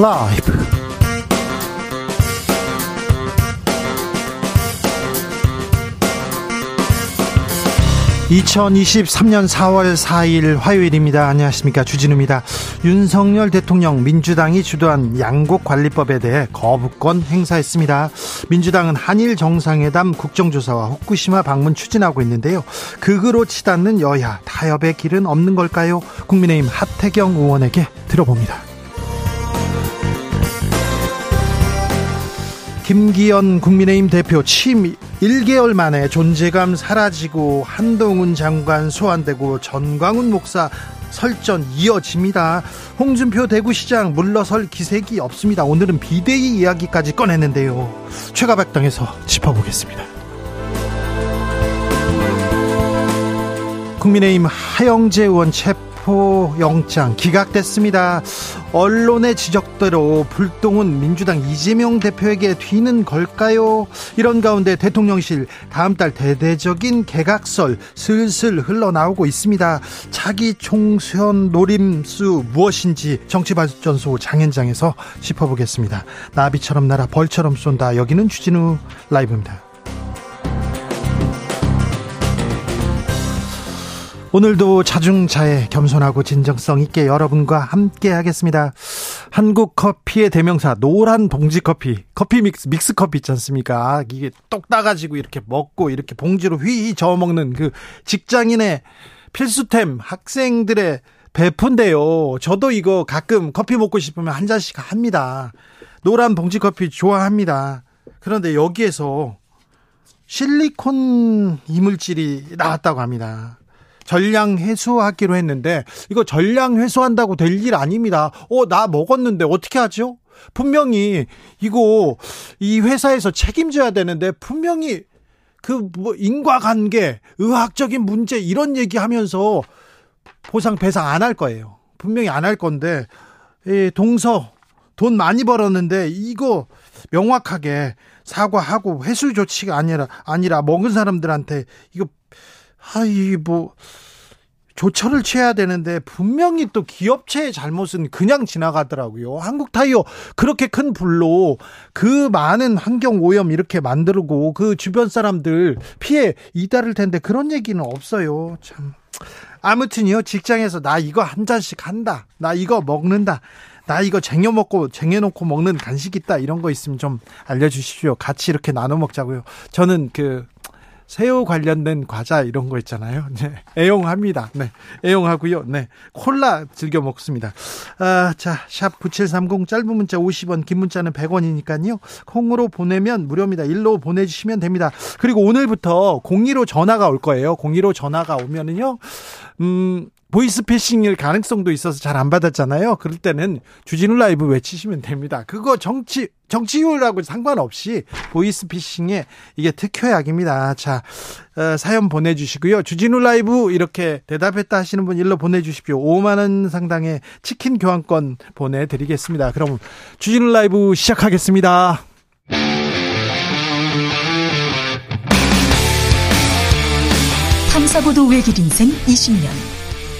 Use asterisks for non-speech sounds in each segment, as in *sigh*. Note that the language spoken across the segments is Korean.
라이브. 2023년 4월 4일 화요일입니다. 안녕하십니까. 주진우입니다. 윤석열 대통령 민주당이 주도한 양곡관리법에 대해 거부권 행사했습니다. 민주당은 한일 정상회담 국정조사와 후쿠시마 방문 추진하고 있는데요. 극으로 치닫는 여야 타협의 길은 없는 걸까요? 국민의힘 하태경 의원에게 들어봅니다. 김기현 국민의힘 대표 취임 1개월 만에 존재감 사라지고 한동훈 장관 소환되고 전광훈 목사 설전 이어집니다. 홍준표 대구시장 물러설 기색이 없습니다. 오늘은 비대위 이야기까지 꺼냈는데요. 최가박당에서 짚어보겠습니다. 국민의힘 하영재 의원 체포 체포영장 기각됐습니다. 언론의 지적대로 불똥은 민주당 이재명 대표에게 튀는 걸까요? 이런 가운데 대통령실 다음 달 대대적인 개각설 슬슬 흘러나오고 있습니다. 차기 총선 노림수 무엇인지 정치발전소 장현장에서 짚어보겠습니다. 나비처럼 날아 벌처럼 쏜다. 여기는 주진우 라이브입니다. 오늘도 자중차에 겸손하고 진정성 있게 여러분과 함께 하겠습니다. 한국 커피의 대명사 노란 봉지 커피, 커피 믹스 믹스 커피 있지 않습니까? 이게 똑 따가지고 이렇게 먹고 이렇게 봉지로 휘휘 저어 먹는 그 직장인의 필수템 학생들의 배푼데요. 저도 이거 가끔 커피 먹고 싶으면 한 잔씩 합니다. 노란 봉지 커피 좋아합니다. 그런데 여기에서 실리콘 이물질이 나왔다고 합니다. 전량 회수하기로 했는데 이거 전량 회수한다고 될 일 아닙니다. 어, 나 먹었는데 어떻게 하죠? 분명히 이거 이 회사에서 책임져야 되는데 분명히 그 뭐 인과관계, 의학적인 문제 이런 얘기하면서 보상 배상 안 할 거예요. 분명히 안 할 건데 이 동서 돈 많이 벌었는데 이거 명확하게 사과하고 회수 조치가 아니라 아니라 먹은 사람들한테 이거 아 이 뭐 조처를 취해야 되는데 분명히 또 기업체의 잘못은 그냥 지나가더라고요. 한국 타이어 그렇게 큰 불로 그 많은 환경 오염 이렇게 만들고 그 주변 사람들 피해 이다를 텐데 그런 얘기는 없어요. 참. 아무튼요 직장에서 나 이거 한 잔씩 한다. 나 이거 먹는다. 나 이거 쟁여 먹고 쟁여놓고 먹는 간식 있다 이런 거 있으면 좀 알려주십시오. 같이 이렇게 나눠 먹자고요. 저는 그 새우 관련된 과자 이런 거 있잖아요. 네. 애용합니다. 네. 애용하고요. 네. 콜라 즐겨 먹습니다. 아, 자, 샵 9730 짧은 문자 50원, 긴 문자는 100원이니까요. 콩으로 보내면 무료입니다. 일로 보내 주시면 됩니다. 그리고 오늘부터 02로 전화가 올 거예요. 02로 전화가 오면은요. 음, 보이스피싱일 가능성도 있어서 잘 안 받았잖아요. 그럴 때는 주진우 라이브 외치시면 됩니다. 그거 정치 정치율하고 상관없이 보이스피싱에 이게 특효약입니다. 자 어, 사연 보내주시고요. 주진우 라이브 이렇게 대답했다 하시는 분 일로 보내주십시오. 5만 원 상당의 치킨 교환권 보내드리겠습니다. 그럼 주진우 라이브 시작하겠습니다. 탐사보도 외길 인생 20년.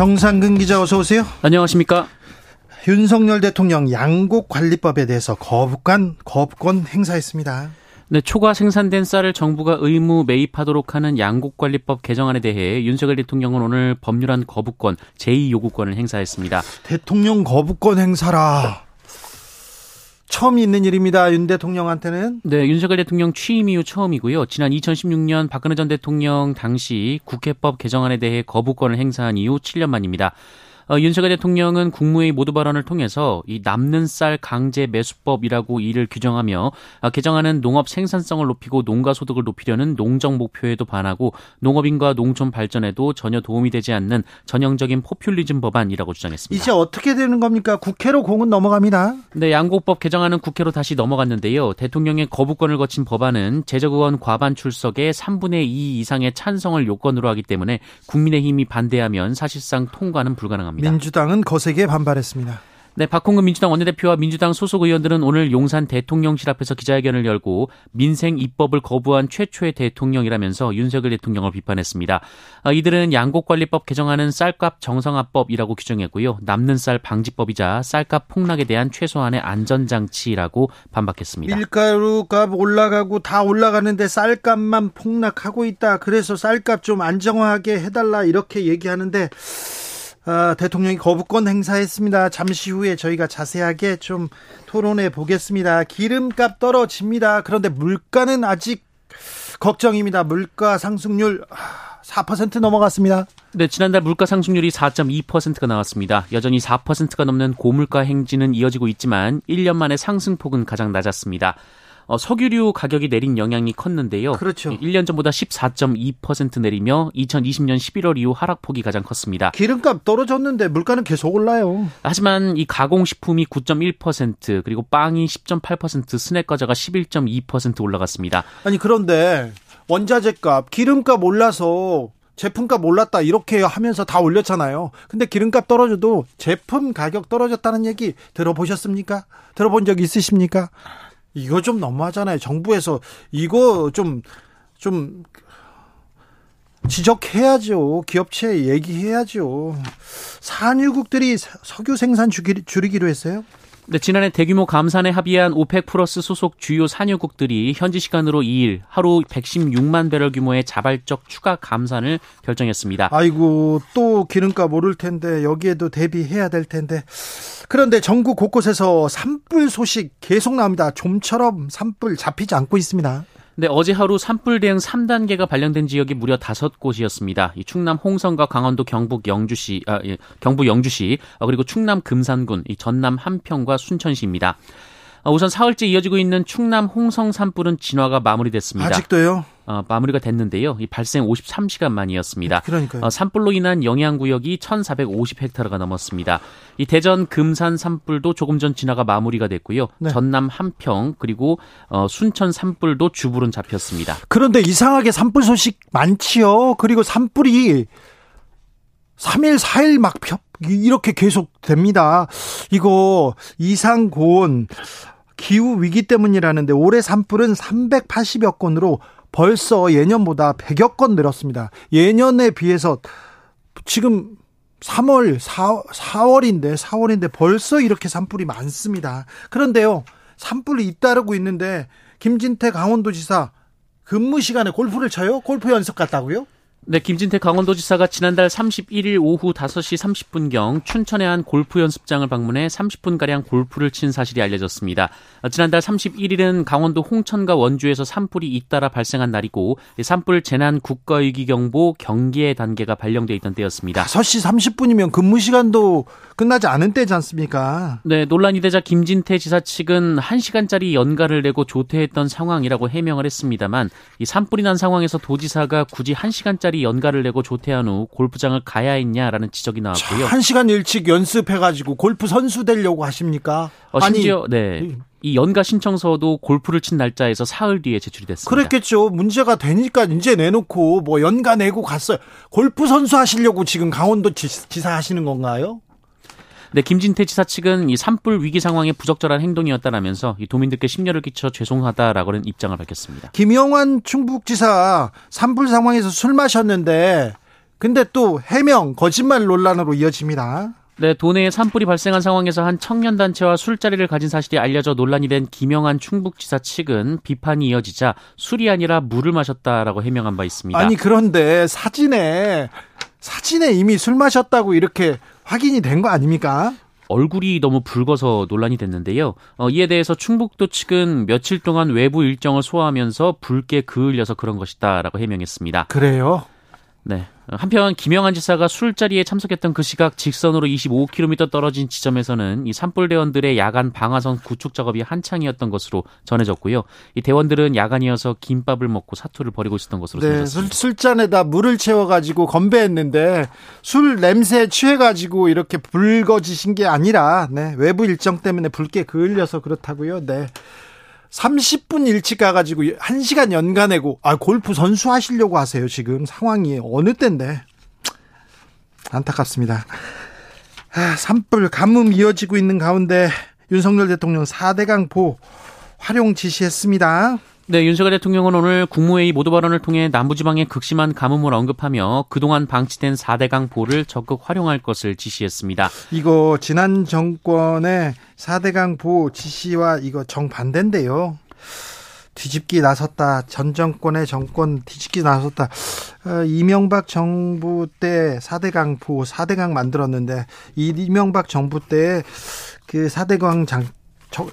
정상근 기자 어서 오세요. 안녕하십니까? 윤석열 대통령 양곡 관리법에 대해서 거부권 거부권 행사했습니다. 네, 초과 생산된 쌀을 정부가 의무 매입하도록 하는 양곡관리법 개정안에 대해 윤석열 대통령은 오늘 법률안 거부권 제2요구권을 행사했습니다. 대통령 거부권 행사라. 처음 있는 일입니다. 윤 대통령한테는. 네, 윤석열 대통령 취임 이후 처음이고요. 지난 2016년 박근혜 전 대통령 당시 국회법 개정안에 대해 거부권을 행사한 이후 7년 만입니다. 어, 윤석열 대통령은 국무회의 모두 발언을 통해서 이 남는 쌀 강제 매수법이라고 이를 규정하며 어, 개정안은 농업 생산성을 높이고 농가 소득을 높이려는 농정 목표에도 반하고 농업인과 농촌 발전에도 전혀 도움이 되지 않는 전형적인 포퓰리즘 법안이라고 주장했습니다. 이제 어떻게 되는 겁니까? 국회로 공은 넘어갑니다. 네, 양곡법 개정안은 국회로 다시 넘어갔는데요. 대통령의 거부권을 거친 법안은 제적 의원 과반 출석의 3분의 2 이상의 찬성을 요건으로 하기 때문에 국민의힘이 반대하면 사실상 통과는 불가능합니다. 민주당은 거세게 반발했습니다. 네, 박홍근 민주당 원내대표와 민주당 소속 의원들은 오늘 용산 대통령실 앞에서 기자회견을 열고 민생 입법을 거부한 최초의 대통령이라면서 윤석열 대통령을 비판했습니다. 아, 이들은 양곡관리법 개정안은 쌀값 정상화법이라고 규정했고요. 남는 쌀 방지법이자 쌀값 폭락에 대한 최소한의 안전장치라고 반박했습니다. 밀가루값 올라가고 다 올라가는데 쌀값만 폭락하고 있다. 그래서 쌀값 좀 안정화하게 해달라 이렇게 얘기하는데 아, 대통령이 거부권 행사했습니다. 잠시 후에 저희가 자세하게 좀 토론해 보겠습니다. 기름값 떨어집니다. 그런데 물가는 아직 걱정입니다. 물가 상승률 4% 넘어갔습니다. 네, 지난달 물가 상승률이 4.2%가 나왔습니다. 여전히 4%가 넘는 고물가 행진은 이어지고 있지만 1년 만에 상승폭은 가장 낮았습니다. 어, 석유류 가격이 내린 영향이 컸는데요. 그렇죠. 1년 전보다 14.2% 내리며 2020년 11월 이후 하락폭이 가장 컸습니다. 기름값 떨어졌는데 물가는 계속 올라요. 하지만 이 가공식품이 9.1% 그리고 빵이 10.8% 스낵 과자가 11.2% 올라갔습니다. 아니 그런데 원자재값, 기름값 올라서 제품값 올랐다 이렇게 하면서 다 올렸잖아요. 근데 기름값 떨어져도 제품 가격 떨어졌다는 얘기 들어보셨습니까? 들어본 적 있으십니까? 이거 좀 너무하잖아요. 정부에서 이거 좀, 좀, 지적해야죠. 기업체 얘기해야죠. 산유국들이 석유 생산 줄이기로 했어요? 네, 지난해 대규모 감산에 합의한 OPEC Plus 소속 주요 산유국들이 현지 시간으로 2일 하루 116만 배럴 규모의 자발적 추가 감산을 결정했습니다. 아이고 또 기름값 오를 텐데 여기에도 대비해야 될 텐데 그런데 전국 곳곳에서 산불 소식 계속 나옵니다. 좀처럼 산불 잡히지 않고 있습니다. 네, 어제 하루 산불 대응 3단계가 발령된 지역이 무려 5곳이었습니다. 이 충남 홍성과 강원도 경북 영주시, 아, 예, 경북 영주시, 아, 그리고 충남 금산군, 이 전남 함평과 순천시입니다. 아, 우선 사흘째 이어지고 있는 충남 홍성 산불은 진화가 마무리됐습니다. 아직도요? 어, 마무리가 됐는데요. 이 발생 53시간 만이었습니다. 그러니까요. 어, 산불로 인한 영향 구역이 1,450헥타르가 넘었습니다. 이 대전 금산 산불도 조금 전 진화가 마무리가 됐고요. 네. 전남 한평 그리고 어, 순천 산불도 주불은 잡혔습니다. 그런데 이상하게 산불 소식 많지요. 그리고 산불이 3일, 4일 막 이렇게 계속 됩니다. 이거 이상 고온 기후 위기 때문이라는데 올해 산불은 380여 건으로 벌써 예년보다 100여 건 늘었습니다. 예년에 비해서 지금 3월, 4, 4월인데, 4월인데 벌써 이렇게 산불이 많습니다. 그런데요, 산불이 잇따르고 있는데, 김진태 강원도지사 근무 시간에 골프를 쳐요? 골프 연습 갔다고요? 네, 김진태 강원도지사가 지난달 31일 오후 5시 30분경 춘천의 한 골프 연습장을 방문해 30분가량 골프를 친 사실이 알려졌습니다. 지난달 31일은 강원도 홍천과 원주에서 산불이 잇따라 발생한 날이고 산불 재난 국가위기경보 경계 단계가 발령돼 있던 때였습니다. 5시 30분이면 근무 시간도 끝나지 않은 때지 않습니까? 네, 논란이 되자 김진태 지사 측은 1시간짜리 연가를 내고 조퇴했던 상황이라고 해명을 했습니다만 이 산불이 난 상황에서 도지사가 굳이 1시간짜리 연가를 내고 조퇴한 후 골프장을 가야 했냐라는 지적이 나왔고요. 1시간 일찍 연습해 가지고 골프 선수 되려고 하십니까? 어, 심지어 아니, 네. 이 연가 신청서도 골프를 친 날짜에서 사흘 뒤에 제출이 됐습니다. 그랬겠죠. 문제가 되니까 이제 내놓고 뭐 연가 내고 갔어요. 골프 선수 하시려고 지금 강원도 지 사 하시는 건가요? 네, 김진태 지사 측은 이 산불 위기 상황에 부적절한 행동이었다라면서 이 도민들께 심려를 끼쳐 죄송하다라고는 입장을 밝혔습니다. 김영환 충북지사 산불 상황에서 술 마셨는데 근데 또 해명 거짓말 논란으로 이어집니다. 네, 도내에 산불이 발생한 상황에서 한 청년단체와 술자리를 가진 사실이 알려져 논란이 된 김영한 충북지사 측은 비판이 이어지자 술이 아니라 물을 마셨다라고 해명한 바 있습니다. 아니, 그런데 사진에, 사진에 이미 술 마셨다고 이렇게 확인이 된 거 아닙니까? 얼굴이 너무 붉어서 논란이 됐는데요. 어, 이에 대해서 충북도 측은 며칠 동안 외부 일정을 소화하면서 붉게 그을려서 그런 것이다라고 해명했습니다. 그래요? 네. 한편 김영한 지사가 술자리에 참석했던 그 시각 직선으로 25km 떨어진 지점에서는 이 산불 대원들의 야간 방화선 구축 작업이 한창이었던 것으로 전해졌고요. 이 대원들은 야간이어서 김밥을 먹고 사투를 벌이고 있었던 것으로 네, 전해졌습니다. 술, 술잔에다 물을 채워가지고 건배했는데 술 냄새에 취해가지고 이렇게 붉어지신 게 아니라 네, 외부 일정 때문에 붉게 그을려서 그렇다고요. 네. 30분 일찍 가가지고 1시간 연가내고 아 골프 선수 하시려고 하세요 지금. 상황이 어느 때인데? 안타깝습니다. 아, 산불 가뭄 이어지고 있는 가운데 윤석열 대통령 4대강 보 활용 지시했습니다 네, 윤석열 대통령은 오늘 국무회의 모두 발언을 통해 남부지방의 극심한 가뭄을 언급하며 그동안 방치된 4대강 보를 적극 활용할 것을 지시했습니다. 이거 지난 정권의 4대강 보 지시와 이거 정반대인데요. 뒤집기 나섰다. 전 정권의 정권 뒤집기 나섰다. 어, 이명박 정부 때 4대강 보 4대강 만들었는데 이 이명박 정부 때 그 4대강 장, 저,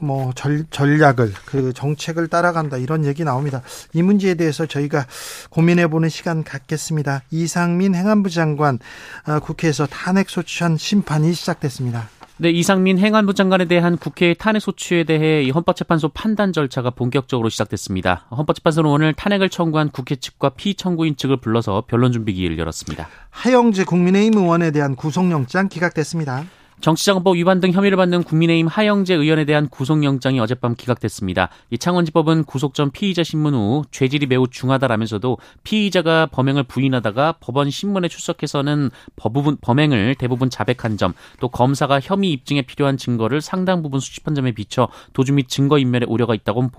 뭐 전, 전략을 그 정책을 따라간다 이런 얘기 나옵니다. 이 문제에 대해서 저희가 고민해 보는 시간 갖겠습니다. 이상민 행안부 장관 어, 국회에서 탄핵 소추안 심판이 시작됐습니다. 네, 이상민 행안부 장관에 대한 국회의 탄핵 소추에 대해 이 헌법재판소 판단 절차가 본격적으로 시작됐습니다. 헌법재판소는 오늘 탄핵을 청구한 국회 측과 피청구인 측을 불러서 변론 준비 기일을 열었습니다. 하영재 국민의힘 의원에 대한 구속영장 기각됐습니다. 정치자금법 위반 등 혐의를 받는 국민의힘 하영재 의원에 대한 구속영장이 어젯밤 기각됐습니다. 이 창원지법은 구속 전 피의자 신문 후 죄질이 매우 중하다라면서도 피의자가 범행을 부인하다가 법원 신문에 출석해서는 법부분, 범행을 대부분 자백한 점, 또 검사가 혐의 입증에 필요한 증거를 상당 부분 수집한 점에 비춰 도주 및 증거인멸의 우려가 있다고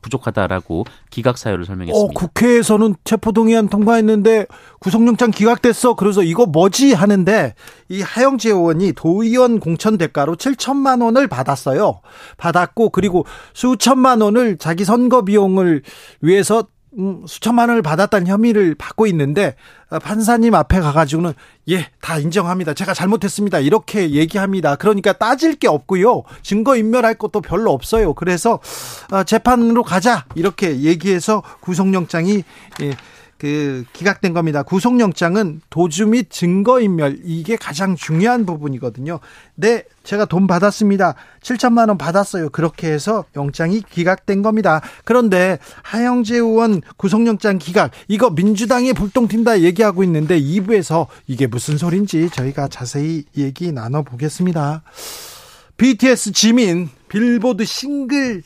부족하다라고 기각 사유를 설명했습니다. 어, 국회에서는 체포동의안 통과했는데 구속영장 기각됐어. 그래서 이거 뭐지 하는데 이 하영재 의원이 도의원 공천 대가로 7천만 원을 받았어요. 받았고 그리고 수천만 원을 자기 선거 비용을 위해서 음, 수천만 원을 받았다는 혐의를 받고 있는데 어, 판사님 앞에 가가지고는 예 다 인정합니다. 제가 잘못했습니다. 이렇게 얘기합니다. 그러니까 따질 게 없고요. 증거 인멸할 것도 별로 없어요. 그래서 어, 재판으로 가자 이렇게 얘기해서 구속영장이 예, 그 기각된 겁니다. 구속영장은 도주 및 증거인멸 이게 가장 중요한 부분이거든요. 네, 제가 돈 받았습니다. 7천만 원 받았어요. 그렇게 해서 영장이 기각된 겁니다. 그런데 하영재 의원 구속영장 기각 이거 민주당이 불똥튄다 얘기하고 있는데 2부에서 이게 무슨 소린지 저희가 자세히 얘기 나눠 보겠습니다. BTS 지민 빌보드 싱글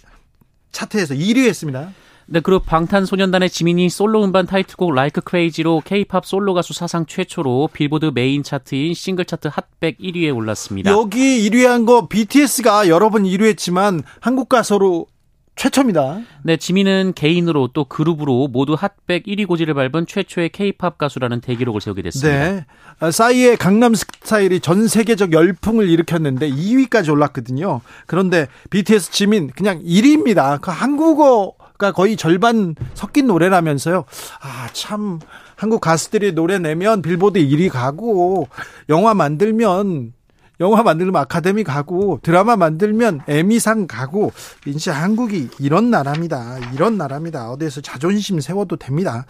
차트에서 1위 했습니다. 네, 그룹 방탄소년단의 지민이 솔로 음반 타이틀곡 Like Crazy로 K-팝 솔로 가수 사상 최초로 빌보드 메인 차트인 싱글 차트 Hot백 1위에 올랐습니다. 여기 1위 한 거 BTS가 여러 번 1위 했지만 한국 가수로 최초입니다. 네, 지민은 개인으로 또 그룹으로 모두 Hot백 1위 고지를 밟은 최초의 K-팝 가수라는 대기록을 세우게 됐습니다. 네. 아, 싸이의 강남 스타일이 전 세계적 열풍을 일으켰는데 2위까지 올랐거든요. 그런데 BTS 지민 그냥 1위입니다. 그 한국어 가 거의 절반 섞인 노래라면서요. 아, 참 한국 가수들이 노래 내면 빌보드 1위 가고 영화 만들면 영화 만들면 아카데미 가고 드라마 만들면 에미상 가고 이제 한국이 이런 나라입니다. 이런 나라입니다. 어디에서 자존심 세워도 됩니다.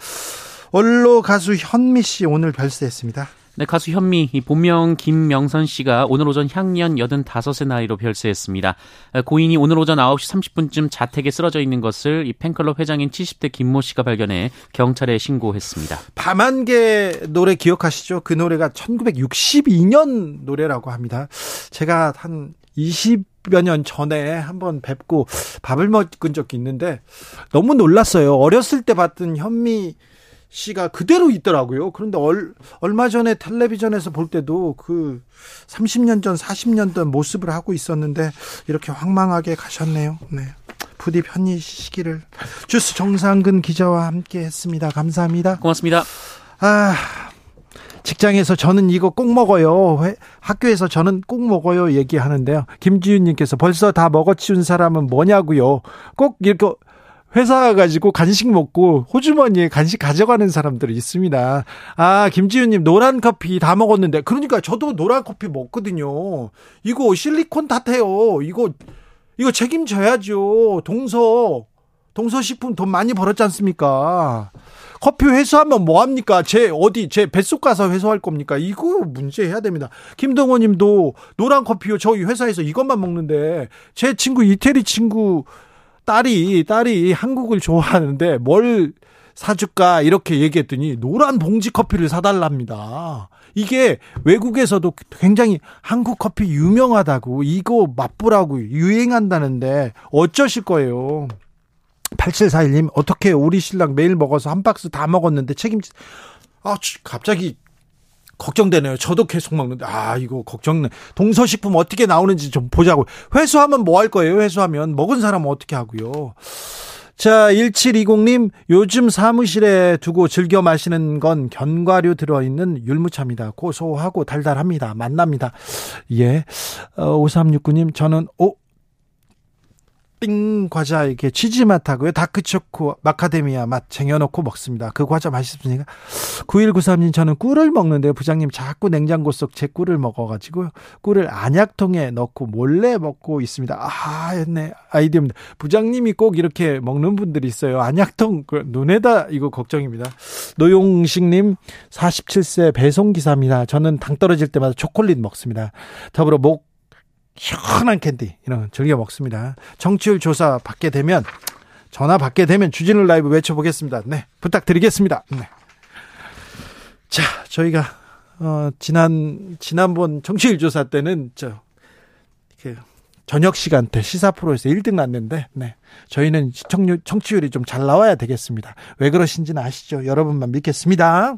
원로 가수 현미 씨 오늘 별세했습니다. 네, 가수 현미, 본명 김명선 씨가 오늘 오전 향년 85세 나이로 별세했습니다. 고인이 오늘 오전 9시 30분쯤 자택에 쓰러져 있는 것을 이 팬클럽 회장인 70대 김모 씨가 발견해 경찰에 신고했습니다. 밤안개 노래 기억하시죠? 그 노래가 1962년 노래라고 합니다. 제가 한 20여 년 전에 한번 뵙고 밥을 먹은 적이 있는데 너무 놀랐어요. 어렸을 때 봤던 현미 씨가 그대로 있더라고요. 그런데 얼, 얼마 전에 텔레비전에서 볼 때도 그 30년 전, 40년 전 모습을 하고 있었는데 이렇게 황망하게 가셨네요. 네. 부디 편히 쉬기를. 주스 정상근 기자와 함께 했습니다. 감사합니다. 고맙습니다. 아, 직장에서 저는 이거 꼭 먹어요. 회, 학교에서 저는 꼭 먹어요. 얘기하는데요. 김지윤님께서 벌써 다 먹어치운 사람은 뭐냐고요. 꼭 이렇게 회사 가지고 간식 먹고 호주머니에 간식 가져가는 사람들이 있습니다. 아, 김지윤님 노란 커피 다 먹었는데 그러니까 저도 노란 커피 먹거든요. 이거 실리콘 탓해요. 이거 이거 책임져야죠. 동서 동서식품 돈 많이 벌었지 않습니까? 커피 회수하면 뭐 합니까? 제 어디 제 뱃속 가서 회수할 겁니까? 이거 문제 해야 됩니다. 김동호 님도 노란 커피요. 저희 회사에서 이것만 먹는데 제 친구 이태리 친구 딸이 딸이 한국을 좋아하는데 뭘 사줄까 이렇게 얘기했더니 노란 봉지 커피를 사달랍니다. 이게 외국에서도 굉장히 한국 커피 유명하다고 이거 맛보라고 유행한다는데 어쩌실 거예요. 8741님 어떻게 우리 신랑 매일 먹어서 한 박스 다 먹었는데 책임지 아 갑자기 걱정되네요. 저도 계속 먹는데 아 이거 걱정네. 동서식품 어떻게 나오는지 좀 보자고. 회수하면 뭐 할 거예요? 회수하면 먹은 사람은 어떻게 하고요? 자, 1720님, 요즘 사무실에 두고 즐겨 마시는 건 견과류 들어있는 율무차입니다. 고소하고 달달합니다. 맛납니다. 예. 어, 5369님, 저는, 오, 빙 과자 이렇게 치즈 맛하고요. dark 초코 마카데미아 맛 쟁여놓고 먹습니다. 그 과자 맛있습니까? 9193님 저는 꿀을 먹는데 부장님 자꾸 냉장고 속 제 꿀을 먹어가지고 꿀을 안약통에 넣고 몰래 먹고 있습니다. 아, 네 아이디어입니다. 부장님이 꼭 이렇게 먹는 분들이 있어요. 안약통 그 눈에다 이거 걱정입니다. 노용식님 47세 배송기사입니다. 저는 당 떨어질 때마다 초콜릿 먹습니다. 더불어 목 시원한 캔디 이런 즐겨 먹습니다. 정치 여론 조사 받게 되면 전화 받게 되면 주진우 라이브 외쳐보겠습니다. 네 부탁드리겠습니다. 네. 자 저희가 어, 지난 지난번 정치율 조사 때는 저 그, 저녁 시간 대 시사 프로에서 1등 났는데 네. 저희는 시청률 청취율이 좀 잘 나와야 되겠습니다. 왜 그러신지는 아시죠? 여러분만 믿겠습니다.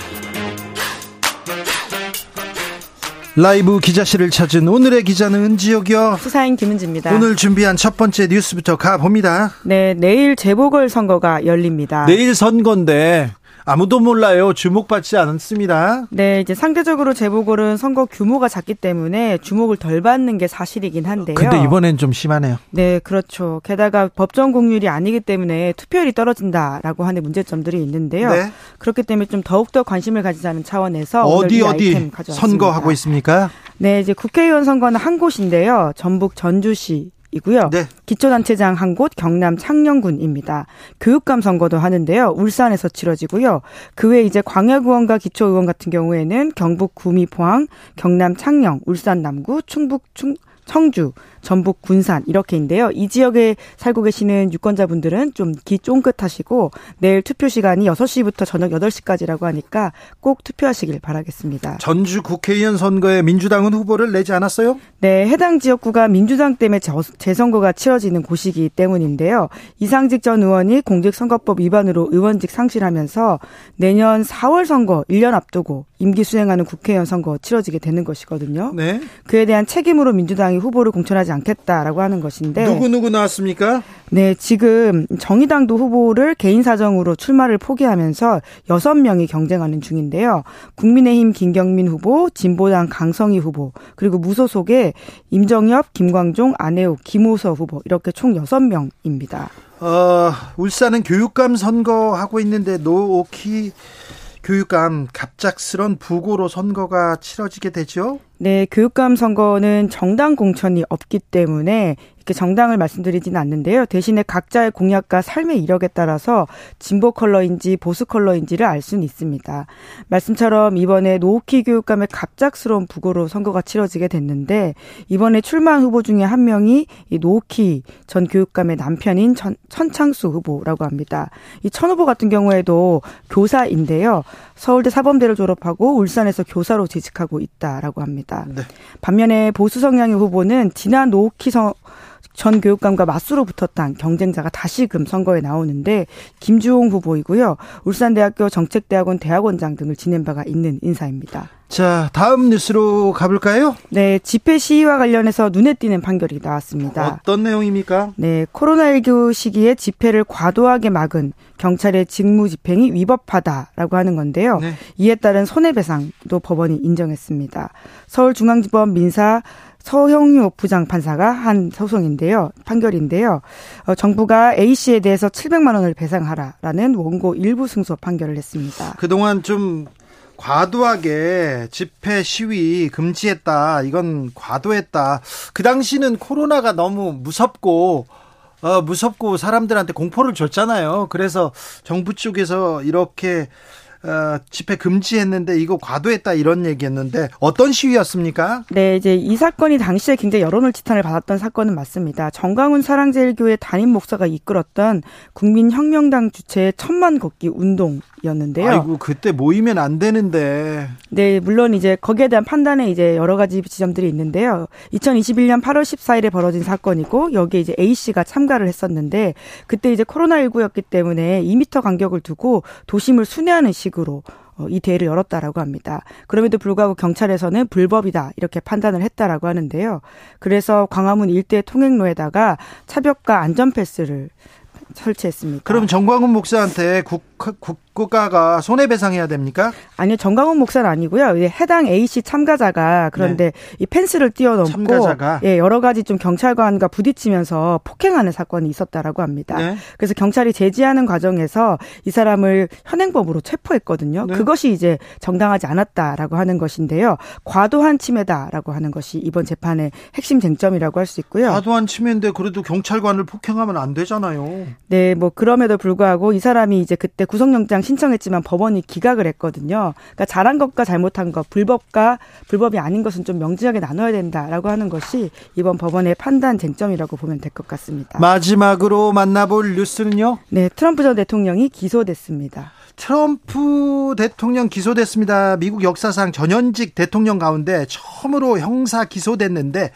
라이브 기자실을 찾은 오늘의 기자는 은지혁이요. 수사인 김은지입니다. 오늘 준비한 첫 번째 뉴스부터 가봅니다. 네, 내일 재보궐 선거가 열립니다. 내일 선거인데 아무도 몰라요. 주목받지 않습니다. 네, 이제 상대적으로 재보궐은 선거 규모가 작기 때문에 주목을 덜 받는 게 사실이긴 한데요. 근데 이번엔 좀 심하네요. 네, 그렇죠. 게다가 법정 공률이 아니기 때문에 투표율이 떨어진다라고 하는 문제점들이 있는데요. 네. 그렇기 때문에 좀 더욱더 관심을 가지자는 차원에서 어디 어디 선거하고 있습니까? 네, 이제 국회의원 선거는 한 곳인데요. 전북 전주시 이고요. 네. 기초단체장 한 곳 경남 창녕군입니다. 교육감 선거도 하는데요. 울산에서 치러지고요. 그 외에 이제 광야구원과 기초의원 같은 경우에는 경북 구미 포항, 경남 창녕, 울산 남구, 충북 충 청주, 전북 군산 이렇게인데요. 이 지역에 살고 계시는 유권자분들은 좀기 쫑긋하시고 내일 투표 시간이 6시부터 저녁 8시까지라고 하니까 꼭 투표하시길 바라겠습니다. 전주 국회의원 선거에 민주당은 후보를 내지 않았어요? 네, 해당 지역구가 민주당 때문에 재선거가 치러지는 곳이기 때문인데요. 이상직 전 의원이 공직선거법 위반으로 의원직 상실하면서 내년 4월 선거 1년 앞두고 임기 수행하는 국회의원 선거 치러지게 되는 것이거든요. 네. 그에 대한 책임으로 민주당이 후보를 공천하지 않겠다라고 하는 것인데 누구 누구 나왔습니까? 네, 지금 정의당도 후보를 개인 사정으로 출마를 포기하면서 여섯 명이 경쟁하는 중인데요. 국민의힘 김경민 후보, 진보당 강성희 후보, 그리고 무소속의 임정엽, 김광종, 안혜욱, 김호서 후보 이렇게 총 여섯 명입니다. 어, 울산은 교육감 선거하고 있는데 노오키 교육감 갑작스런 부고로 선거가 치러지게 되죠? 네, 교육감 선거는 정당 공천이 없기 때문에 이렇게 정당을 말씀드리지는 않는데요. 대신에 각자의 공약과 삶의 이력에 따라서 진보 컬러인지 보수 컬러인지를 알 수는 있습니다. 말씀처럼 이번에 노키 교육감의 갑작스러운 부고로 선거가 치러지게 됐는데 이번에 출마한 후보 중에 한 명이 이 노키 전 교육감의 남편인 천, 천창수 후보라고 합니다. 이 천 후보 같은 경우에도 교사인데요. 서울대 사범대를 졸업하고 울산에서 교사로 재직하고 있다라고 합니다. 네. 반면에 보수 성향의 후보는 지난 노키 성, 전 교육감과 맞수로 붙었던 경쟁자가 다시금 선거에 나오는데 김주홍 후보이고요. 울산대학교 정책대학원 대학원장 등을 지낸 바가 있는 인사입니다. 자, 다음 뉴스로 가볼까요? 네, 집회 시위와 관련해서 눈에 띄는 판결이 나왔습니다. 어떤 내용입니까? 네, 코로나19 시기에 집회를 과도하게 막은 경찰의 직무 집행이 위법하다라고 하는 건데요. 네. 이에 따른 손해배상도 법원이 인정했습니다. 서울중앙지법 민사 서형유 부장 판사가 한 소송인데요. 판결인데요. 어, 정부가 A 씨에 대해서 700만 원을 배상하라라는 원고 일부 승소 판결을 했습니다. 그동안 좀 과도하게 집회 시위 금지했다. 이건 과도했다. 그 당시는 코로나가 너무 무섭고 어, 무섭고 사람들한테 공포를 줬잖아요. 그래서 정부 쪽에서 이렇게 어, 집회 금지했는데 이거 과도했다 이런 얘기했는데 어떤 시위였습니까? 네, 이제 이 사건이 당시에 굉장히 여론을 지탄을 받았던 사건은 맞습니다. 정강훈 사랑제일교회 담임 목사가 이끌었던 국민혁명당 주최의 천만 걷기 운동이었는데요. 아이고 그때 모이면 안 되는데. 네, 물론 이제 거기에 대한 판단에 이제 여러 가지 지점들이 있는데요. 2021년 8월 14일에 벌어진 사건이고 여기에 이제 A 씨가 참가를 했었는데 그때 이제 코로나19였기 때문에 2미터 간격을 두고 도심을 순회하는 식 식으로 어, 이 대회를 열었다라고 합니다. 그럼에도 불구하고 경찰에서는 불법이다 이렇게 판단을 했다라고 하는데요. 그래서 광화문 일대 통행로에다가 차벽과 안전 패스를 설치했습니다. 그럼 정광훈 목사한테 국, 국 가가 손해배상해야 됩니까? 아니요, 정광훈 목사는 아니고요. 해당 A 씨 참가자가 그런데 네. 이 펜스를 뛰어넘고 참가자가? 예, 여러 가지 좀 경찰관과 부딪히면서 폭행하는 사건이 있었다라고 합니다. 네. 그래서 경찰이 제지하는 과정에서 이 사람을 현행법으로 체포했거든요. 네. 그것이 이제 정당하지 않았다라고 하는 것인데요. 과도한 침해다라고 하는 것이 이번 재판의 핵심 쟁점이라고 할 수 있고요. 과도한 침해인데 그래도 경찰관을 폭행하면 안 되잖아요. 네, 뭐 그럼에도 불구하고 이 사람이 이제 그때 구속영장 신청했지만 법원이 기각을 했거든요. 그러니까 잘한 것과 잘못한 것, 불법과 불법이 아닌 것은 좀 명징하게 나눠야 된다라고 하는 것이 이번 법원의 판단 쟁점이라고 보면 될 것 같습니다. 마지막으로 만나볼 뉴스는요? 네, 트럼프 전 대통령이 기소됐습니다. 트럼프 대통령 기소됐습니다. 미국 역사상 전현직 대통령 가운데 처음으로 형사 기소됐는데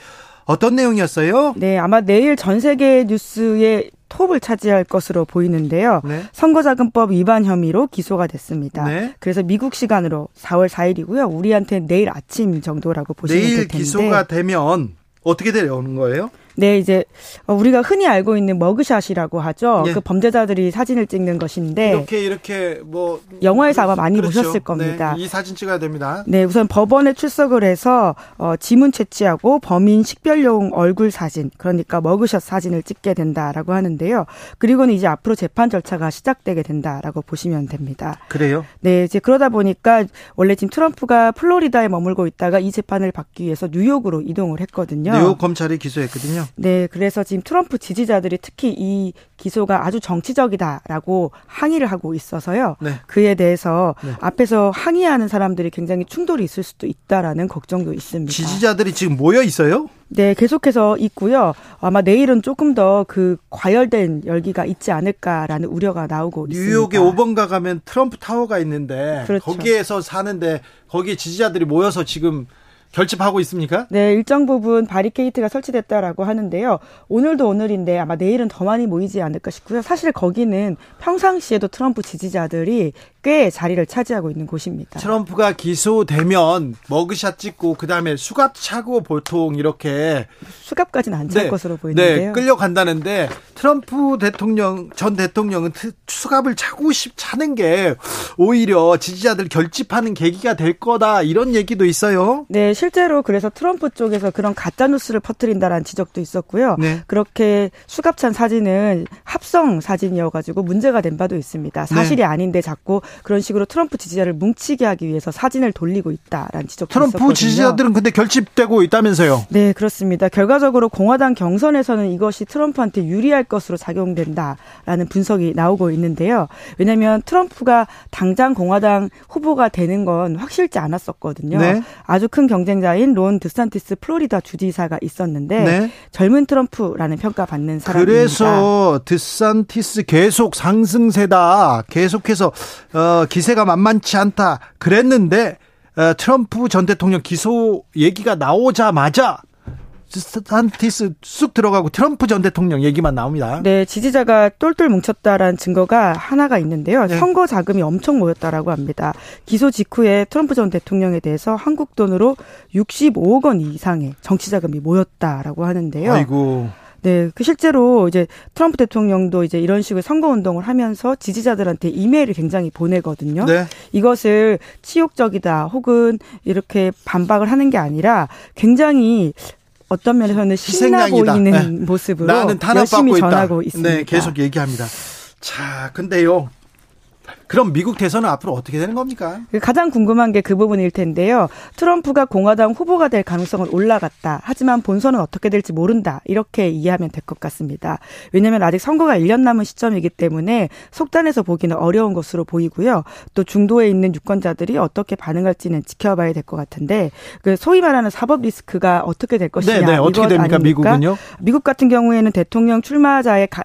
어떤 내용이었어요? 네, 아마 내일 전 세계 뉴스에 톱을 차지할 것으로 보이는데요. 네. 선거자금법 위반 혐의로 기소가 됐습니다. 네. 그래서 미국 시간으로 4월 4일이고요. 우리한테 내일 아침 정도라고 보시면 될 텐데. 내일 기소가 되면 어떻게 되는 거예요? 네, 이제 어, 우리가 흔히 알고 있는 머그샷이라고 하죠. 예. 그 범죄자들이 사진을 찍는 것인데 이렇게 이렇게 뭐 영화에서 아마 많이 그렇죠. 보셨을 겁니다. 네, 이 사진 찍어야 됩니다. 네, 우선 법원에 출석을 해서 어, 지문 채취하고 범인 식별용 얼굴 사진, 그러니까 머그샷 사진을 찍게 된다라고 하는데요. 그리고는 이제 앞으로 재판 절차가 시작되게 된다라고 보시면 됩니다. 그래요? 네, 이제 그러다 보니까 원래 지금 트럼프가 플로리다에 머물고 있다가 이 재판을 받기 위해서 뉴욕으로 이동을 했거든요. 뉴욕 검찰이 기소했거든요. 네, 그래서 지금 트럼프 지지자들이 특히 이 기소가 아주 정치적이다라고 항의를 하고 있어서요. 네. 그에 대해서 네. 앞에서 항의하는 사람들이 굉장히 충돌이 있을 수도 있다라는 걱정도 있습니다. 지지자들이 지금 모여 있어요? 네, 계속해서 있고요. 아마 내일은 조금 더 그 과열된 열기가 있지 않을까라는 우려가 나오고 뉴욕에 있습니다. 5번가 가면 트럼프 타워가 있는데 그렇죠. 거기에서 사는데 거기에 지지자들이 모여서 지금 결집하고 있습니까? 네, 일정 부분 바리케이트가 설치됐다라고 하는데요. 오늘도 오늘인데 아마 내일은 더 많이 모이지 않을까 싶고요. 사실 거기는 평상시에도 트럼프 지지자들이 꽤 자리를 차지하고 있는 곳입니다. 트럼프가 기소되면 머그샷 찍고 그다음에 수갑 차고 보통 이렇게 수갑까지는 안찰 네, 것으로 보이는데요. 네, 끌려간다는데 트럼프 대통령 전 대통령은 수갑을 차고 싶 차는 게 오히려 지지자들 결집하는 계기가 될 거다 이런 얘기도 있어요. 네, 실 제로 그래서 트럼프 쪽에서 그런 가짜 뉴스를 퍼뜨린다라는 지적도 있었고요. 네. 그렇게 수갑찬 사진은 합성 사진이어가지고 문제가 된 바도 있습니다. 사실이 네. 아닌데 자꾸 그런 식으로 트럼프 지지자를 뭉치게 하기 위해서 사진을 돌리고 있다라는 지적도 트럼프 있었거든요. 지지자들은 근데 결집되고 있다면서요? 네, 그렇습니다. 결과적으로 공화당 경선에서는 이것이 트럼프한테 유리할 것으로 작용된다라는 분석이 나오고 있는데요. 왜냐하면 트럼프가 당장 공화당 후보가 되는 건 확실치 않았었거든요. 네. 아주 큰 경쟁 자인 론 드산티스 플로리다 주지사가 있었는데 네. 젊은 트럼프라는 평가받는 사람입니다. 그래서 드산티스 계속 상승세다. 계속해서 어, 어, 기세가 만만치 않다 그랬는데 어, 트럼프 전 대통령 기소 얘기가 나오자마자 산티스 쑥 들어가고 트럼프 전 대통령 얘기만 나옵니다. 네, 지지자가 똘똘 뭉쳤다라는 증거가 하나가 있는데요. 네. 선거 자금이 엄청 모였다라고 합니다. 기소 직후에 트럼프 전 대통령에 대해서 한국 돈으로 65억 원 이상의 정치 자금이 모였다라고 하는데요. 아이고. 네, 그 실제로 이제 트럼프 대통령도 이제 이런 식의 선거 운동을 하면서 지지자들한테 이메일을 굉장히 보내거든요. 네. 이것을 치욕적이다 혹은 이렇게 반박을 하는 게 아니라 굉장히 어떤 면에서는 신나 희생양이다. 보이는 네. 모습으로 열심히. 전하고 있습니다. 네, 계속 얘기합니다. 자, 근데요. 그럼 미국 대선은 앞으로 어떻게 되는 겁니까? 가장 궁금한 게 그 부분일 텐데요. 트럼프가 공화당 후보가 될 가능성은 올라갔다. 하지만 본선은 어떻게 될지 모른다. 이렇게 이해하면 될 것 같습니다. 왜냐하면 아직 선거가 1년 남은 시점이기 때문에 속단해서 보기는 어려운 것으로 보이고요. 또 중도에 있는 유권자들이 어떻게 반응할지는 지켜봐야 될 것 같은데 그 소위 말하는 사법 리스크가 어떻게 될 것이냐. 네, 네. 어떻게 됩니까? 아닙니까? 미국은요? 미국 같은 경우에는 대통령 출마자의 가,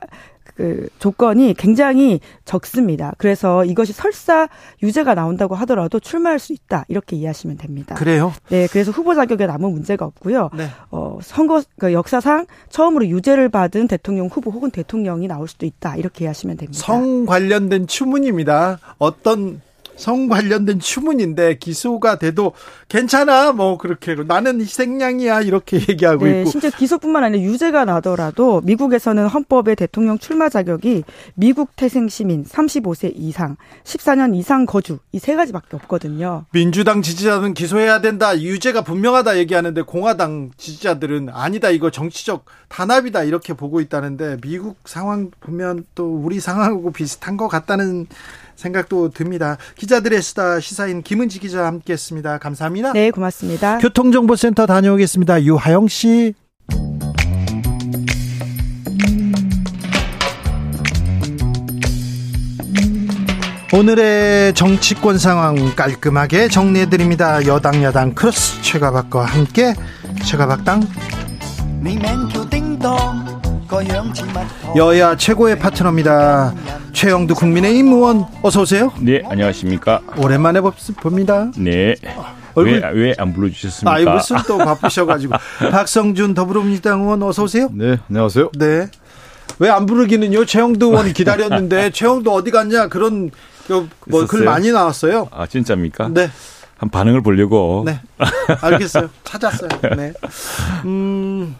그 조건이 굉장히 적습니다. 그래서 이것이 설사 유죄가 나온다고 하더라도 출마할 수 있다 이렇게 이해하시면 됩니다. 그래요? 네, 그래서 후보 자격에 아무 문제가 없고요. 네. 어, 선거 그 역사상 처음으로 유죄를 받은 대통령 후보 혹은 대통령이 나올 수도 있다 이렇게 이해하시면 됩니다. 성 관련된 추문입니다. 어떤 성 관련된 추문인데 기소가 돼도 괜찮아. 뭐 그렇게. 나는 희생양이야. 이렇게 *laughs* 얘기하고 네, 있고. 심지어 기소뿐만 아니라 유죄가 나더라도 미국에서는 헌법에 대통령 출마 자격이 미국 태생 시민 35세 이상 14년 이상 거주 이 세 가지밖에 없거든요. 민주당 지지자들은 기소해야 된다. 유죄가 분명하다 얘기하는데 공화당 지지자들은 아니다 이거 정치적 단합이다 이렇게 보고 있다는데 미국 상황 보면 또 우리 상황하고 비슷한 것 같다는 생각도 듭니다. 기자들의 수다 시사인 김은지 기자와 함께했습니다. 감사합니다. 네, 고맙습니다. 교통정보센터 다녀오겠습니다. 유하영 씨. 오늘의 정치권 상황 깔끔하게 정리해드립니다. 여당 야당 크로스 최가박과 함께 최가박당 여야 최고의 파트너입니다. 최영두 국민의힘 의원 어서 오세요. 네, 안녕하십니까. 오랜만에 봅- 봅니다. 네. 얼굴- 왜, 왜안 불러주셨습니까? 아, 이것은 또 바쁘셔가지고. *laughs* 박성준 더불어민주당 의원 어서 오세요. 네, 안녕하세요. 네. 왜 안 부르기는요? 최영도 의원이 기다렸는데 *laughs* 최영도 어디 갔냐? 그런 그, 뭐, 글 있었어요? 많이 나왔어요. 아, 진짜입니까? 네. 한 반응을 보려고. 네. 알겠어요. 찾았어요. 네. 음.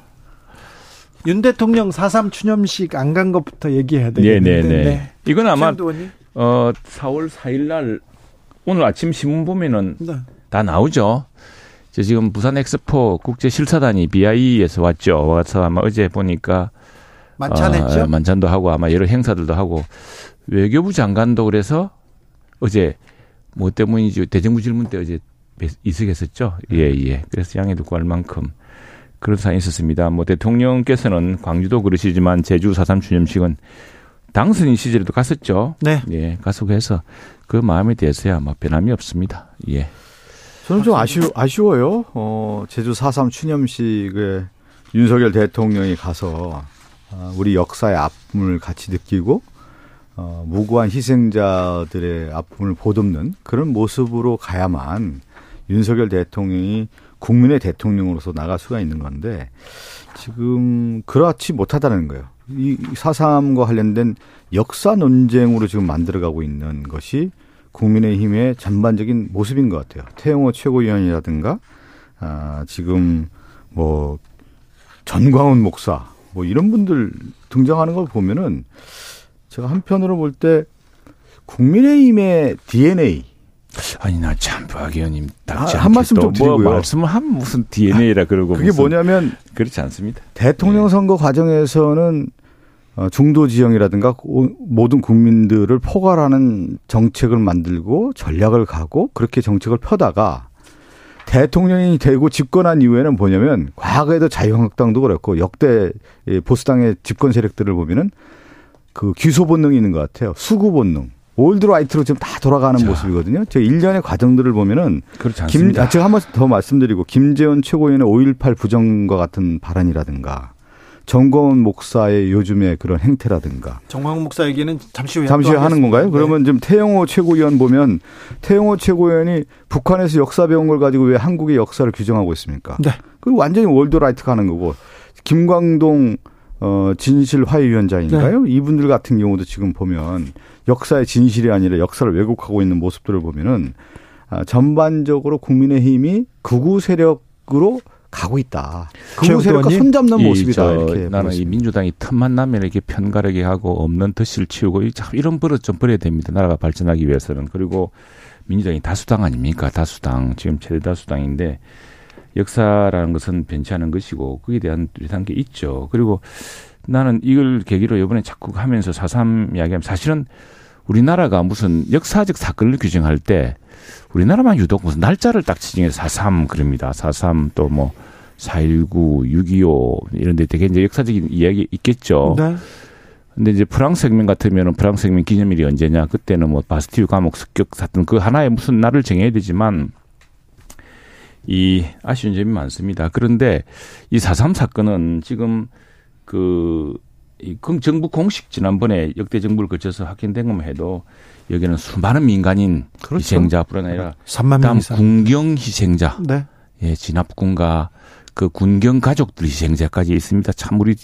윤 대통령 4.3 추념식 안 간 것부터 얘기해야 네, 되겠는데. 네, 네. 이건 아마. 어, 4월 4일 날, 오늘 아침 신문 보면은 네. 다 나오죠. 저 지금 부산 엑스포 국제 실사단이 BI에서 왔죠. 와서 아마 어제 보니까 만찬했죠? 어, 만찬도 하고 아마 여러 행사들도 하고 외교부 장관도 그래서 어제 뭐 때문인지 대정부 질문 때 어제 이석했었죠. 예, 예. 그래서 양해도 구할 만큼 그런 사안이 있었습니다. 뭐 대통령께서는 광주도 그러시지만 제주 4.3 추념식은 당선인 시절에도 갔었죠. 네. 예, 가속해서 그 마음에 대해서야 뭐 변함이 없습니다. 예. 저는 좀 아쉬워, 아쉬워요. 어, 제주 4.3 추념식에 윤석열 대통령이 가서 어, 우리 역사의 아픔을 같이 느끼고 어, 무고한 희생자들의 아픔을 보듬는 그런 모습으로 가야만 윤석열 대통령이 국민의 대통령으로서 나갈 수가 있는 건데 지금 그렇지 못하다는 거예요. 이 4.3과 관련된 역사 논쟁으로 지금 만들어가고 있는 것이 국민의힘의 전반적인 모습인 것 같아요. 태영호 최고위원이라든가 아, 지금 뭐 전광훈 목사 뭐 이런 분들 등장하는 걸 보면은 제가 한편으로 볼 때 국민의힘의 DNA 아니 나 참 박 의원님 아, 딱지 한 말씀 좀뭐 드리고요. 말씀을 한 무슨 DNA라 그러고 그게 무슨 뭐냐면 그렇지 않습니다. 대통령 선거 과정에서는 어, 중도 지형이라든가 오- 모든 국민들을 포괄하는 정책을 만들고 전략을 가고 그렇게 정책을 펴다가 대통령이 되고 집권한 이후에는 뭐냐면 과거에도 자유한국당도 그랬고 역대 이 보수당의 집권 세력들을 보면은 그 귀소 본능이 있는 것 같아요. 수구 본능. old right로 지금 다 돌아가는 자. 모습이거든요. 제 일련의 과정들을 보면은 그렇지 김, 않습니다. 아, 제가 한 번 더 말씀드리고 김재원 최고위원의 5.18 부정과 같은 발언이라든가 전광훈 목사의 요즘의 그런 행태라든가 전광훈 목사 얘기는 잠시 후에 잠시 또 후에 하는. 건가요? 네. 그러면 지금 태영호 최고위원 보면 태영호 최고위원이 북한에서 역사 배운 걸 가지고 왜 한국의 역사를 규정하고 있습니까? 네. 그 완전히 월드라이트가 하는 거고 김광동 어 진실 화해위원장인가요? 네. 이분들 같은 경우도 지금 보면 역사의 진실이 아니라 역사를 왜곡하고 있는 모습들을 보면은 아, 전반적으로 국민의힘이 극우 세력으로 가고 있다. 극우 세력과? 손잡는 이 모습이다. 저 이렇게 나는 이 보겠습니다. 민주당이 틈만 나면 이렇게 편가르게 하고 없는 덫을 치우고 이참 이런 버릇 좀 버려야 됩니다. 나라가 발전하기 위해서는 그리고 민주당이 다수당 아닙니까? 다수당 지금 최대 다수당인데 역사라는 것은 변치 않은 것이고 거기에 대한 뚜렷한 게 있죠. 그리고 나는 이걸 계기로 이번에 자꾸 하면서 사삼 이야기하면 사실은 우리나라가 무슨 역사적 사건을 규정할 때 우리나라만 유독 무슨 날짜를 딱 지정해서 사삼 그럽니다. 사삼 또 뭐 사일구, 육이오 이런 데 되게 이제 역사적인 이야기 있겠죠. 네. 근데 이제 프랑스 혁명 같으면은 프랑스 혁명 기념일이 언제냐? 그때는 뭐 바스티유 감옥 습격 사건 그 하나의 무슨 날을 정해야 되지만 이 아쉬운 점이 많습니다. 그런데 이 사삼 사건은 지금 그, 이 정부 공식 지난번에 역대 정부를 거쳐서 확인된 것만 해도 여기는 수많은 민간인 그렇죠. 희생자뿐 아니라 3만 명 다음 이상. 군경 희생자, 네. 예, 진압군과 그 군경 가족들 희생자까지 있습니다. 참 우리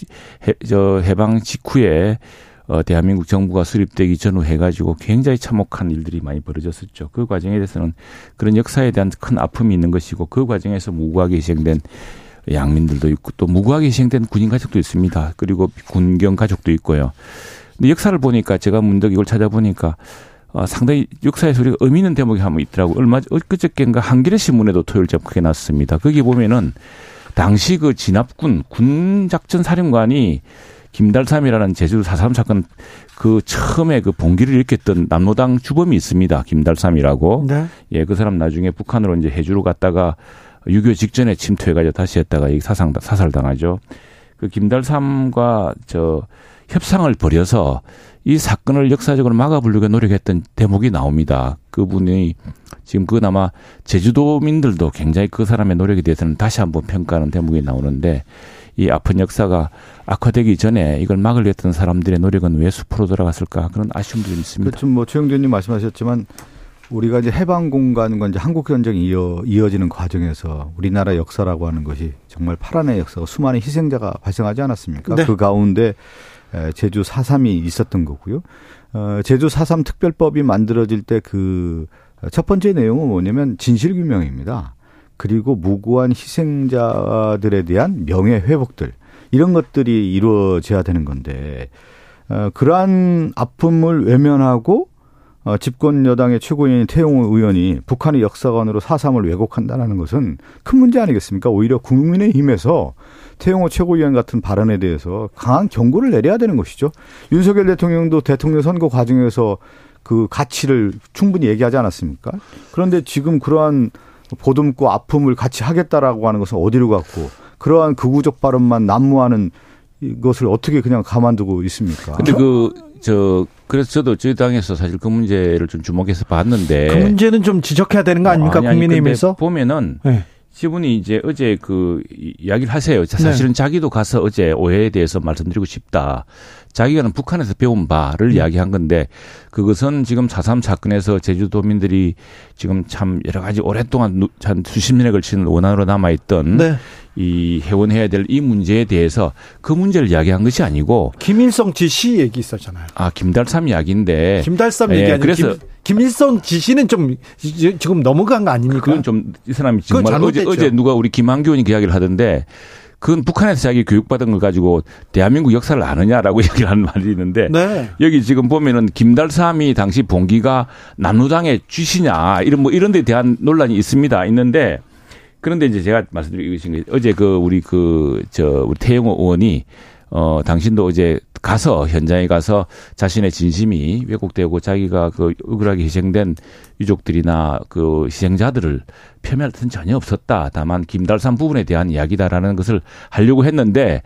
해, 저 해방 직후에 어, 대한민국 정부가 수립되기 전후 해가지고 굉장히 참혹한 일들이 많이 벌어졌었죠. 그 과정에 대해서는 그런 역사에 대한 큰 아픔이 있는 것이고 그 과정에서 무고하게 희생된 양민들도 있고 또 무고하게 희생된 군인 가족도 있습니다. 그리고 군경 가족도 있고요. 근데 역사를 보니까 제가 문득 이걸 찾아보니까 어, 상당히 역사에서 우리가 의미 있는 대목이 한번 있더라고. 얼마 엊그저께인가 한겨레 신문에도 토요일째 크게 났습니다. 거기 보면은 당시 그 진압군 군 작전 사령관이 김달삼이라는 제주 4.3 사건 그 처음에 그 봉기를 일으켰던 남로당 주범이 있습니다. 김달삼이라고. 네. 예, 그 사람 나중에 북한으로 이제 해주로 갔다가 6.25 직전에 침투해가지고 다시 했다가 이 사상, 사살당하죠. 그 김달삼과 저 협상을 벌여서 이 사건을 역사적으로 막아보려고 노력했던 대목이 나옵니다. 그분이 지금 그나마 제주도민들도 굉장히 그 사람의 노력에 대해서는 다시 한번 평가하는 대목이 나오는데 이 아픈 역사가 악화되기 전에 이걸 막으려 했던 사람들의 노력은 왜 숲으로 돌아갔을까 그런 아쉬움도 좀 있습니다. 그좀 뭐 최영재님 말씀하셨지만 우리가 이제 해방 공간과 이제 한국 전쟁이 이어 이어지는 과정에서 우리나라 역사라고 하는 것이 정말 파란의 역사가 수많은 희생자가 발생하지 않았습니까? 네. 그 가운데 에, 제주 4.3이 있었던 거고요. 어, 제주 4.3 특별법이 만들어질 때 그 첫 번째 내용은 뭐냐면 진실규명입니다. 그리고 무고한 희생자들에 대한 명예 회복들 이런 것들이 이루어져야 되는 건데 어, 그러한 아픔을 외면하고 어, 집권 여당의 최고위원인 태용호 의원이 북한의 역사관으로 사삼을 왜곡한다는 것은 큰 문제 아니겠습니까? 오히려 국민의힘에서 태용호 최고위원 같은 발언에 대해서 강한 경고를 내려야 되는 것이죠. 윤석열 대통령도 대통령 선거 과정에서 그 가치를 충분히 얘기하지 않았습니까? 그런데 지금 그러한 보듬고 아픔을 같이 하겠다라고 하는 것은 어디로 갔고 그러한 극우적 발언만 난무하는 이것을 어떻게 그냥 가만두고 있습니까? 근데 그, 저, 그래서 저도 저희 당에서 사실 그 문제를 좀 주목해서 봤는데. 그 문제는 좀 지적해야 되는 거 아닙니까? 아니, 아니, 국민의힘에서? 보면은 네. 지분이 이제 어제 그 이- 이야기를 하세요. 자, 사실은 자기도 가서 어제 오해에 대해서 말씀드리고 싶다. 자기가는 북한에서 배운 바를 이야기한 건데 그것은 지금 4.3 사건에서 제주도민들이 지금 참 여러 가지 오랫동안 누- 한 수십 년에 걸치는 원한으로 남아있던 네. 이 회원해야 될 이 문제에 대해서 그 문제를 이야기한 것이 아니고 김일성 지시 얘기 있었잖아요. 아 김달삼 이야기인데 김달삼 예, 얘기 아니고 그래서- 김, 김일성 지시는 좀 지- 지금 넘어간 거 아닙니까? 그건 좀 이 사람이 정말 어제. 어제 누가 우리 김한규 의원이 그 이야기를 하던데 그건 북한에서 자기 교육받은 걸 가지고 대한민국 역사를 아느냐라고 *laughs* 얘기를 하는 말이 있는데 네. 여기 지금 보면은 김달삼이 당시 봉기가 남로당의 쥐시냐 이런 뭐 이런 데 대한 논란이 있습니다. 있는데 그런데 이제 제가 말씀드리고 계신 게 어제 그 우리 그 저 우리 태영호 의원이 어 당신도 어제 가서 현장에 가서 자신의 진심이 왜곡되고 자기가 그 억울하게 희생된 유족들이나 그 희생자들을 폄훼할 뜻은 전혀 없었다. 다만 김달삼 부분에 대한 이야기다라는 것을 하려고 했는데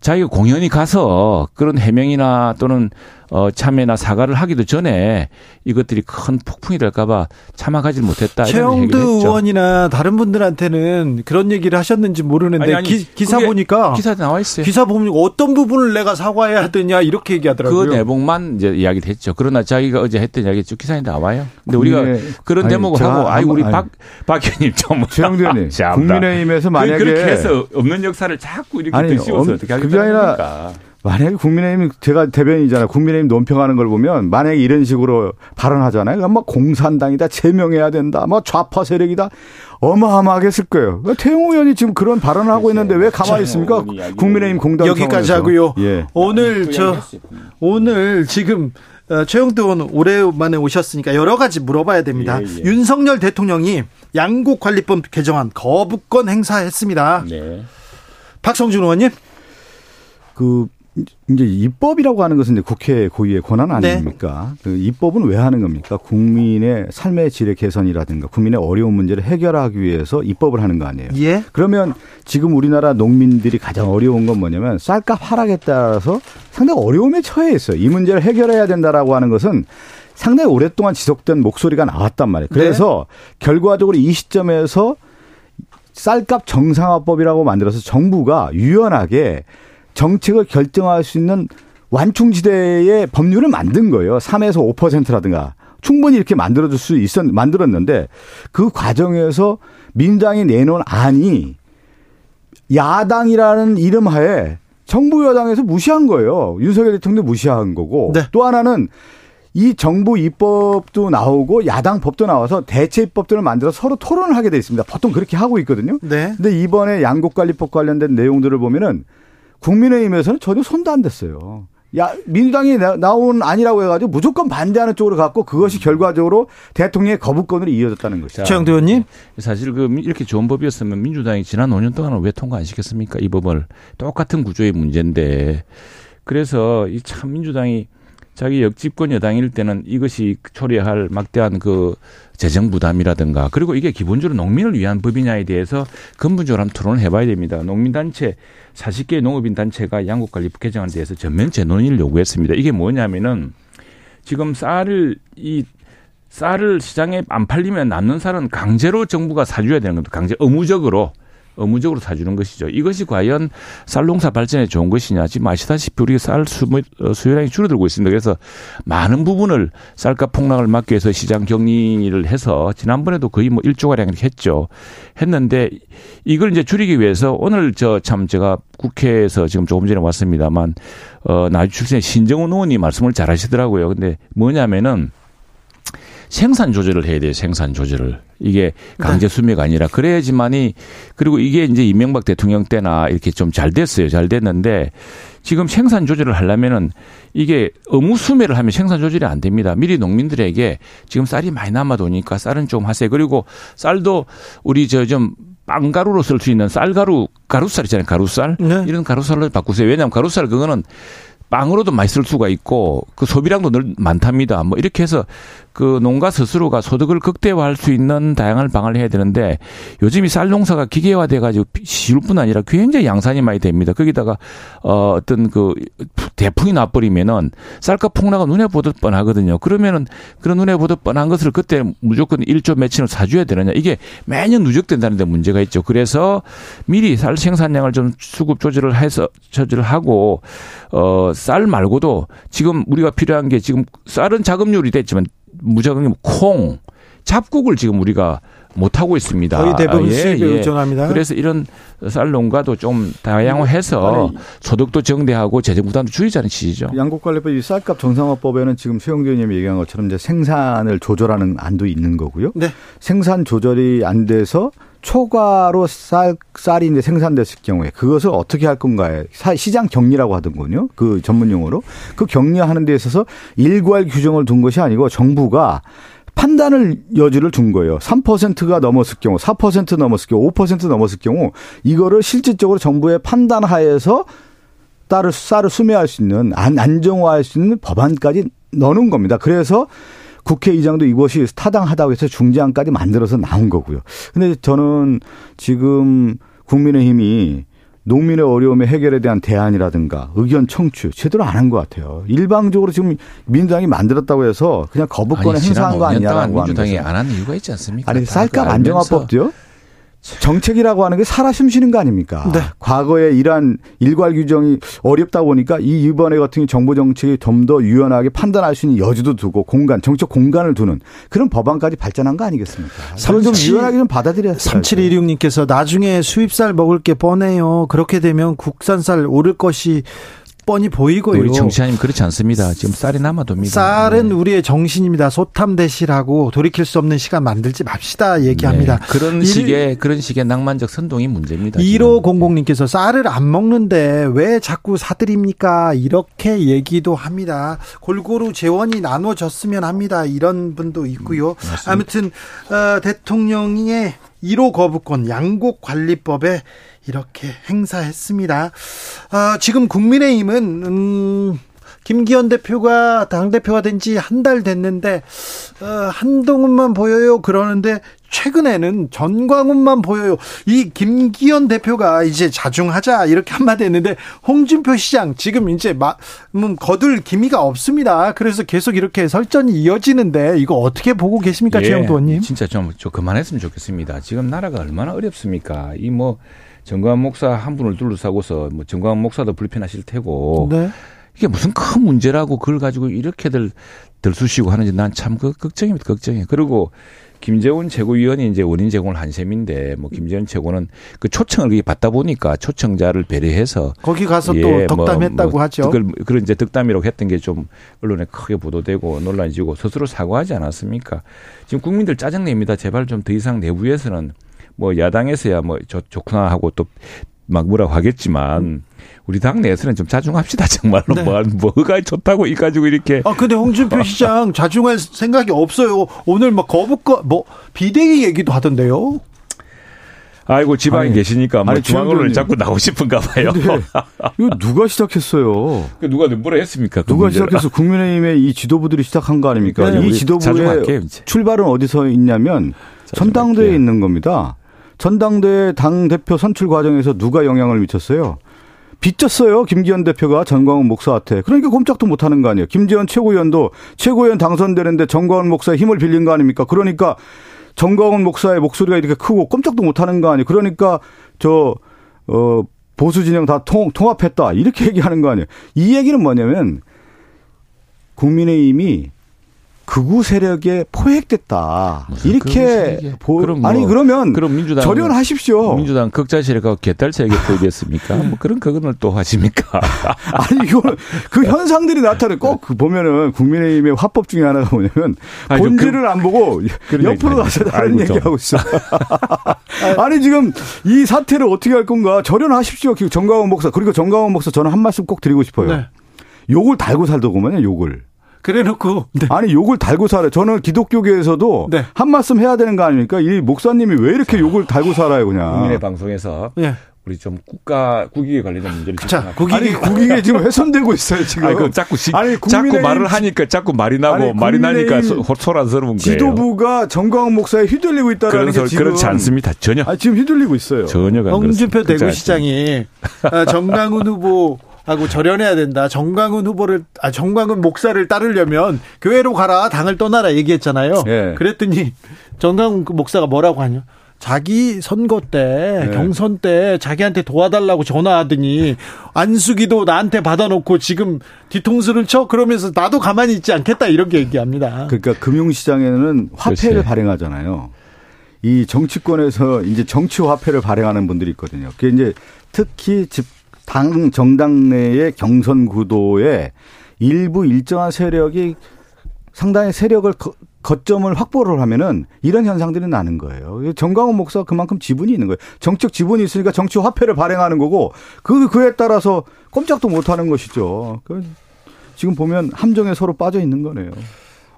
자기가 공연히 가서 그런 해명이나 또는 어 참여나 사과를 하기도 전에 이것들이 큰 폭풍이 될까봐 참아가지 못했다. 이런 최영두 얘기를 했죠. 의원이나 다른 분들한테는 그런 얘기를 하셨는지 모르는데 아니, 아니, 기, 사 보니까 기사에 나와 있어요. 기사 보면 어떤 부분을 내가 사과해야 되냐 이렇게 얘기하더라고요. 그 내용만 이제 이야기를 했죠. 그러나 자기가 어제 했던 이야기 쭉 기사에 나와요. 근데 우리가 그런 대목을 하고 아이 우리 아니. 박, 박 의원님 좀 최영두 의원님. *laughs* 국민의힘에서 만약에 그렇게 해서 없는 역사를 자꾸 이렇게 드시면서 엄- 어떻게 하겠다 는 아니라 겁니까? 만약에 국민의힘 제가 대변인이잖아요. 국민의힘 논평하는 걸 보면 만약에 이런 식으로 발언하잖아요. 그럼 뭐 공산당이다, 제명해야 된다, 뭐 좌파 세력이다, 어마어마하게 했을 거예요. 태용호 의원이 지금 그런 발언을 하고 있는데 왜 가만히 있습니까? 국민의힘 공당 여기까지. 하고요. 예. 오늘 저 이야기했어요. 오늘 지금 어, 최영두 의원 오랜만에 오셨으니까 여러 가지 물어봐야 됩니다. 예, 예. 윤석열 대통령이 양곡관리법 개정안 거부권 행사했습니다. 네. 박성준 의원님. 그 이제 입법이라고 하는 것은 이제 국회 고유의 권한 아닙니까? 네. 그 입법은 왜 하는 겁니까? 국민의 삶의 질의 개선이라든가 국민의 어려운 문제를 해결하기 위해서 입법을 하는 거 아니에요? 예. 그러면 지금 우리나라 농민들이 가장 어려운 건 뭐냐면 쌀값 하락에 따라서 상당히 어려움에 처해 있어요. 이 문제를 해결해야 된다라고 하는 것은 상당히 오랫동안 지속된 목소리가 나왔단 말이에요. 그래서 네. 결과적으로 이 시점에서 쌀값 정상화법이라고 만들어서 정부가 유연하게 정책을 결정할 수 있는 완충지대의 법률을 만든 거예요. 3에서 5%라든가. 충분히 이렇게 만들어줄 수 있었, 만들었는데 그 과정에서 민주당이 내놓은 안이 야당이라는 이름 하에 정부 여당에서 무시한 거예요. 윤석열 대통령 무시한 거고. 네. 또 하나는 이 정부 입법도 나오고 야당 법도 나와서 대체 입법들을 만들어 서로 토론을 하게 돼 있습니다. 보통 그렇게 하고 있거든요. 네. 근데 이번에 양곡관리법 관련된 내용들을 보면은 국민의힘에서는 전혀 손도 안 댔어요. 야 민주당이 나온 아니라고 해가지고 무조건 반대하는 쪽으로 갔고 그것이 결과적으로 대통령의 거부권으로 이어졌다는 것이죠. 최영도 의원님 사실 그 이렇게 좋은 법이었으면 민주당이 지난 5년 동안은 왜 통과 안 시켰습니까? 이 법을 똑같은 구조의 문제인데 그래서 이 참 민주당이 자기 역집권 여당일 때는 이것이 초래할 막대한 그 재정 부담이라든가 그리고 이게 기본적으로 농민을 위한 법이냐에 대해서 근본적으로 한번 토론을 해봐야 됩니다. 농민단체 40개 농업인 단체가 양국관리법 개정안에 대해서 전면 재논의를 요구했습니다. 이게 뭐냐면은 지금 쌀을 이 쌀을 시장에 안 팔리면 남는 쌀은 강제로 정부가 사줘야 되는 겁니다. 강제 의무적으로 의무적으로 사주는 것이죠. 이것이 과연 쌀 농사 발전에 좋은 것이냐. 지금 아시다시피 우리 쌀 어, 수요량이 줄어들고 있습니다. 그래서 많은 부분을 쌀값 폭락을 막기 위해서 시장 격리를 해서 지난번에도 거의 뭐 1조가량 이렇게 했죠. 했는데 이걸 이제 줄이기 위해서 오늘 저 참 제가 국회에서 지금 조금 전에 왔습니다만 어 나주 출신의 신정훈 의원이 말씀을 잘 하시더라고요. 근데 뭐냐면은 생산 조절을 해야 돼요. 생산 조절을. 이게 강제 수매가 아니라 그래야지만이 그리고 이게 이제 이명박 대통령 때나 이렇게 좀 잘 됐어요. 잘 됐는데 지금 생산 조절을 하려면은 이게 의무 수매를 하면 생산 조절이 안 됩니다. 미리 농민들에게 지금 쌀이 많이 남아 도니까 쌀은 좀 하세요. 그리고 쌀도 우리 저 좀 빵가루로 쓸 수 있는 쌀가루 가루쌀 있잖아요. 가루쌀 네. 이런 가루쌀로 바꾸세요. 왜냐하면 가루쌀 그거는 빵으로도 많이 쓸 수가 있고 그 소비량도 늘 많답니다. 뭐 이렇게 해서 그 농가 스스로가 소득을 극대화할 수 있는 다양한 방안을 해야 되는데 요즘 이 쌀 농사가 기계화돼 가지고 쉬울 뿐 아니라 굉장히 양산이 많이 됩니다. 거기다가 어 어떤 그 대풍이 나버리면은 쌀값 폭락은 눈에 보듯 뻔하거든요. 그러면은 그런 눈에 보듯 뻔한 것을 그때 무조건 1조 매칭을 사줘야 되느냐 이게 매년 누적된다는 데 문제가 있죠. 그래서 미리 쌀 생산량을 좀 수급 조절을 해서 조절을 하고 어 쌀 말고도 지금 우리가 필요한 게 지금 쌀은 자급률이 됐지만 무작위 콩, 잡곡을 지금 우리가 못 하고 있습니다. 거의 대부분 아, 예, 수입에 예. 의존합니다. 그래서 이런 쌀 농가도 좀 다양화해서 소득도 정대하고 재정 부담도 줄이자는 취지죠. 양곡관리법 이 쌀값 정상화법에는 지금 최영대 의원님이 얘기한 것처럼 이제 생산을 조절하는 안도 있는 거고요. 네. 생산 조절이 안 돼서 초과로 쌀, 쌀이 이제 생산됐을 경우에 그것을 어떻게 할 건가에 시장 격리라고 하던군요. 그 전문 용어로. 그 격리하는 데 있어서 일괄 규정을 둔 것이 아니고 정부가 판단을 여지를 둔 거예요. 3%가 넘었을 경우, 4% 넘었을 경우, 5% 넘었을 경우 이거를 실질적으로 정부의 판단 하에서 쌀을 쌀을 수매할 수 있는 안, 안정화할 수 있는 법안까지 넣는 겁니다. 그래서 국회의장도 이것이 타당하다고 해서 중재안까지 만들어서 나온 거고요. 근데 저는 지금 국민의힘이 농민의 어려움의 해결에 대한 대안이라든가 의견 청취 제대로 안 한 것 같아요. 일방적으로 지금 민주당이 만들었다고 해서 그냥 거부권을 행사한 거 아니냐라고 민주당이 안 하는 이유가 있지 않습니까? 아니 쌀값 안정화법도요. 정책이라고 하는 게 살아 숨쉬는 거 아닙니까? 네. 과거에 이러한 일괄 규정이 어렵다 보니까 이 이번에 같은 정부 정책이 좀 더 유연하게 판단할 수 있는 여지도 두고 공간, 정책 공간을 두는 그런 법안까지 발전한 거 아니겠습니까? 그걸 좀 유연하게 좀 받아들였어요. 3716님께서 나중에 수입쌀 먹을 게 뻔해요. 그렇게 되면 국산쌀 오를 것이 뻔히 보이고요. 우리 정치하님 그렇지 않습니다. 지금 쌀이 남아돕니다. 쌀은 네. 우리의 정신입니다. 소탐대실하고 돌이킬 수 없는 시간 만들지 맙시다 얘기합니다. 네. 그런 일- 식의 그런 식의 낭만적 선동이 문제입니다. 1500님께서 쌀을 안 먹는데 왜 자꾸 사드립니까? 이렇게 얘기도 합니다. 골고루 재원이 나눠졌으면 합니다. 이런 분도 있고요. 아무튼 어, 대통령의 1호 거부권 양곡 관리법에 이렇게 행사했습니다. 아, 지금 국민의힘은 음, 김기현 대표가 당 대표가 된 지 한 달 됐는데 어, 한동훈만 보여요 그러는데 최근에는 전광훈만 보여요. 이 김기현 대표가 이제 자중하자 이렇게 한마디 했는데 홍준표 시장 지금 이제 막 음, 거둘 기미가 없습니다. 그래서 계속 이렇게 설전이 이어지는데 이거 어떻게 보고 계십니까, 예, 최영도 의원님? 진짜 좀, 좀 그만했으면 좋겠습니다. 지금 나라가 얼마나 어렵습니까? 이 뭐 정광훈 목사 한 분을 둘러싸고서 뭐 정광훈 목사도 불편하실 테고 네. 이게 무슨 큰 문제라고 그걸 가지고 이렇게들 들쑤시고 하는지 난 참 그 걱정입니다. 걱정이에요. 그리고 김재원 최고위원이 이제 원인 제공을 한 셈인데 뭐 김재원 최고는 그 초청을 받다 보니까 초청자를 배려해서 거기 가서 예, 또 덕담했다고 뭐, 하죠. 그걸 그런 이제 덕담이라고 했던 게 좀 언론에 크게 보도되고 논란이지고 스스로 사과하지 않았습니까? 지금 국민들 짜증 냅니다. 제발 좀 더 이상 내부에서는 뭐 야당에서야 뭐 좋, 좋구나 하고 또 막 뭐라고 하겠지만 우리 당 내에서는 좀 자중합시다 정말로 네. 뭐 뭐가 좋다고 이 가지고 이렇게 아 근데 홍준표 *laughs* 시장 자중할 생각이 없어요. 오늘 막 거부권 뭐 비대위 얘기도 하던데요. 아이고 지방에 아니, 계시니까 뭐 최영도님. 자꾸 나오고 싶은가 봐요. 이거 누가 시작했어요? *laughs* 그 누가 뭐라 했습니까? 그 누가 문제를. 시작해서 국민의힘의 이 지도부들이 시작한 거 아닙니까? 네, 이 우리 지도부의 자중할게요. 출발은 어디서 있냐면 자중할게요. 있는 겁니다. 전당대회 당 대표 선출 과정에서 누가 영향을 미쳤어요? 빚졌어요. 김기현 대표가 전광훈 목사한테. 그러니까 꼼짝도 못하는 거 아니에요. 김재원 최고위원도 최고위원 당선되는데 전광훈 목사의 힘을 빌린 거 아닙니까? 그러니까 전광훈 목사의 목소리가 이렇게 크고 꼼짝도 못하는 거 아니에요. 그러니까 저 어, 보수 진영 다 통, 통합했다 이렇게 *laughs* 얘기하는 거 아니에요. 이 얘기는 뭐냐면 국민의힘이 극우 세력에 포획됐다. 이렇게. 보 그럼 뭐, 아니 그러면 그럼 민주당 절연하십시오. 민주당 극자 세력하고 개딸 세력에 포위됐습니까? 뭐 그런 그건을 또 하십니까? *laughs* 아니 이거 그 현상들이 나타나 꼭그 보면은 국민의힘의 화법 중에 하나가 뭐냐면 아니, 좀 본질을 안 보고 옆으로 아니, 다른. 얘기하고 있어. *laughs* 아니 지금 이 사태를 어떻게 할 건가 절연하십시오. 그 정강원 목사 그리고 정강원 목사 저는 한 말씀 꼭 드리고 싶어요. 네. 욕을 달고 살더구만요. 욕을. 그래놓고 네. 아니 욕을 달고 살아요. 저는 기독교계에서도 네. 한 말씀 해야 되는 거 아닙니까? 이 목사님이 왜 이렇게 욕을 달고 살아요, 그냥. 국민의 방송에서 예. 우리 좀 국가 국익에 관련된 문제를 자, 집중하고. 국익 아니 국익에 지금 훼손되고 있어요 지금. 아니, 그 자꾸 시, 아니, 자꾸 국민의힘 말을 하니까 자꾸 말이 나고 아니, 말이 나니까 소, 소란스러운 거예요. 지도부가 정광훈 목사에 휘둘리고 있다라는 그런 게 그렇지 않습니다. 전혀 아니, 지금 휘둘리고 있어요. 전혀가 안 홍준표 대구시장이 아, 정강훈 후보 하고 절연해야 된다. 정강훈 후보를 아 정강훈 목사를 따르려면 교회로 가라, 당을 떠나라 얘기했잖아요. 예. 그랬더니 정강훈 그 목사가 뭐라고 하냐? 자기 선거 때 네. 경선 때 자기한테 도와달라고 전화하더니 안수기도 나한테 받아놓고 지금 뒤통수를 쳐 그러면서 나도 가만히 있지 않겠다 이렇게 얘기합니다. 그러니까 금융시장에는 화폐를 그렇지. 발행하잖아요. 이 정치권에서 이제 정치 화폐를 발행하는 분들이 있거든요. 그게 이제 특히 집, 당, 정당 내의 경선 구도에 일부 일정한 세력이 상당히 세력을 거, 거점을 확보를 하면은 이런 현상들이 나는 거예요. 정광훈 목사가 그만큼 지분이 있는 거예요. 정책 지분이 있으니까 정치 화폐를 발행하는 거고 그 그에 따라서 꼼짝도 못 하는 것이죠. 그 지금 보면 함정에 서로 빠져 있는 거네요.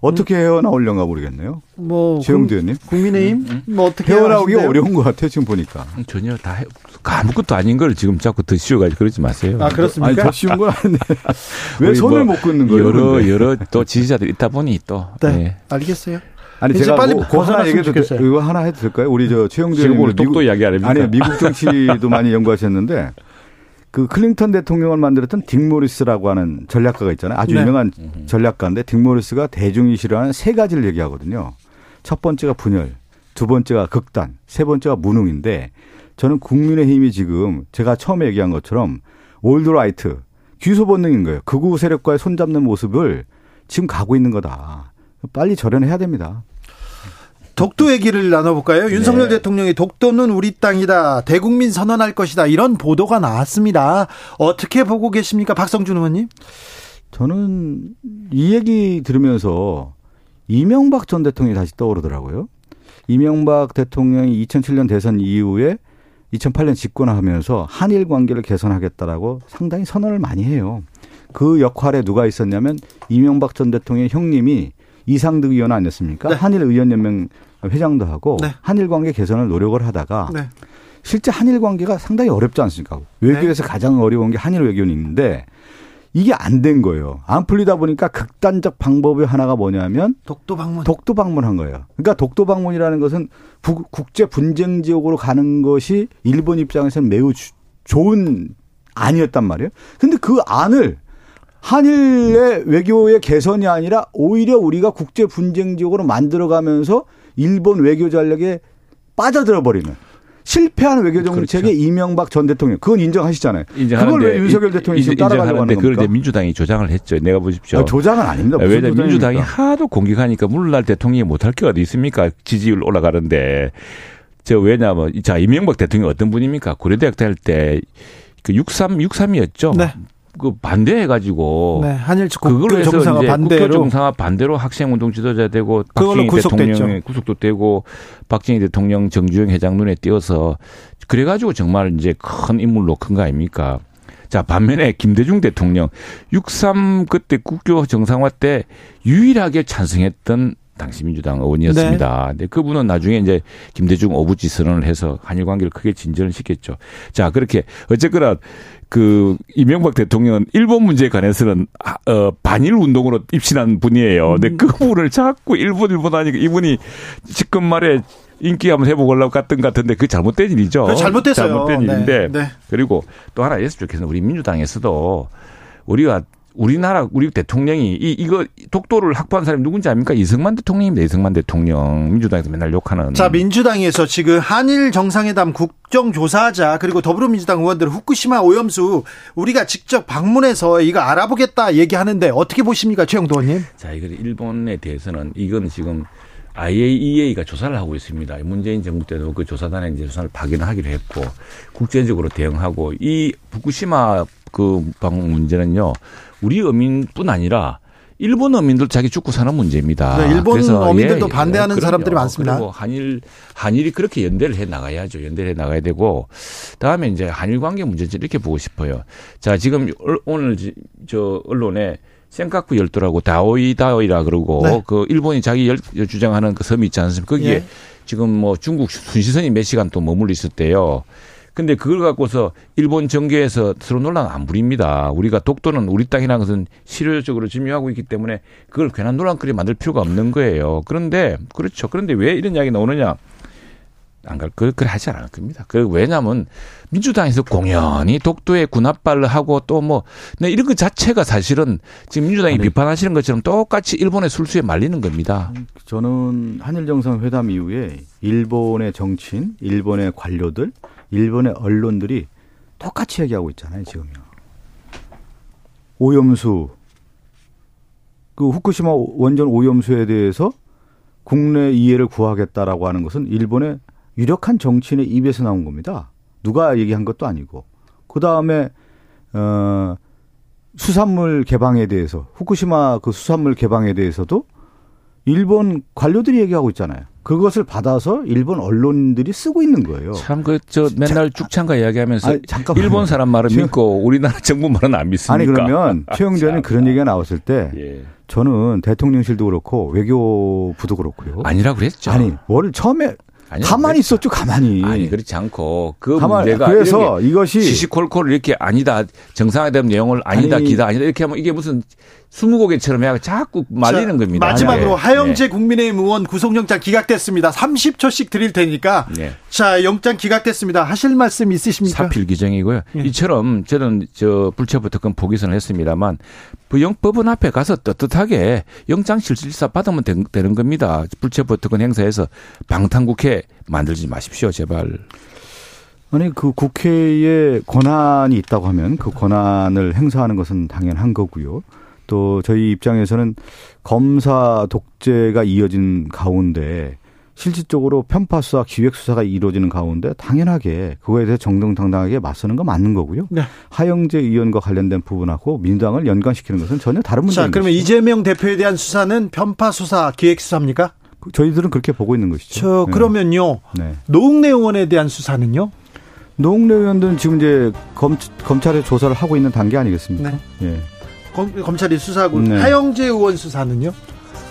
어떻게 헤어나오려나 모르겠네요. 뭐 최영두 의원님. 국민의힘 뭐 어떻게 헤어나오기? 어려운 것 같아요, 지금 보니까. 전혀 다 해, 아무것도 아닌 걸 지금 자꾸 더 씌워가지고 그러지 마세요. 아 그렇습니까? 아니, 더 쉬운 건 아닌데. *laughs* 왜 손을 뭐못 끊는 거예요? 여러 근데? 여러 또 지지자들 있다 보니 또 네, 예. 알겠어요. 아니, 이제 제가 빨리 뭐, 그거 하나 얘기해도 돼, 좋겠어요. 이거 하나 해도 될까요? 우리 저 최영두 지금 의원님. 오늘 똑똑 이야기 아닙니까? 아니, 미국 정치도 많이 연구하셨는데 그 클린턴 대통령을 만들었던 딕 모리스라고 하는 전략가가 있잖아요. 아주 네. 유명한 전략가인데 딕 모리스가 대중이 싫어하는 세 가지를 얘기하거든요. 첫 번째가 분열, 두 번째가 극단, 세 번째가 무능인데 저는 국민의힘이 지금 제가 처음에 얘기한 것처럼 old right, 귀소 본능인 거예요. 극우 세력과의 손잡는 모습을 지금 가고 있는 거다. 빨리 절연해야 됩니다. 독도 얘기를 나눠볼까요? 윤석열 대통령이 독도는 우리 땅이다. 대국민 선언할 것이다. 이런 보도가 나왔습니다. 어떻게 보고 계십니까? 박성준 의원님? 저는 이 얘기 들으면서 이명박 전 대통령이 다시 떠오르더라고요. 이명박 대통령이 2007년 대선 이후에 2008년 집권하면서 한일 관계를 개선하겠다라고 상당히 선언을 많이 해요. 그 역할에 누가 있었냐면 이명박 전 대통령의 형님이 이상득 의원 아니었습니까? 네. 한일 의원연맹 회장도 하고 네. 한일 관계 개선을 노력을 하다가 네. 실제 한일 관계가 상당히 어렵지 않습니까? 외교에서 가장 어려운 게 한일 외교인데 이게 안 된 거예요. 안 풀리다 보니까 극단적 방법의 하나가 뭐냐면 독도 방문. 독도 방문한 거예요. 그러니까 독도 방문이라는 것은 부- 국제 분쟁 지역으로 가는 것이 일본 입장에서는 매우 주- 좋은 안이었단 말이에요. 근데 그 안을 한일의 외교의 개선이 아니라 오히려 우리가 국제 분쟁 지역으로 만들어가면서 일본 외교 전략에 빠져들어 버리는 실패한 외교 정책의 이명박 전 대통령 그건 인정하시잖아요. 그걸 왜 윤석열 대통령이 지금 따라가려고 하는 그걸 겁니까? 이제 민주당이 조장을 했죠. 내가 보십시오. 아, 조장은 아닙니다. 왜냐면 민주당이? 하도 공격하니까 물날 대통령이 못할 게 어디 있습니까? 지지율 올라가는데. 저 왜냐면 자 이명박 대통령이 어떤 분입니까? 고려대학 다닐 때 그 63, 63이었죠. 네. 그 반대해가지고 네. 한일 그걸로 국교 해서 정상화 이제 국교 반대로 정상화 반대로 학생 운동 지도자 되고 박정희. 대통령 구속도 되고 박정희 대통령 정주영 회장 눈에 띄어서 그래가지고 정말 이제 큰 인물로 큰 거 아닙니까? 자 반면에 김대중 대통령 63 그때 국교 정상화 때 유일하게 찬성했던 당시 민주당 의원이었습니다. 근데 그분은 나중에 이제 김대중 오부지 선언을 해서 한일 관계를 크게 진전을 시켰죠. 자 그렇게 어쨌거나 그 이명박 대통령은 일본 문제에 관해서는 아, 어, 반일 운동으로 입신한 분이에요. 근데 그 부분을 자꾸 일본 일본 하니까 이분이 지금 말에 인기 한번 해보려고 갔던 것 같은데 그게 잘못된 일이죠. 잘못됐어요. 잘못된 네, 일인데 네. 그리고 또 하나 있었으면 좋겠는 우리 민주당에서도 우리가 우리나라 우리 대통령이 이 이거 독도를 확보한 사람이 누군지 압니까? 이승만 대통령입니다. 이승만 대통령 민주당에서 맨날 욕하는. 자, 민주당에서 지금 한일 정상회담 국정조사하자 그리고 더불어민주당 의원들 후쿠시마 오염수 우리가 직접 방문해서 이거 알아보겠다 얘기하는데 어떻게 보십니까, 최영도 의원님? 자, 이거 일본에 대해서는 이건 지금 IAEA가 조사를 하고 있습니다. 문재인 정부 때도 그 조사단에 이제 조사를 파견하기로 했고 국제적으로 대응하고 이 부쿠시마 그 방문 문제는요 우리 어민뿐 아니라 일본 어민들 자기 죽고 사는 문제입니다. 네, 일본 어민들도 예, 반대하는 그럼요. 사람들이 많습니다. 그리고 한일 한일이 그렇게 연대를 해 나가야죠. 연대를 해 나가야 되고 다음에 이제 한일 관계 문제 이렇게 보고 싶어요. 자 지금 얼- 오늘 지- 저 언론에 센카쿠 열도라고 다오이 다오이라 그러고 네. 그 일본이 자기 열, 주장하는 그 섬이 있지 않습니까? 거기에 예. 지금 뭐 중국 순시선이 몇 시간 또 머물러 있었대요. 근데 그걸 갖고서 일본 정계에서 서로 논란 안 부립니다. 우리가 독도는 우리 땅이라는 것은 실효적으로 증명하고 있기 때문에 그걸 괜한 논란거리 만들 필요가 없는 거예요. 그런데 그렇죠. 그런데 왜 이런 이야기 나오느냐? 안 갈, 그, 그래 하지 않을 겁니다. 그, 왜냐면, 민주당에서 공연히 독도에 군합발을 하고 또 뭐, 네, 이런 것 자체가 사실은 지금 민주당이 아니. 비판하시는 것처럼 똑같이 일본의 술수에 말리는 겁니다. 저는 한일 정상회담 이후에 일본의 정치인, 일본의 관료들, 일본의 언론들이 똑같이 얘기하고 있잖아요, 지금요. 오염수, 그 후쿠시마 원전 오염수에 대해서 국내 이해를 구하겠다라고 하는 것은 일본의 유력한 정치인의 입에서 나온 겁니다. 누가 얘기한 것도 아니고. 그 다음에, 어, 수산물 개방에 대해서, 후쿠시마 그 수산물 개방에 대해서도 일본 관료들이 얘기하고 있잖아요. 그것을 받아서 일본 언론들이 쓰고 있는 거예요. 참, 그, 저, 맨날 쭉창가 이야기하면서 아니, 잠깐만요. 일본 사람 말은 지금- 믿고 우리나라 정부 말은 안 믿습니까? 아니 그러면 최영전이 *laughs* 그런 얘기가 나왔을 때 예. 저는 대통령실도 그렇고 외교부도 그렇고요. 아니라 그랬죠. 아니, 뭘 처음에 아니라 가만히 그랬죠. 있었죠, 가만히. 아니, 그렇지 않고 그 가만 문제가 그래서 이것이 시시콜콜 이렇게 아니다 정상회담 내용을 아니다 아니. 기다 아니다 이렇게 하면 이게 무슨 스무고개처럼 해가 자꾸 말리는 자, 겁니다. 마지막으로 네. 하영재 국민의힘 의원 구속영장 기각됐습니다. 30초씩 드릴 테니까. 네. 자, 영장 기각됐습니다. 하실 말씀 있으십니까? 사필 규정이고요. 예. 이처럼 저는 저 불체포 특권 포기선을 했습니다만 그 영법원 앞에 가서 떳떳하게 영장 실질사 받으면 된- 되는 겁니다. 불체포 특권 행사해서 방탄국회 만들지 마십시오, 제발. 아니 그 국회에 권한이 있다고 하면 그 권한을 행사하는 것은 당연한 거고요. 또 저희 입장에서는 검사 독재가 이어진 가운데 실질적으로 편파 수사, 기획 수사가 이루어지는 가운데 당연하게 그거에 대해 정정당당하게 맞서는 거 맞는 거고요. 네. 하영재 의원과 관련된 부분하고 민주당을 연관시키는 것은 전혀 다른 문제입니다. 자, 그러면 이재명 대표에 대한 수사는 편파 수사, 기획 수사입니까? 저희들은 그렇게 보고 있는 것이죠. 저 네. 그러면요. 네. 노웅래 의원에 대한 수사는요? 노웅래 의원들은 지금 이제 검, 검찰에 조사를 하고 있는 단계 아니겠습니까? 네. 예. 검, 검찰이 수사하고 네. 하영재 의원 수사는요?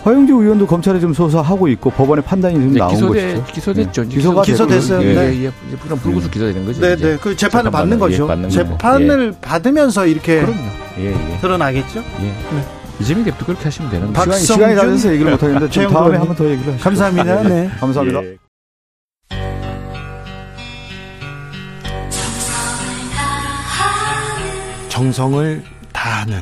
허영재 의원도 검찰에 지금 조사하고 있고 법원의 판단이 지금 이제 나온 기소돼, 것이죠. 기소됐죠. 네. 기소가 기소됐어요. 됐고요. 예, 네. 예, 예. 그럼 불구속 기소되는 거죠. 네. 네. 그 재판을 재판 받는 받는, 거죠. 예, 받는 재판을 받으면서 이렇게 그럼요. 예, 예. 드러나겠죠? 예. 이재명 대표 그렇게 하시면 되는 박- 거죠. 시간이, 시간이 다 박성준- 돼서 얘기를 못 하겠는데 좀 다음에 의원님. 한번 더 얘기를 하시죠. 감사합니다. 네. 감사합니다. 예. 정성을 다하는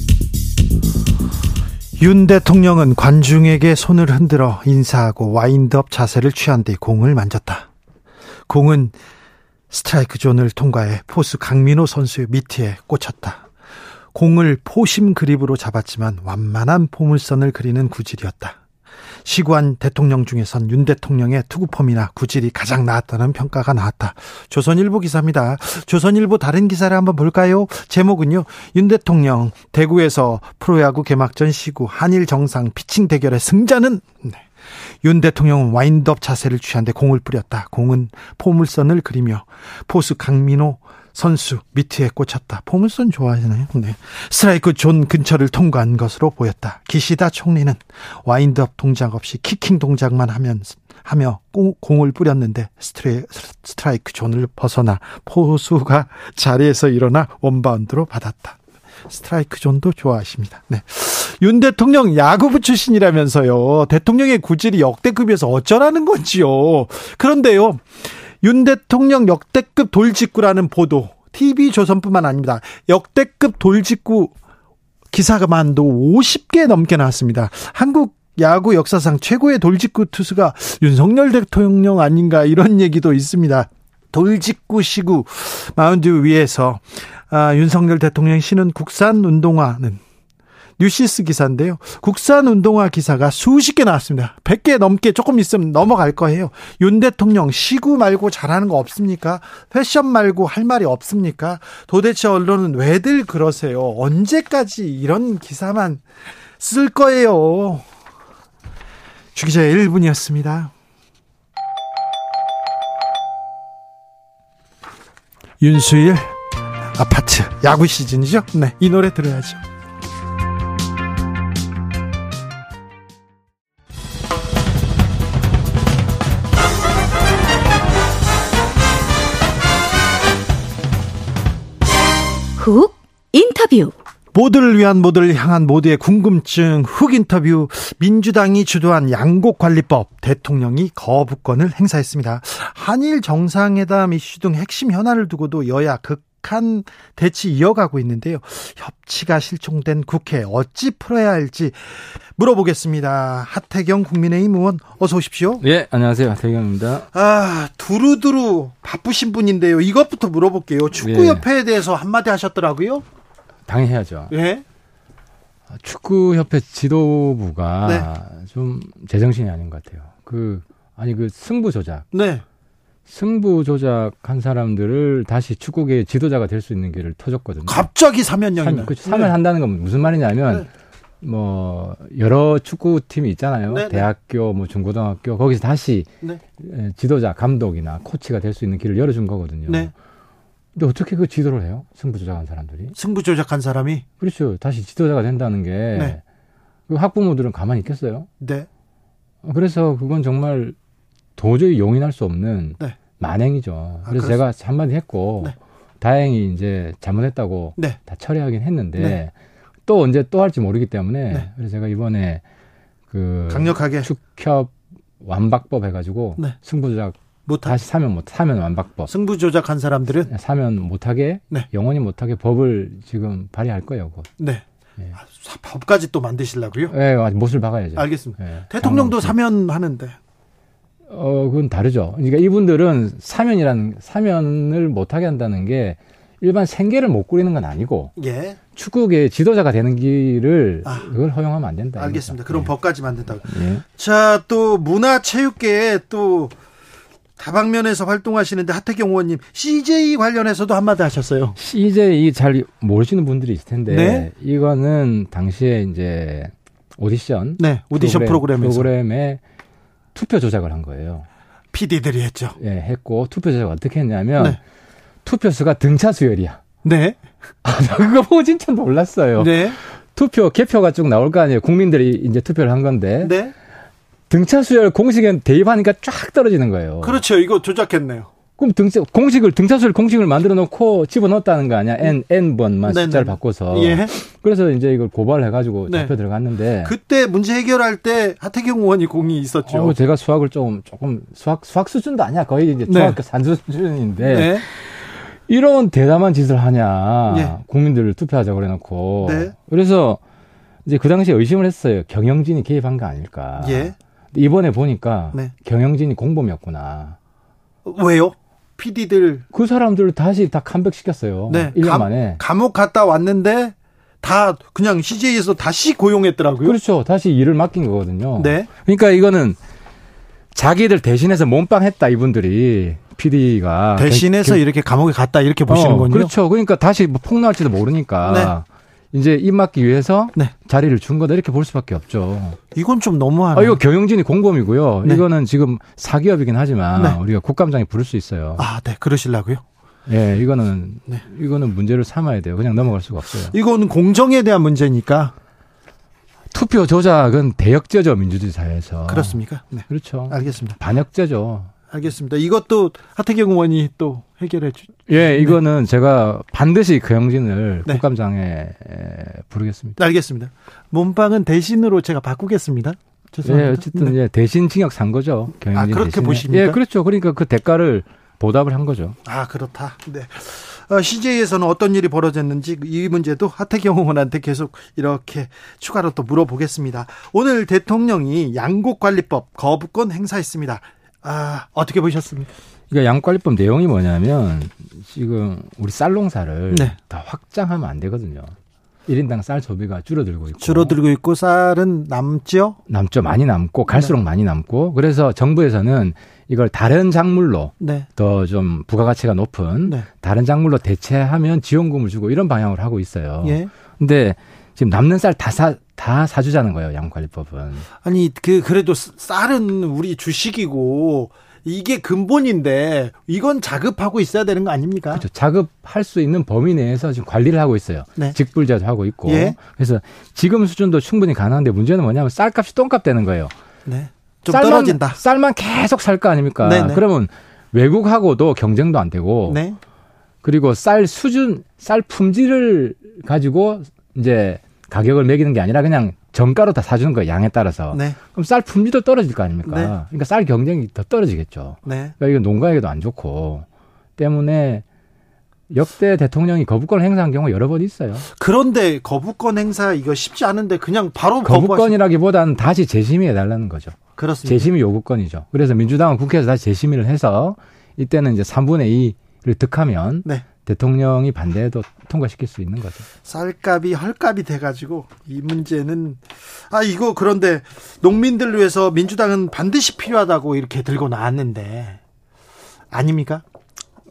윤 대통령은 관중에게 손을 흔들어 인사하고 와인드업 자세를 취한 뒤 공을 던졌다. 공은 스트라이크 존을 통과해 포수 강민호 선수의 미트에 꽂혔다. 공을 four-seam grip으로 잡았지만 완만한 포물선을 그리는 구질이었다. 시구한 대통령 중에선 윤 대통령의 투구폼이나 구질이 가장 나았다는 평가가 나왔다. 조선일보 기사입니다. 조선일보 다른 기사를 한번 볼까요? 제목은요. 윤 대통령 대구에서 프로야구 개막전 시구 한일 정상 피칭 대결의 승자는 네. 윤 대통령은 와인드업 자세를 취한 뒤 공을 뿌렸다. 공은 포물선을 그리며 포수 강민호 선수 미트에 꽂혔다. 포물선 좋아하시나요? 네. 스트라이크 존 근처를 통과한 것으로 보였다. 기시다 총리는 와인드업 동작 없이 kicking 동작만 하면 하며 공- 공을 뿌렸는데 스트레, 스트라이크 존을 벗어나 포수가 자리에서 일어나 원바운드로 받았다. 스트라이크 존도 좋아하십니다. 네. 윤 대통령 야구부 출신이라면서요. 대통령의 구질이 역대급이어서 어쩌라는 건지요. 그런데요. 윤 대통령 역대급 돌직구라는 보도. TV 조선뿐만 아닙니다. 역대급 돌직구 기사가만도 50개 넘게 나왔습니다. 한국 야구 역사상 최고의 돌직구 투수가 윤석열 대통령 아닌가 이런 얘기도 있습니다. 돌직구 시구 마운드 위에서 아, 윤석열 대통령 신은 국산 운동화는 뉴시스 기사인데요. 국산 운동화 기사가 수십 개 나왔습니다. 100개 넘게 조금 있으면 넘어갈 거예요. 윤 대통령 시구 말고 잘하는 거 없습니까? 패션 말고 할 말이 없습니까? 도대체 언론은 왜들 그러세요? 언제까지 이런 기사만 쓸 거예요? 주기자의 1분이었습니다. 윤수일 아파트 야구 시즌이죠? 네, 이 노래 들어야죠. 훅 인터뷰. 모두를 위한 모두를 향한 모두의 궁금증 훅 인터뷰 민주당이 주도한 양곡 관리법 대통령이 거부권을 행사했습니다. 한일 정상회담 이슈 등 핵심 현안을 두고도 여야 극 한 대치 이어가고 있는데요. 협치가 실종된 국회 어찌 풀어야 할지 물어보겠습니다. 하태경 국민의힘 의원 어서 오십시오. 예, 안녕하세요. 대경입니다. 아 두루두루 바쁘신 분인데요. 이것부터 물어볼게요. 축구 협회에 대해서 한마디 하셨더라고요. 당해야죠. 예. 축구협회 지도부가 네. 좀 제정신이 아닌 것 같아요. 그 아니 그 승부 조작, 네. 승부 조작한 사람들을 다시 축구계 지도자가 될 수 있는 길을 터줬거든요. 갑자기 사면령이 참, 그 참을 한다는 건 무슨 말이냐면 뭐 여러 축구 팀이 있잖아요. 네, 네. 대학교, 뭐 중고등학교 거기서 다시 네. 에, 지도자, 감독이나 코치가 될 수 있는 길을 열어준 거거든요. 네. 근데 어떻게 그 지도를 해요? 승부 조작한 사람들이? 승부 조작한 사람이 그렇죠. 다시 지도자가 된다는 게 네. 그 학부모들은 가만히 있겠어요? 네. 어, 그래서 그건 정말 도저히 용인할 수 없는 네. 만행이죠. 그래서 아, 제가 한마디 했고 네. 다행히 이제 잘못했다고 네. 다 처리하긴 했는데 네. 또 언제 또 할지 모르기 때문에 네. 그래서 제가 이번에 그 강력하게 축협 완박법 해가지고 네. 승부조작 못 하, 다시 사면 못 사면 완박법 승부 조작한 사람들은 사면 못하게 네. 영원히 못하게 법을 지금 발의할 거예요. 곧. 네. 예. 아, 사- 법까지 또 만드시려고요? 예, 못을 박아야죠. 알겠습니다. 예. 대통령도 장관님. 사면 하는데. 어, 그건 다르죠. 그러니까 이분들은 사면이라는 사면을 못하게 한다는 게 일반 생계를 못 꾸리는 건 아니고 예. 축구계 지도자가 되는 길을 아. 그걸 허용하면 안 된다. 알겠습니다. 그럼 법까지 만든다고. 예. 자, 또 문화체육계에 또 다방면에서 활동하시는데 하태경 의원님 CJ 관련해서도 한마디 하셨어요. CJ 잘 모르시는 분들이 있을 텐데 네. 이거는 당시에 이제 오디션 네, 오디션 프로그램에서 프로그램에 투표 조작을 한 거예요. PD들이 했죠. 예, 했고 투표 조작 어떻게 했냐면 네. 투표수가 등차 수열이야. 네, *laughs* 아, 나 그거 보고 진짜 놀랐어요. 네, 투표 개표가 쭉 나올 거 아니에요. 국민들이 이제 투표를 한 건데 네. 등차 수열 공식에 대입하니까 쫙 떨어지는 거예요. 그렇죠. 이거 조작했네요. 그럼 등차 공식을 등차 수열 공식을 만들어 놓고 집어 넣었다는 거 아니야? n n 번만 네네. 숫자를 바꿔서. 예. 그래서 이제 이걸 고발을 해가지고 네. 잡혀 들어갔는데. 그때 문제 해결할 때 하태경 의원이 공이 있었죠. 어우, 제가 수학을 좀 조금 수학 수학 수준도 아니야 거의 이제 네. 중학교 산수 수준인데 네. 이런 대담한 짓을 하냐 예. 국민들을 투표하자 그래 놓고 네. 그래서 이제 그 당시에 의심을 했어요 경영진이 개입한 거 아닐까 예. 이번에 보니까 네. 경영진이 공범이었구나 왜요? PD들 그 사람들을 다시 다 컴백시켰어요 네. 1년 감- 만에 감옥 갔다 왔는데 다 그냥 CJ에서 다시 고용했더라고요. 그렇죠 다시 일을 맡긴 거거든요 네. 그러니까 이거는 자기들 대신해서 몸빵 했다 이분들이 PD가 대신해서 이렇게 감옥에 갔다 이렇게 보시는군요. 어, 그렇죠. 그러니까 다시 뭐 폭로할지도 모르니까 이제 입 막기 위해서 네. 자리를 준 거다 이렇게 볼 수밖에 없죠. 이건 좀 너무하네. 아, 이거 경영진이 공범이고요. 네. 이거는 지금 사기업이긴 하지만 네. 우리가 국감장에 부를 수 있어요. 아, 네, 그러시려고요? 예, 이거는 네. 이거는 문제를 삼아야 돼요. 그냥 넘어갈 수가 없어요. 이거는 공정에 대한 문제니까 투표 조작은 대역죄죠 민주주의 사회에서. 그렇습니까? 네, 그렇죠. 알겠습니다. 반역죄죠. 알겠습니다. 이것도 하태경 의원이 또 해결해 주. 예, 이거는 제가 반드시 경영진을 네. 국감장에 에, 부르겠습니다. 알겠습니다. 몸빵은 대신으로 제가 바꾸겠습니다. 예, 죄송합니다. 어쨌든 네. 예, 대신 징역 산 거죠. 경영진 아, 그렇게 대신에. 보십니까? 예, 그렇죠. 그러니까 그 대가를 보답을 한 거죠. 아 그렇다. 네. 어, CJ에서는 어떤 일이 벌어졌는지 이 문제도 하태경 의원한테 계속 이렇게 추가로 또 물어보겠습니다. 오늘 대통령이 양곡관리법 거부권 행사했습니다. 아 어떻게 보셨습니까? 그러니까 양관리법 내용이 뭐냐면 지금 우리 쌀 농사를 네. 다 확장하면 안 되거든요. 1인당 쌀 소비가 줄어들고 있고 줄어들고 있고 쌀은 남죠. 남죠. 많이 남고 갈수록 네. 많이 남고 그래서 정부에서는 이걸 다른 작물로 네. 더좀 부가가치가 높은 네. 다른 작물로 대체하면 지원금을 주고 이런 방향으로 하고 있어요. 예. 근데 지금 남는 쌀 다 사, 다 사주자는 거예요. 양관리법은. 아니 그 그래도 쌀은 우리 주식이고 이게 근본인데 이건 자급하고 있어야 되는 거 아닙니까? 그렇죠. 자급할 수 있는 범위 내에서 지금 관리를 하고 있어요. 네. 직불제도 하고 있고. 예. 그래서 지금 수준도 충분히 가능한데 문제는 뭐냐면 쌀값이 똥값 되는 거예요. 네. 좀 쌀만, 떨어진다. 쌀만 계속 살 거 아닙니까? 네네. 그러면 외국하고도 경쟁도 안 되고 네. 그리고 쌀 수준, 쌀 품질을 가지고 이제 가격을 매기는 게 아니라 그냥 정가로 다 사주는 거예요. 양에 따라서. 네. 그럼 쌀 품질도 떨어질 거 아닙니까? 네. 그러니까 쌀 경쟁이 더 떨어지겠죠. 네. 그러니까 이건 농가에게도 안 좋고 때문에 역대 대통령이 거부권을 행사한 경우가 여러 번 있어요. 그런데 거부권 행사 이거 쉽지 않은데 그냥 바로 거부권 거부권이라기보다는 다시 재심의해 달라는 거죠. 그렇습니다. 재심의 요구권이죠. 그래서 민주당은 국회에서 다시 재심의를 해서 이때는 이제 3분의 2를 득하면 네. 대통령이 반대해도 통과시킬 수 있는 거죠. 쌀값이 헐값이 돼가지고 이 문제는 아 이거 그런데 농민들 위해서 민주당은 반드시 필요하다고 이렇게 들고 나왔는데 아닙니까?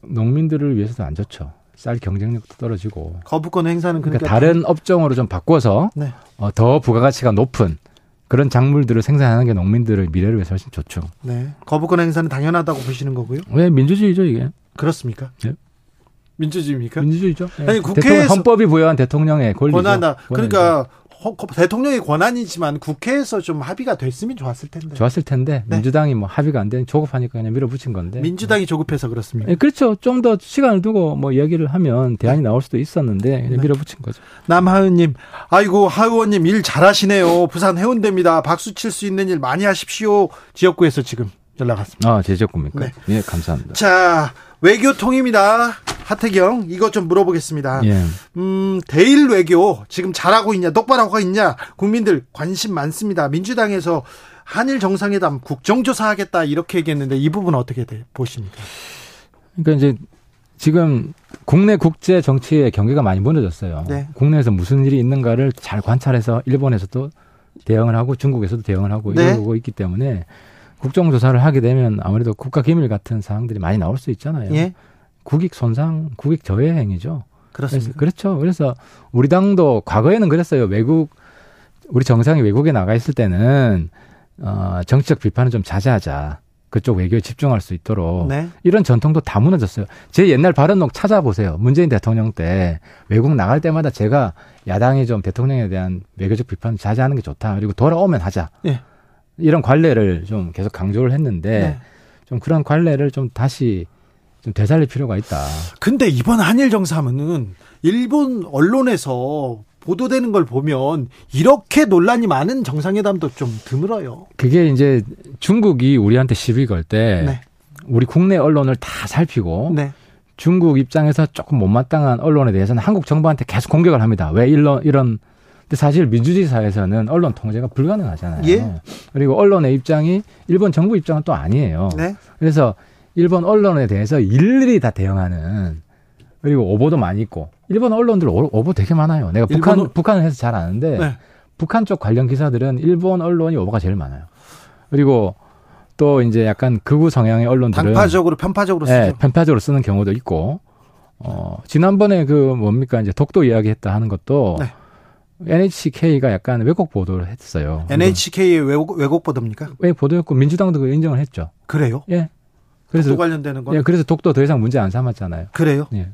농민들을 위해서도 안 좋죠. 쌀 경쟁력도 떨어지고. 거부권 행사는 그러니까, 그러니까, 다른 업종으로 좀 바꿔서 네. 어, 더 부가가치가 높은 그런 작물들을 생산하는 게 농민들의 미래를 위해서 훨씬 좋죠. 네. 거부권 행사는 당연하다고 보시는 거고요. 왜 민주주의죠 이게? 그렇습니까? 네. 민주주의입니까? 민주주의죠. 예. 아니, 국회에서- 대통령 헌법이 부여한 대통령의 권리죠. 권한다. 그러니까 허- 대통령의 권한이지만 국회에서 좀 합의가 됐으면 좋았을 텐데. 좋았을 텐데 네. 민주당이 뭐 합의가 안 되니 조급하니까 그냥 밀어붙인 건데. 민주당이 조급해서 그렇습니다. 예, 그렇죠. 좀 더 시간을 두고 뭐 이야기를 하면 대안이 나올 수도 있었는데 그냥 네. 밀어붙인 거죠. 남하은님, 아이고 하의원님 일 잘하시네요. 부산 해운대입니다. 박수 칠 수 있는 일 많이 하십시오. 지역구에서 지금 연락 왔습니다. 아, 제 지역구입니까? 네. 예, 감사합니다. 자, 외교통입니다. 하태경, 이것 좀 물어보겠습니다. 예. 음, 대일 외교 지금 잘하고 있냐, 똑바로 하고 있냐, 국민들 관심 많습니다. 민주당에서 한일 정상회담 국정조사하겠다 이렇게 얘기했는데 이 부분 어떻게 돼, 보십니까? 그러니까 이제 지금 국내 국제 정치의 경계가 많이 무너졌어요. 네. 국내에서 무슨 일이 있는가를 잘 관찰해서 일본에서도 대응을 하고 중국에서도 대응을 하고 네. 이러고 있기 때문에 국정조사를 하게 되면 아무래도 국가 기밀 같은 사항들이 많이 나올 수 있잖아요. 예, 국익 손상, 국익 저해 행위죠. 그렇습니다. 그렇죠. 그래서 우리 당도 과거에는 그랬어요. 외국 우리 정상이 외국에 나가 있을 때는 어, 정치적 비판은 좀 자제하자. 그쪽 외교에 집중할 수 있도록 네, 이런 전통도 다 무너졌어요. 제 옛날 발언록 찾아보세요. 문재인 대통령 때 외국 나갈 때마다 제가 야당이 좀 대통령에 대한 외교적 비판 자제하는 게 좋다. 그리고 돌아오면 하자. 예. 이런 관례를 좀 계속 강조를 했는데 네. 좀 그런 관례를 좀 다시 좀 되살릴 필요가 있다. 근데 이번 한일 정상회담은 일본 언론에서 보도되는 걸 보면 이렇게 논란이 많은 정상회담도 좀 드물어요. 그게 이제 중국이 우리한테 시비 걸때 네, 우리 국내 언론을 다 살피고 네, 중국 입장에서 조금 못마땅한 언론에 대해서는 한국 정부한테 계속 공격을 합니다. 왜 이런 이런 근데 사실 민주주의 사회에서는 언론 통제가 불가능하잖아요. 예. 그리고 언론의 입장이 일본 정부 입장은 또 아니에요. 네, 그래서 일본 언론에 대해서 일일이 다 대응하는 그리고 오보도 많이 있고 일본 언론들 오- 오보 되게 많아요. 내가 북한 일본- 북한을 해서 잘 아는데 네. 북한 쪽 관련 기사들은 일본 언론이 오보가 제일 많아요. 그리고 또 이제 약간 극우 성향의 언론들은 당파적으로 편파적으로 쓰죠. 네, 편파적으로 쓰는 경우도 있고 어 지난번에 그 뭡니까 이제 독도 이야기했다 하는 것도 네. NHK가 약간 왜곡 보도를 했어요. NHK의 왜곡, 왜곡 보도입니까? 왜 보도했고 민주당도 그 인정을 했죠. 그래요? 예. 그래서 독도 관련되는 건 예, 그래서 독도 더 이상 문제 안 삼았잖아요. 그래요? 예.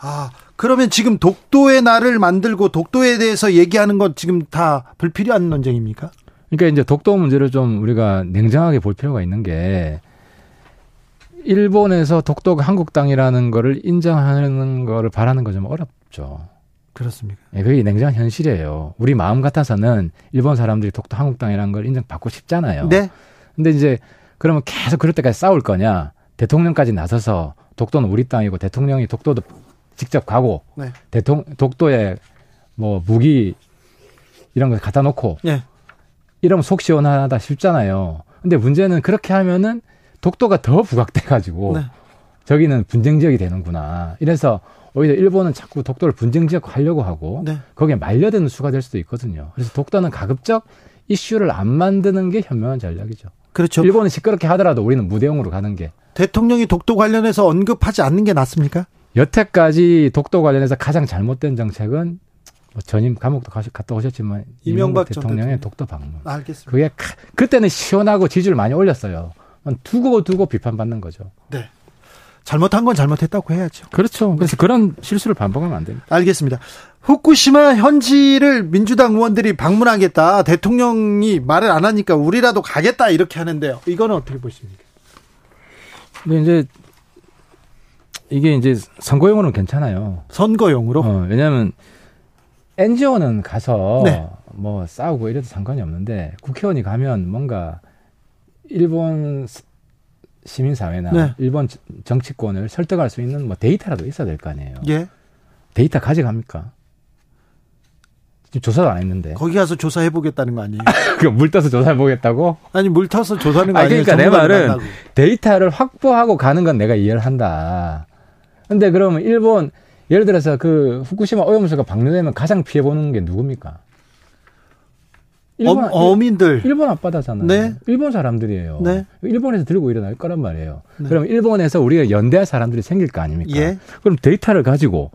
아, 그러면 지금 독도의 날을 만들고 독도에 대해서 얘기하는 건 지금 다 불필요한 논쟁입니까? 그러니까 이제 독도 문제를 좀 우리가 냉정하게 볼 필요가 있는 게 일본에서 독도가 한국 땅이라는 거를 인정하는 거를 바라는 건좀 어렵죠. 그렇습니까? 예, 그게 냉정한 현실이에요. 우리 마음 같아서는 일본 사람들이 독도 한국 땅이라는 걸 인정받고 싶잖아요. 네. 근데 이제 그러면 계속 그럴 때까지 싸울 거냐? 대통령까지 나서서 독도는 우리 땅이고 대통령이 독도도 직접 가고 네. 대통 독도에 뭐 무기 이런 거 갖다 놓고 네. 이러면 속 시원하다 싶잖아요. 근데 문제는 그렇게 하면은 독도가 더 부각돼 가지고 네. 저기는 분쟁 지역이 되는구나. 이래서 오히려 일본은 자꾸 독도를 분쟁 지역 하려고 하고 네. 거기에 말려드는 수가 될 수도 있거든요. 그래서 독도는 가급적 이슈를 안 만드는 게 현명한 전략이죠. 그렇죠. 일본은 시끄럽게 하더라도 우리는 무대응으로 가는 게 대통령이 독도 관련해서 언급하지 않는 게 낫습니까? 여태까지 독도 관련해서 가장 잘못된 정책은 뭐 전임 감옥도 갔다 오셨지만 이명박 이명박 전 대통령의 대통령. 독도 방문. 알겠습니다. 그게 카- 그때는 시원하고 지지를 많이 올렸어요. 두고 두고 비판받는 거죠. 네. 잘못한 건 잘못했다고 해야죠. 그렇죠. 그래서 그런 실수를 반복하면 안 됩니다. 알겠습니다. 후쿠시마 현지를 민주당 의원들이 방문하겠다. 대통령이 말을 안 하니까 우리라도 가겠다 이렇게 하는데요. 이거는 어떻게 보십니까? 근데 이제 이게 이제 선거용으로는 괜찮아요. 선거용으로. 어, 왜냐하면 NGO는 가서 네. 뭐 싸우고 이래도 상관이 없는데 국회의원이 가면 뭔가 일본 스- 시민사회나 네. 일본 정- 정치권을 설득할 수 있는 뭐 데이터라도 있어야 될 거 아니에요. 예. 데이터 가져갑니까? 지금 조사도 안 했는데. 거기 가서 조사해 보겠다는 거 아니에요? *laughs* 그물 떠서 조사해 보겠다고? 아니 물 타서 조사하는 거아 아니 에요? 그러니까 내 말은 만나고. 데이터를 확보하고 가는 건 내가 이해를 한다. 근데 그러면 일본 예를 들어서 그 후쿠시마 오염수가 방류되면 가장 피해 보는 게 누굽니까? 일본, 어, 민들 일본 앞바다잖아요. 네. 일본 사람들이에요. 네. 일본에서 들고 일어날 거란 말이에요. 네. 그럼 일본에서 우리가 연대할 사람들이 생길 거 아닙니까? 예. 그럼 데이터를 가지고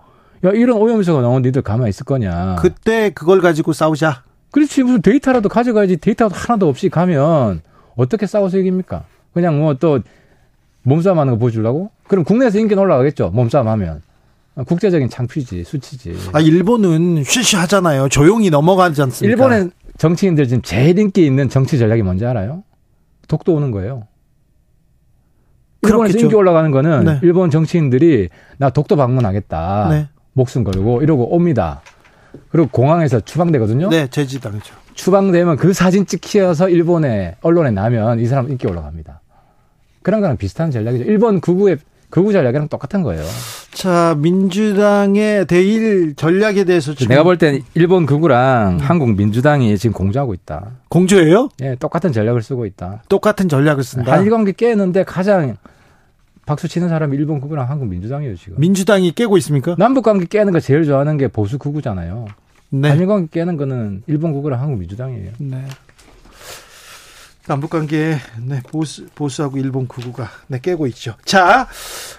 야 이런 오염수가 나온 니들 가만히 있을 거냐? 그때 그걸 가지고 싸우자. 그렇지 무슨 데이터라도 가져가야지 데이터 하나도 없이 가면 어떻게 싸워서 이깁니까? 그냥 뭐 또 몸싸움 하는 거 보여주려고? 그럼 국내에서 인기 올라가겠죠 몸싸움 하면 국제적인 창피지 수치지 아 일본은 쉬쉬하잖아요. 조용히 넘어가지 않습니까? 일본의 정치인들 지금 제일 인기 있는 정치 전략이 뭔지 알아요? 독도 오는 거예요 일본에서 그렇겠죠. 인기 올라가는 거는 네. 일본 정치인들이 나 독도 방문하겠다 네. 목숨 걸고 이러고 옵니다 그리고 공항에서 추방되거든요 네, 제지당이죠. 추방되면 그 사진 찍혀서 일본의 언론에 나면 이 사람 인기 올라갑니다. 그런 거랑 비슷한 전략이죠. 일본 극우의 극우 전략이랑 똑같은 거예요. 자, 민주당의 대일 전략에 대해서 지금 내가 볼 땐 일본 극우랑 한국 민주당이 지금 공조하고 있다. 공조예요? 예, 똑같은 전략을 쓰고 있다. 똑같은 전략을 쓴다. 한일 관계 깨는데 가장 박수 치는 사람이 일본 극우랑 한국 민주당이에요 지금. 민주당이 깨고 있습니까? 남북 관계 깨는 거 제일 좋아하는 게 보수 극우잖아요. 네. 한일 관계 깨는 거는 일본 극우랑 한국 민주당이에요. 네. 남북 관계 네, 보수 보수하고 일본 극우가 네, 깨고 있죠. 자,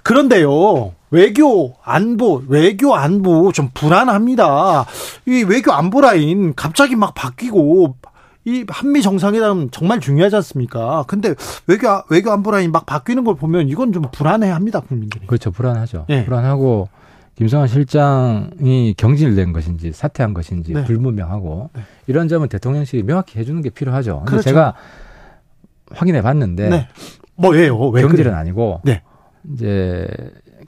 그런데요. 외교 안보, 외교 안보 좀 불안합니다. 이 외교 안보 라인 갑자기 막 바뀌고 이 한미 정상회담 정말 중요하지 않습니까? 근데 외교 외교 안보 라인 막 바뀌는 걸 보면 이건 좀 불안해합니다, 국민들이. 그렇죠. 불안하죠. 네. 불안하고 김성환 실장이 경질된 것인지 사퇴한 것인지 네. 불분명하고 네. 이런 점은 대통령실이 명확히 해주는 게 필요하죠. 근데 그렇죠. 제가 확인해 봤는데 네. 뭐예요? 왜 경질은? 아니고 네. 이제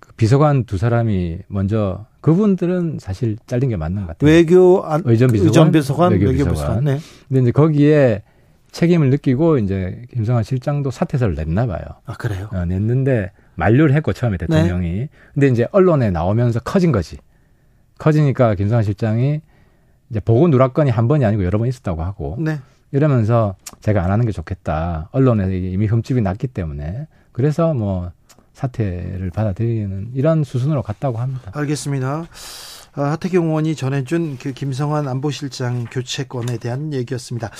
그 비서관 두 사람이 먼저 그분들은 사실 잘린 게 맞는 것 같아요. 외교 안, 의전 비서관, 의전 비서관, 외교 외교 비서관. 비서관. 네. 근데 이제 거기에 책임을 느끼고 이제 김성환 실장도 사퇴서를 냈나 봐요. 아 그래요? 어, 냈는데 만류를 했고 처음에 네. 대통령이. 근데 이제 언론에 나오면서 커진 거지. 커지니까 김성환 실장이 이제 보고 누락건이 한 번이 아니고 여러 번 있었다고 하고 네. 이러면서 제가 안 하는 게 좋겠다. 언론에 이미 흠집이 났기 때문에 그래서 뭐 사퇴를 받아들이는 이런 수순으로 갔다고 합니다. 알겠습니다. 아, 하태경 의원이 전해준 그 김성환 안보실장 교체권에 대한 얘기였습니다.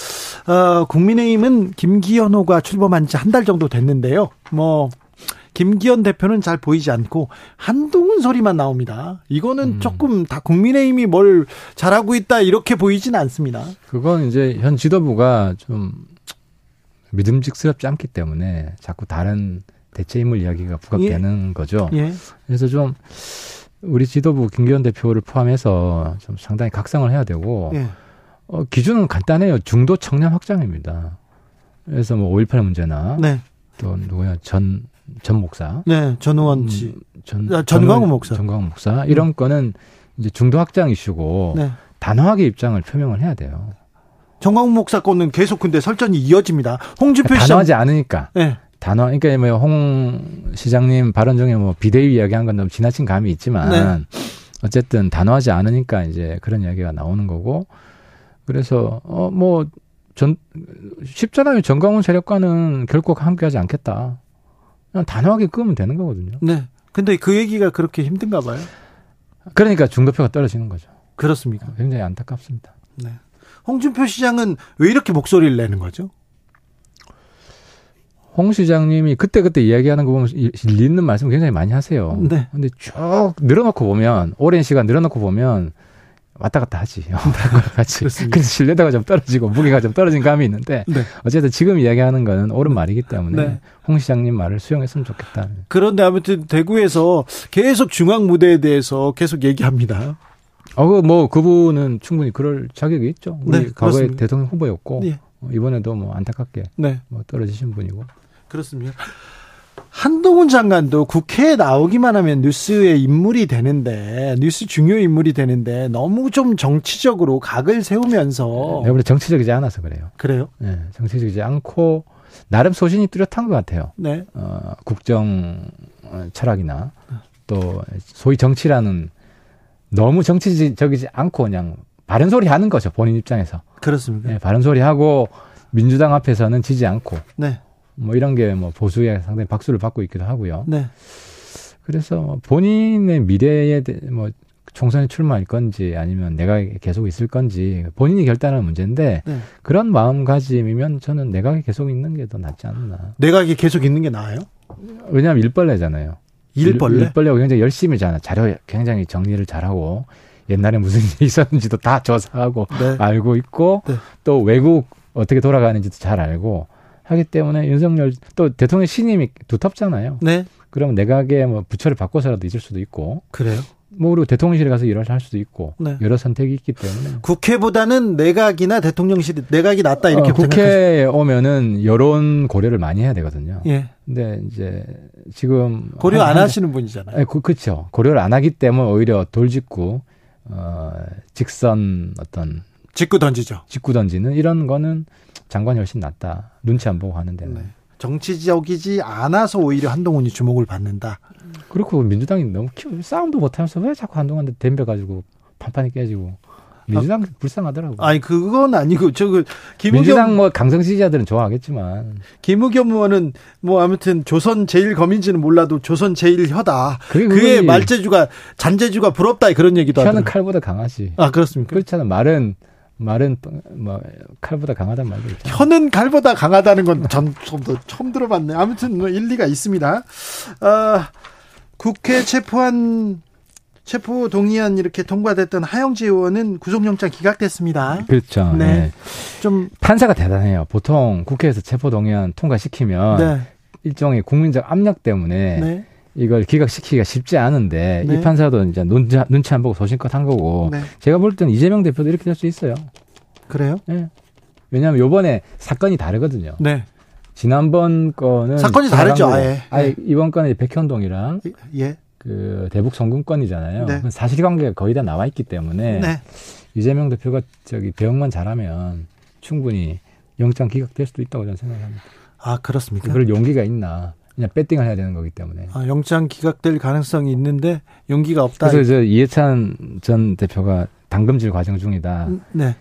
어, 국민의힘은 김기현호가 출범한 지 한 달 정도 됐는데요. 뭐 김기현 대표는 잘 보이지 않고 한동훈 소리만 나옵니다. 이거는 음. 조금 다 국민의힘이 뭘 잘하고 있다 이렇게 보이지는 않습니다. 그건 이제 현 지도부가 좀 믿음직스럽지 않기 때문에 자꾸 다른 대체 인물 이야기가 부각되는 거죠. 예. 그래서 좀 우리 지도부 김기현 대표를 포함해서 좀 상당히 각성을 해야 되고 예. 어, 기준은 간단해요. 중도 청년 확장입니다. 그래서 뭐 5.18 문제나 네. 또 누구야 전, 전 목사. 네. 전우원 씨. 음, 전, 아, 전광훈 목사. 전광훈 목사. 이런 거는 이제 중도 확장 이슈고 네. 단호하게 입장을 표명을 해야 돼요. 정광훈 목사 건은 계속 근데 설전이 이어집니다. 홍준표 시장. 단호하지 않으니까. 네. 단호, 그러니까 뭐홍 시장님 발언 중에 뭐 비대위 이야기한 건 너무 지나친 감이 있지만 네. 어쨌든 단호하지 않으니까 이제 그런 이야기가 나오는 거고 그래서 어뭐전 쉽잖아요 정광훈 세력과는 결코 함께하지 않겠다. 그냥 단호하게 끄면 되는 거거든요. 네. 근데 그 얘기가 그렇게 힘든가 봐요. 그러니까 중도표가 떨어지는 거죠. 그렇습니까? 굉장히 안타깝습니다. 네. 홍준표 시장은 왜 이렇게 목소리를 내는 거죠? 홍 시장님이 그때그때 이야기하는 거 보면 일리 있는 말씀 굉장히 많이 하세요. 네. 근데 쭉 늘어놓고 보면, 오랜 시간 늘어놓고 보면, 왔다 갔다 하지. *laughs* 같이. 그렇습니다. 그래서 신뢰도가 좀 떨어지고, 무게가 좀 떨어진 감이 있는데, 네. 어쨌든 지금 이야기하는 거는 옳은 말이기 때문에, 네. 홍 시장님 말을 수용했으면 좋겠다. 그런데 아무튼 대구에서 계속 중앙 무대에 대해서 계속 얘기합니다. 어, 그 뭐, 그분은 충분히 그럴 자격이 있죠. 우리 네, 과거에 그렇습니다. 대통령 후보였고, 네. 어, 이번에도 뭐 안타깝게 네. 뭐 떨어지신 분이고. 그렇습니다. 한동훈 장관도 국회에 나오기만 하면 뉴스의 인물이 되는데 뉴스 중요 인물이 되는데 너무 좀 정치적으로 각을 세우면서 내가 볼때 정치적이지 않아서 그래요. 그래요? 네, 정치적이지 않고, 나름 소신이 뚜렷한 것 같아요. 네. 어, 국정 어, 철학이나 또 소위 정치라는 너무 정치적이지 않고 그냥 바른 소리 하는 거죠 본인 입장에서 그렇습니다. 네, 바른 소리 하고 민주당 앞에서는 지지 않고 네. 뭐 이런 게 뭐 보수에 상당히 박수를 받고 있기도 하고요. 네. 그래서 뭐 본인의 미래에 대- 뭐 총선에 출마할 건지 아니면 내가 계속 있을 건지 본인이 결단하는 문제인데 네. 그런 마음가짐이면 저는 내가 계속 있는 게 더 낫지 않나. 내각이 계속 있는 게 나아요? 왜냐하면 일벌레잖아요. 일벌레? 일, 벌레가 굉장히 열심히 잖아 자료 굉장히 정리를 잘하고 옛날에 무슨 *laughs* 일이 있었는지도 다 조사하고 네. 알고 있고 네. 또 외국 어떻게 돌아가는지도 잘 알고 하기 때문에 윤석열 또 대통령 신임이 두텁잖아요. 네. 그러면 내각에 뭐 부처를 바꿔서라도 있을 수도 있고 그래요. 뭐 그리고 대통령실에 가서 일을 할 수도 있고 네. 여러 선택이 있기 때문에 국회보다는 내각이나 대통령실이 내각이 낫다 이렇게 어, 국회에 오면은 여론 고려를 많이 해야 되거든요. 예. 근데 이제 지금 고려 안 한- 하시는 분이잖아요. 네, 그, 그렇죠. 고려를 안 하기 때문에 오히려 돌직구, 어, 직선 어떤 직구 던지죠. 직구 던지는 이런 거는 장관이 훨씬 낫다. 눈치 안 보고 하는 데는. 네. 정치적이지 않아서 오히려 한동훈이 주목을 받는다. 그렇고 민주당이 너무 키우, 싸움도 못하면서 왜 자꾸 한동안한테 덤벼가지고 판판이 깨지고 민주당 불쌍하더라고. 아니 그건 아니고 저그 민주당 김우겸 뭐 강성 지지자들은 좋아하겠지만 김우겸 의원은 뭐 아무튼 조선 제일 검인지는 몰라도 조선 제일 혀다. 그의. 말재주가 잔재주가 부럽다 그런 얘기도 하더라고요. 칼보다 강하지. 아 그렇습니까? 그렇잖아. 말은 말은 뭐 칼보다 강하단 말도 있잖아. 혀는 칼보다 강하다는 건 전 처음, 처음 들어봤네. 아무튼 뭐 일리가 있습니다. 아, 국회 체포한 체포 동의안 이렇게 통과됐던 하영재 의원은 구속영장 기각됐습니다. 그렇죠. 네. 네. 좀 판사가 대단해요. 보통 국회에서 체포 동의안 통과시키면 네, 일종의 국민적 압력 때문에 네, 이걸 기각시키기가 쉽지 않은데 네. 이 판사도 이제 눈치, 눈치 안 보고 소신껏 한 거고 네. 제가 볼 때는 이재명 대표도 이렇게 될 수 있어요. 그래요? 예. 왜냐하면 요번에 사건이 다르거든요. 네, 지난번 거는 사건이 다르죠, 아예. 아예 네. 이번 건은 백현동이랑 예, 그 대북 성군건이잖아요. 네. 사실관계가 거의 다 나와 있기 때문에 네. 이재명 대표가 저기 대응만 잘하면 충분히 영장 기각될 수도 있다고 저는 생각합니다. 아 그렇습니까? 그럴 용기가 있나? 그냥 배팅을 해야 되는 거기 때문에. 아, 영장 기각될 가능성이 있는데 용기가 없다. 그래서 저 이해찬 전 대표가 당금질 과정 중이다. 네.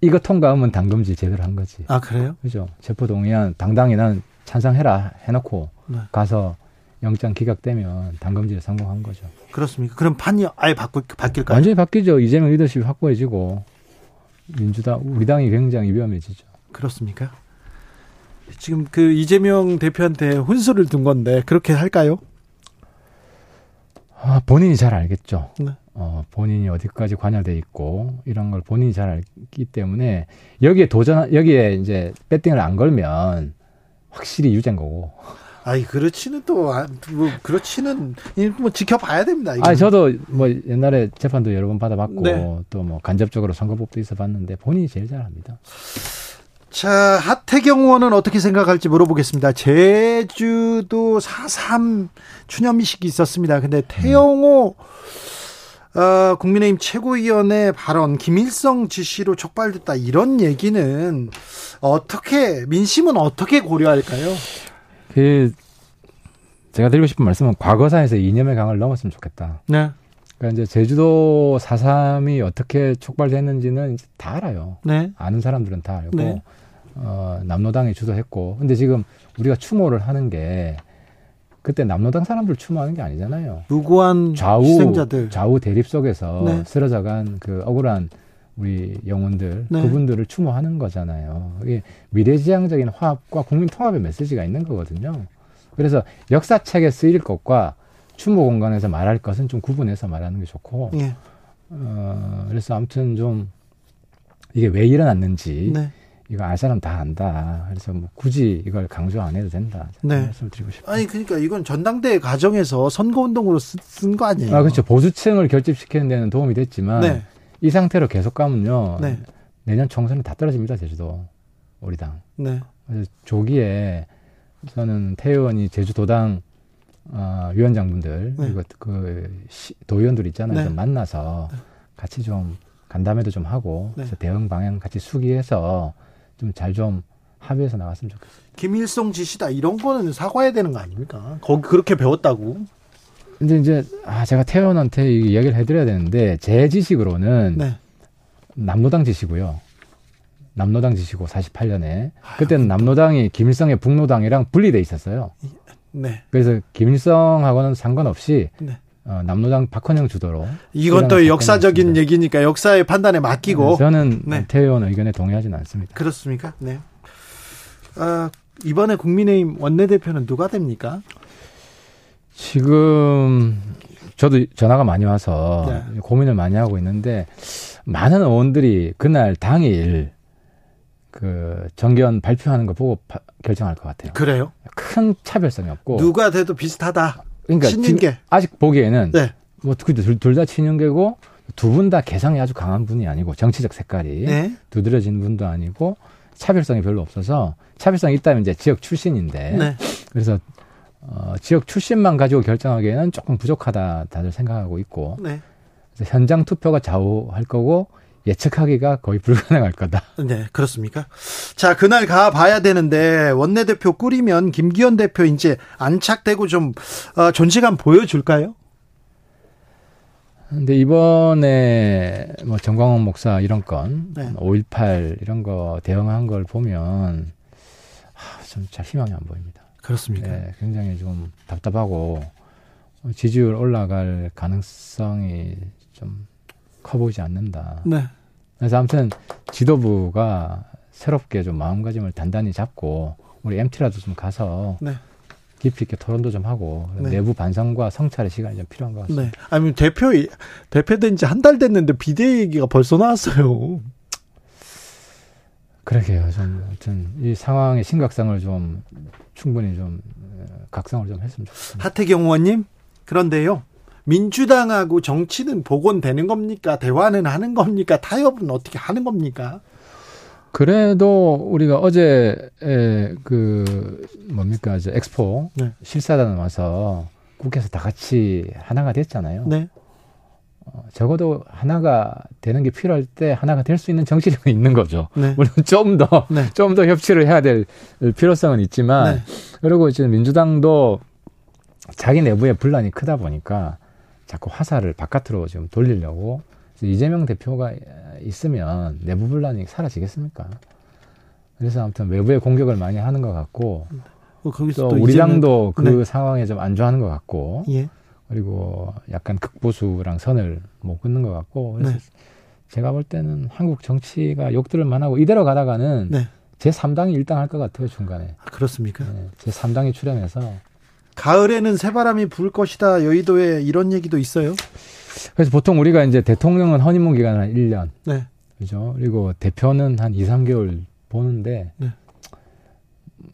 이거 통과하면 당금질 제대로 한 거지. 아 그래요? 그죠? 체포 동의안 당당히 난 찬성해라 해놓고 네. 가서 영장 기각되면 당금질에 성공한 거죠. 그렇습니까? 그럼 판이 아예 바꾸, 바뀔까요? 완전히 바뀌죠. 이재명 리더십이 확고해지고 민주당 우리 당이 굉장히 위험해지죠. 그렇습니까? 지금 그 이재명 대표한테 혼수를 둔 건데 그렇게 할까요? 아, 본인이 잘 알겠죠. 네. 어, 본인이 어디까지 관여돼 있고 이런 걸 본인이 잘 알기 때문에 여기에 도전 여기에 이제 배팅을 안 걸면 확실히 유죄인 거고. 아이 그렇지는 또 아, 뭐, 그렇지는 이뭐 지켜봐야 됩니다. 이거. 아, 저도 뭐 옛날에 재판도 여러 번 받아봤고 네. 또뭐 간접적으로 선거법도 있어봤는데 본인이 제일 잘합니다. 자 하태경 의원은 어떻게 생각할지 물어보겠습니다. 제주도 4.3 추념식이 있었습니다. 근데 태영호 어, 국민의힘 최고위원의 발언 김일성 지시로 촉발됐다 이런 얘기는 어떻게 민심은 어떻게 고려할까요? 그 제가 드리고 싶은 말씀은 과거사에서 이념의 강을 넘었으면 좋겠다. 네, 그러니까 이제 제주도 4.3이 어떻게 촉발됐는지는 이제 다 알아요. 네, 아는 사람들은 다 알고 네. 어, 남로당이 주도했고 근데 지금 우리가 추모를 하는 게 그때 남로당 사람들 추모하는 게 아니잖아요. 무고한 좌우 희생자들. 좌우 대립 속에서 네. 쓰러져간 그 억울한 우리 영혼들 네. 그분들을 추모하는 거잖아요. 이게 미래지향적인 화합과 국민 통합의 메시지가 있는 거거든요. 그래서 역사책에 쓰일 것과 추모 공간에서 말할 것은 좀 구분해서 말하는 게 좋고 예, 어, 그래서 아무튼 좀 이게 왜 일어났는지 네. 이거 알 사람 다 안다. 그래서 뭐 굳이 이걸 강조 안 해도 된다. 네. 말씀을 드리고 싶어요. 아니 그러니까 이건 전당대회 과정에서 선거 운동으로 쓴 거 아니에요? 아, 그렇죠. 보수층을 결집시키는 데는 도움이 됐지만 네, 이 상태로 계속 가면요. 네, 내년 총선이 다 떨어집니다. 제주도 우리 당. 네, 그래서 조기에 저는 태 의원이 제주도당 어, 위원장분들 네. 그리고 그 시- 도의원들 있잖아요. 네. 좀 만나서 같이 좀 간담회도 좀 하고 네. 그래서 대응 방향 같이 수기해서 좀잘좀 합의해서 나갔으면 좋겠어요. 김일성 지시다 이런 거는 사과해야 되는 거 아닙니까? 거기 그렇게 배웠다고. 근데 이제 아 제가 태 의원한테 이 이야기를 해드려야 되는데 제 지식으로는 네. 남로당 지시고요. 남로당 지시고 48년에 그때는 남로당이 김일성의 북로당이랑 분리돼 있었어요. 네. 그래서 김일성하고는 상관없이 네. 어, 남로당 박헌영 주도로 이건 또 역사적인 사건이었습니다. 얘기니까 역사의 판단에 맡기고 저는 네. 태 의원 의견에 동의하지는 않습니다. 그렇습니까? 네. 아, 이번에 국민의힘 원내대표는 누가 됩니까? 지금 저도 전화가 많이 와서 네. 고민을 많이 하고 있는데 많은 의원들이 그날 당일 그 정견 발표하는 거 보고 파- 결정할 것 같아요. 그래요? 큰 차별성이 없고 누가 돼도 비슷하다. 그러니까. 지금 아직 보기에는 네. 뭐 둘다 친윤계고 두 분 다 개성이 아주 강한 분이 아니고 정치적 색깔이 네. 두드러진 분도 아니고 차별성이 별로 없어서 차별성이 있다면 이제 지역 출신인데 네. 그래서 어, 지역 출신만 가지고 결정하기에는 조금 부족하다 다들 생각하고 있고 네. 그래서 현장 투표가 좌우할 거고 예측하기가 거의 불가능할 거다. 네, 그렇습니까? 자, 그날 가 봐야 되는데 원내대표 꾸리면 김기현 대표 이제 안착되고 좀 어, 존재감 보여줄까요? 근데 이번에 뭐 정광훈 목사 이런 건, 네. 5.18 이런 거 대응한 걸 보면 하, 좀잘 희망이 안 보입니다. 그렇습니까? 네, 굉장히 좀 답답하고 지지율 올라갈 가능성이 좀 커 보이지 않는다. 네. 그래서 아무튼 지도부가 새롭게 좀 마음가짐을 단단히 잡고 우리 MT라도 좀 가서 네. 깊이 있게 토론도 좀 하고 네. 내부 반성과 성찰의 시간이 좀 필요한 것 같습니다. 네. 아니 대표 대표된 지 한 달 됐는데 비대 얘기가 벌써 나왔어요. 그러게요. 좀 아무튼 이 상황의 심각성을 좀 충분히 좀 어, 각성을 좀 했으면 좋겠습니다. 하태경 의원님 그런데요. 민주당하고 정치는 복원되는 겁니까? 대화는 하는 겁니까? 타협은 어떻게 하는 겁니까? 그래도 우리가 어제 에, 그 뭡니까 이제 엑스포 네. 실사단 와서 국회에서 다 같이 하나가 됐잖아요. 네. 어, 적어도 하나가 되는 게 필요할 때 하나가 될 수 있는 정치력은 있는 거죠. 네. 물론 좀더 네. 좀더 협치를 해야 될 필요성은 있지만 네. 그리고 지금 민주당도 자기 내부의 분란이 크다 보니까 자꾸 화살을 바깥으로 지금 돌리려고 이재명 대표가 있으면 내부 분란이 사라지겠습니까? 그래서 아무튼 외부의 공격을 많이 하는 것 같고 어, 또 또 우리 이재명- 당도 그 네. 상황에 좀안 좋아하는 것 같고 예. 그리고 약간 극보수랑 선을 못 끊는 것 같고 그래서 네. 제가 볼 때는 한국 정치가 욕들을 만하고 이대로 가다가는 네. 제 3당이 일당할 것 같아요 중간에 아, 그렇습니까? 네, 제 3당이 출연해서 가을에는 새바람이 불 것이다. 여의도에 이런 얘기도 있어요. 그래서 보통 우리가 이제 대통령은 허니문 기간 한 1년 네. 그죠 그리고 대표는 한 2, 3개월 보는데 네.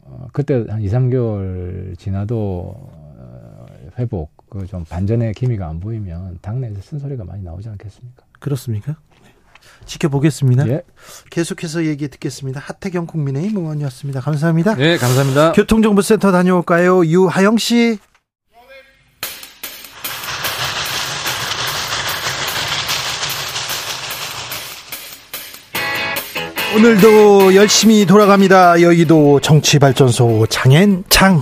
어, 그때 한 2, 3개월 지나도 어, 회복 그 좀 반전의 기미가 안 보이면 당내에서 쓴소리가 많이 나오지 않겠습니까? 그렇습니까? 네. 지켜보겠습니다. 예. 계속해서 얘기 듣겠습니다. 하태경 국민의힘 의원이었습니다. 감사합니다. 네, 감사합니다. 교통정보센터 다녀올까요? 유하영 씨. 오늘도 열심히 돌아갑니다. 여의도 정치발전소 장앤창.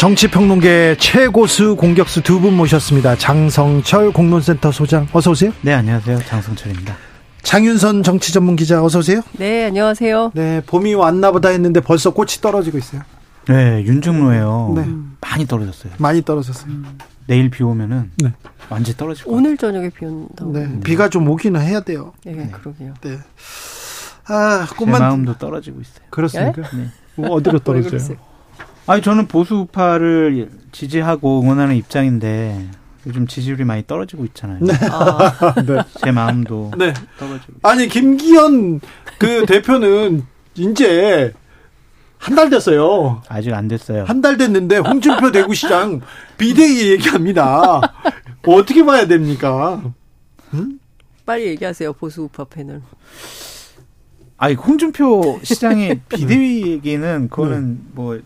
정치평론계 최고수 공격수 두 분 모셨습니다. 장성철 공론센터 소장 어서 오세요. 네, 안녕하세요. 장성철입니다. 장윤선 정치 전문 기자 어서 오세요. 네, 안녕하세요. 네, 봄이 왔나 보다 했는데 벌써 꽃이 떨어지고 있어요. 네, 윤중로에요. 네. 많이 떨어졌어요. 많이 떨어졌어요. 내일 비 오면은 네. 완전히 떨어질 거예요. 오늘 저녁에 비 온다고. 네, 비가 좀 오기는 해야 돼요. 네, 그러게요. 네. 아, 제 꽃만 마음도 떨어지고 있어요. 그렇습니까? 네. 뭐 어디로 *laughs* 왜 떨어져요? 아니 저는 보수파를 지지하고 응원하는 입장인데 요즘 지지율이 많이 떨어지고 있잖아요. 아, *laughs* 네. 제 마음도 네. 떨어지고. 아니 김기현 그 대표는 이제 한 달 됐어요. 아직 안 됐어요. 한 달 됐는데 홍준표 대구시장 비대위 얘기합니다. 어떻게 봐야 됩니까? 빨리 얘기하세요, 보수 우파 패널. 아니 홍준표 시장의 *laughs* 비대위 얘기는 그거는 뭐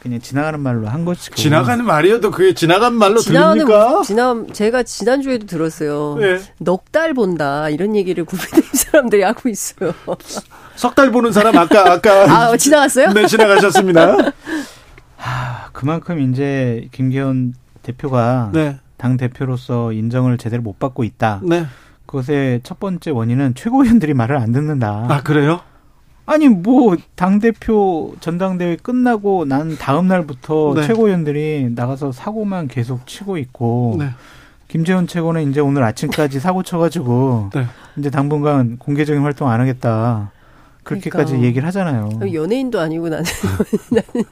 그냥 지나가는 말로 한 것이고 지나가는 말이어도 그게 지나간 말로 지나가는 들립니까? 지난 제가 지난 주에도 들었어요. 네. 넉달 본다 이런 얘기를 국민의힘 사람들이 하고 있어요. 석 달 보는 사람 아까 아까 아 지나갔어요? 네 지나가셨습니다. *laughs* 아, 그만큼 이제 김기현 대표가 네, 당 대표로서 인정을 제대로 못 받고 있다. 네. 그것의 첫 번째 원인은 최고위원들이 말을 안 듣는다. 아 그래요? 아니 뭐 당 대표 전당대회 끝나고 난 다음 날부터 네. 최고위원들이 나가서 사고만 계속 치고 있고 네. 김재원 최고는 이제 오늘 아침까지 사고 쳐가지고 네. 이제 당분간 공개적인 활동 안 하겠다 그렇게까지 그러니까. 얘기를 하잖아요. 연예인도 아니고 나는 *laughs* 나는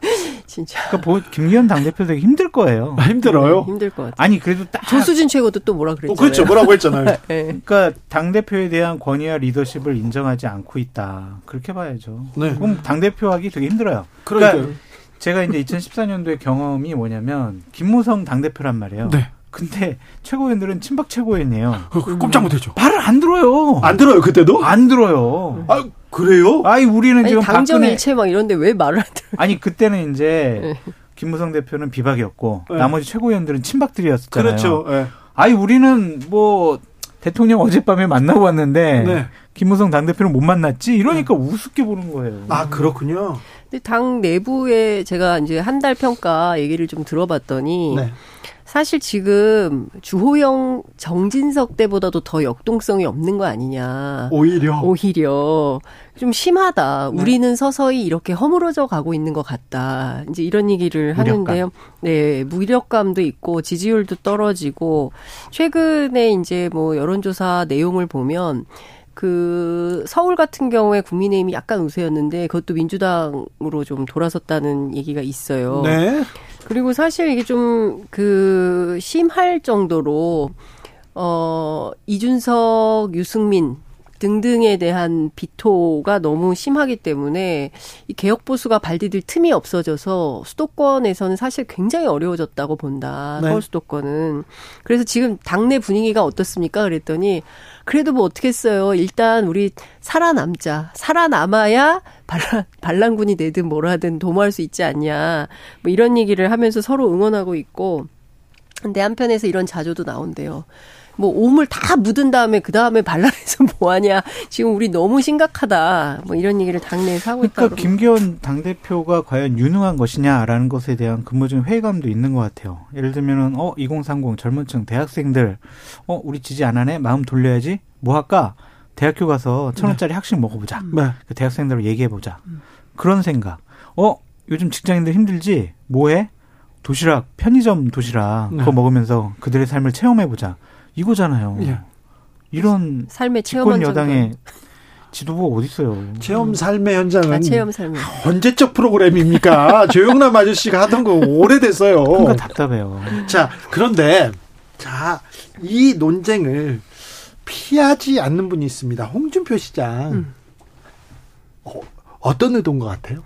진짜 그러니까 보- 김기현 당 대표 되게 힘들 거예요. 아, 힘들어요. 힘들 것 같아요. 아니 그래도 딱 조수진 최고도 또 뭐라 그랬잖아요. 어, 그렇죠. 뭐라고 했잖아요. *laughs* 네. 그러니까 당 대표에 대한 권위와 리더십을 인정하지 않고 있다. 그렇게 봐야죠. 네. 그럼 당 대표 하기 되게 힘들어요. 그러니까요. 제가 이제 2014년도에 경험이 뭐냐면 김무성 당 대표란 말이에요. 네. 근데 최고위원들은 친박 최고위원이에요. 어, 꼼짝 못했죠. 말을 안 들어요. 안 들어요 그때도? 안 들어요. 아 그래요? 아이 우리는 아니 지금 당정 박근혜 일체 막 이런데 왜 말을 안 들어? 아니 그때는 이제 *laughs* 네. 김무성 대표는 비박이었고 네. 나머지 최고위원들은 친박들이었잖아요. 그렇죠. 예. 아니 우리는 뭐 대통령 어젯밤에 만나고 왔는데 네. 김무성 당대표는 못 만났지 이러니까 우습게 보는 거예요. 아 그렇군요. 근데 당 내부에 제가 이제 한 달 평가 얘기를 좀 들어봤더니 네. 사실 지금 주호영 정진석 때보다도 더 역동성이 없는 거 아니냐. 오히려 오히려 좀 심하다. 우리는 서서히 이렇게 허물어져 가고 있는 것 같다. 이제 이런 얘기를 무력감. 하는데요. 네, 무력감도 있고 지지율도 떨어지고 최근에 이제 뭐 여론조사 내용을 보면 그 서울 같은 경우에 국민의힘이 약간 우세였는데 그것도 민주당으로 좀 돌아섰다는 얘기가 있어요. 네. 그리고 사실 이게 좀 그 심할 정도로 어 이준석, 유승민 등등에 대한 비토가 너무 심하기 때문에 이 개혁 보수가 발디딜 틈이 없어져서 수도권에서는 사실 굉장히 어려워졌다고 본다. 네. 서울 수도권은. 그래서 지금 당내 분위기가 어떻습니까? 그랬더니 그래도 뭐 어떻겠어요. 일단 우리 살아남자. 살아남아야 반란, 반란군이 되든 뭐라든 도모할 수 있지 않냐. 뭐 이런 얘기를 하면서 서로 응원하고 있고. 근데 한편에서 이런 자조도 나온대요. 뭐 오물 다 묻은 다음에 그 다음에 반란해서 *laughs* 뭐하냐. 지금 우리 너무 심각하다. 뭐 이런 얘기를 당내에서 하고 있다고. 그러니까 김기현 당 대표가 과연 유능한 것이냐라는 것에 대한 근무적인 회의감도 있는 것 같아요. 예를 들면은 어2030 젊은층 대학생들 어 우리 지지 안 하네 마음 돌려야지 뭐 할까 대학교 가서 천 원짜리 학식 먹어보자. 네. 그 대학생들하고 얘기해보자. 그런 생각. 어 요즘 직장인들 힘들지 뭐해? 도시락 편의점 도시락 네. 그거 먹으면서 그들의 삶을 체험해보자. 이거잖아요. 예. 이런 삶의 체험한 여당의 지도부가 어디 있어요? 체험 삶의 현장은 아, 체험 삶의. 언제적 프로그램입니까? *laughs* 조영남 아저씨가 하던 거 오래됐어요. 그러니까 답답해요. 자, 그런데 자, 이 논쟁을 피하지 않는 분이 있습니다. 홍준표 시장. 음. 어, 어떤 의도인 것 같아요?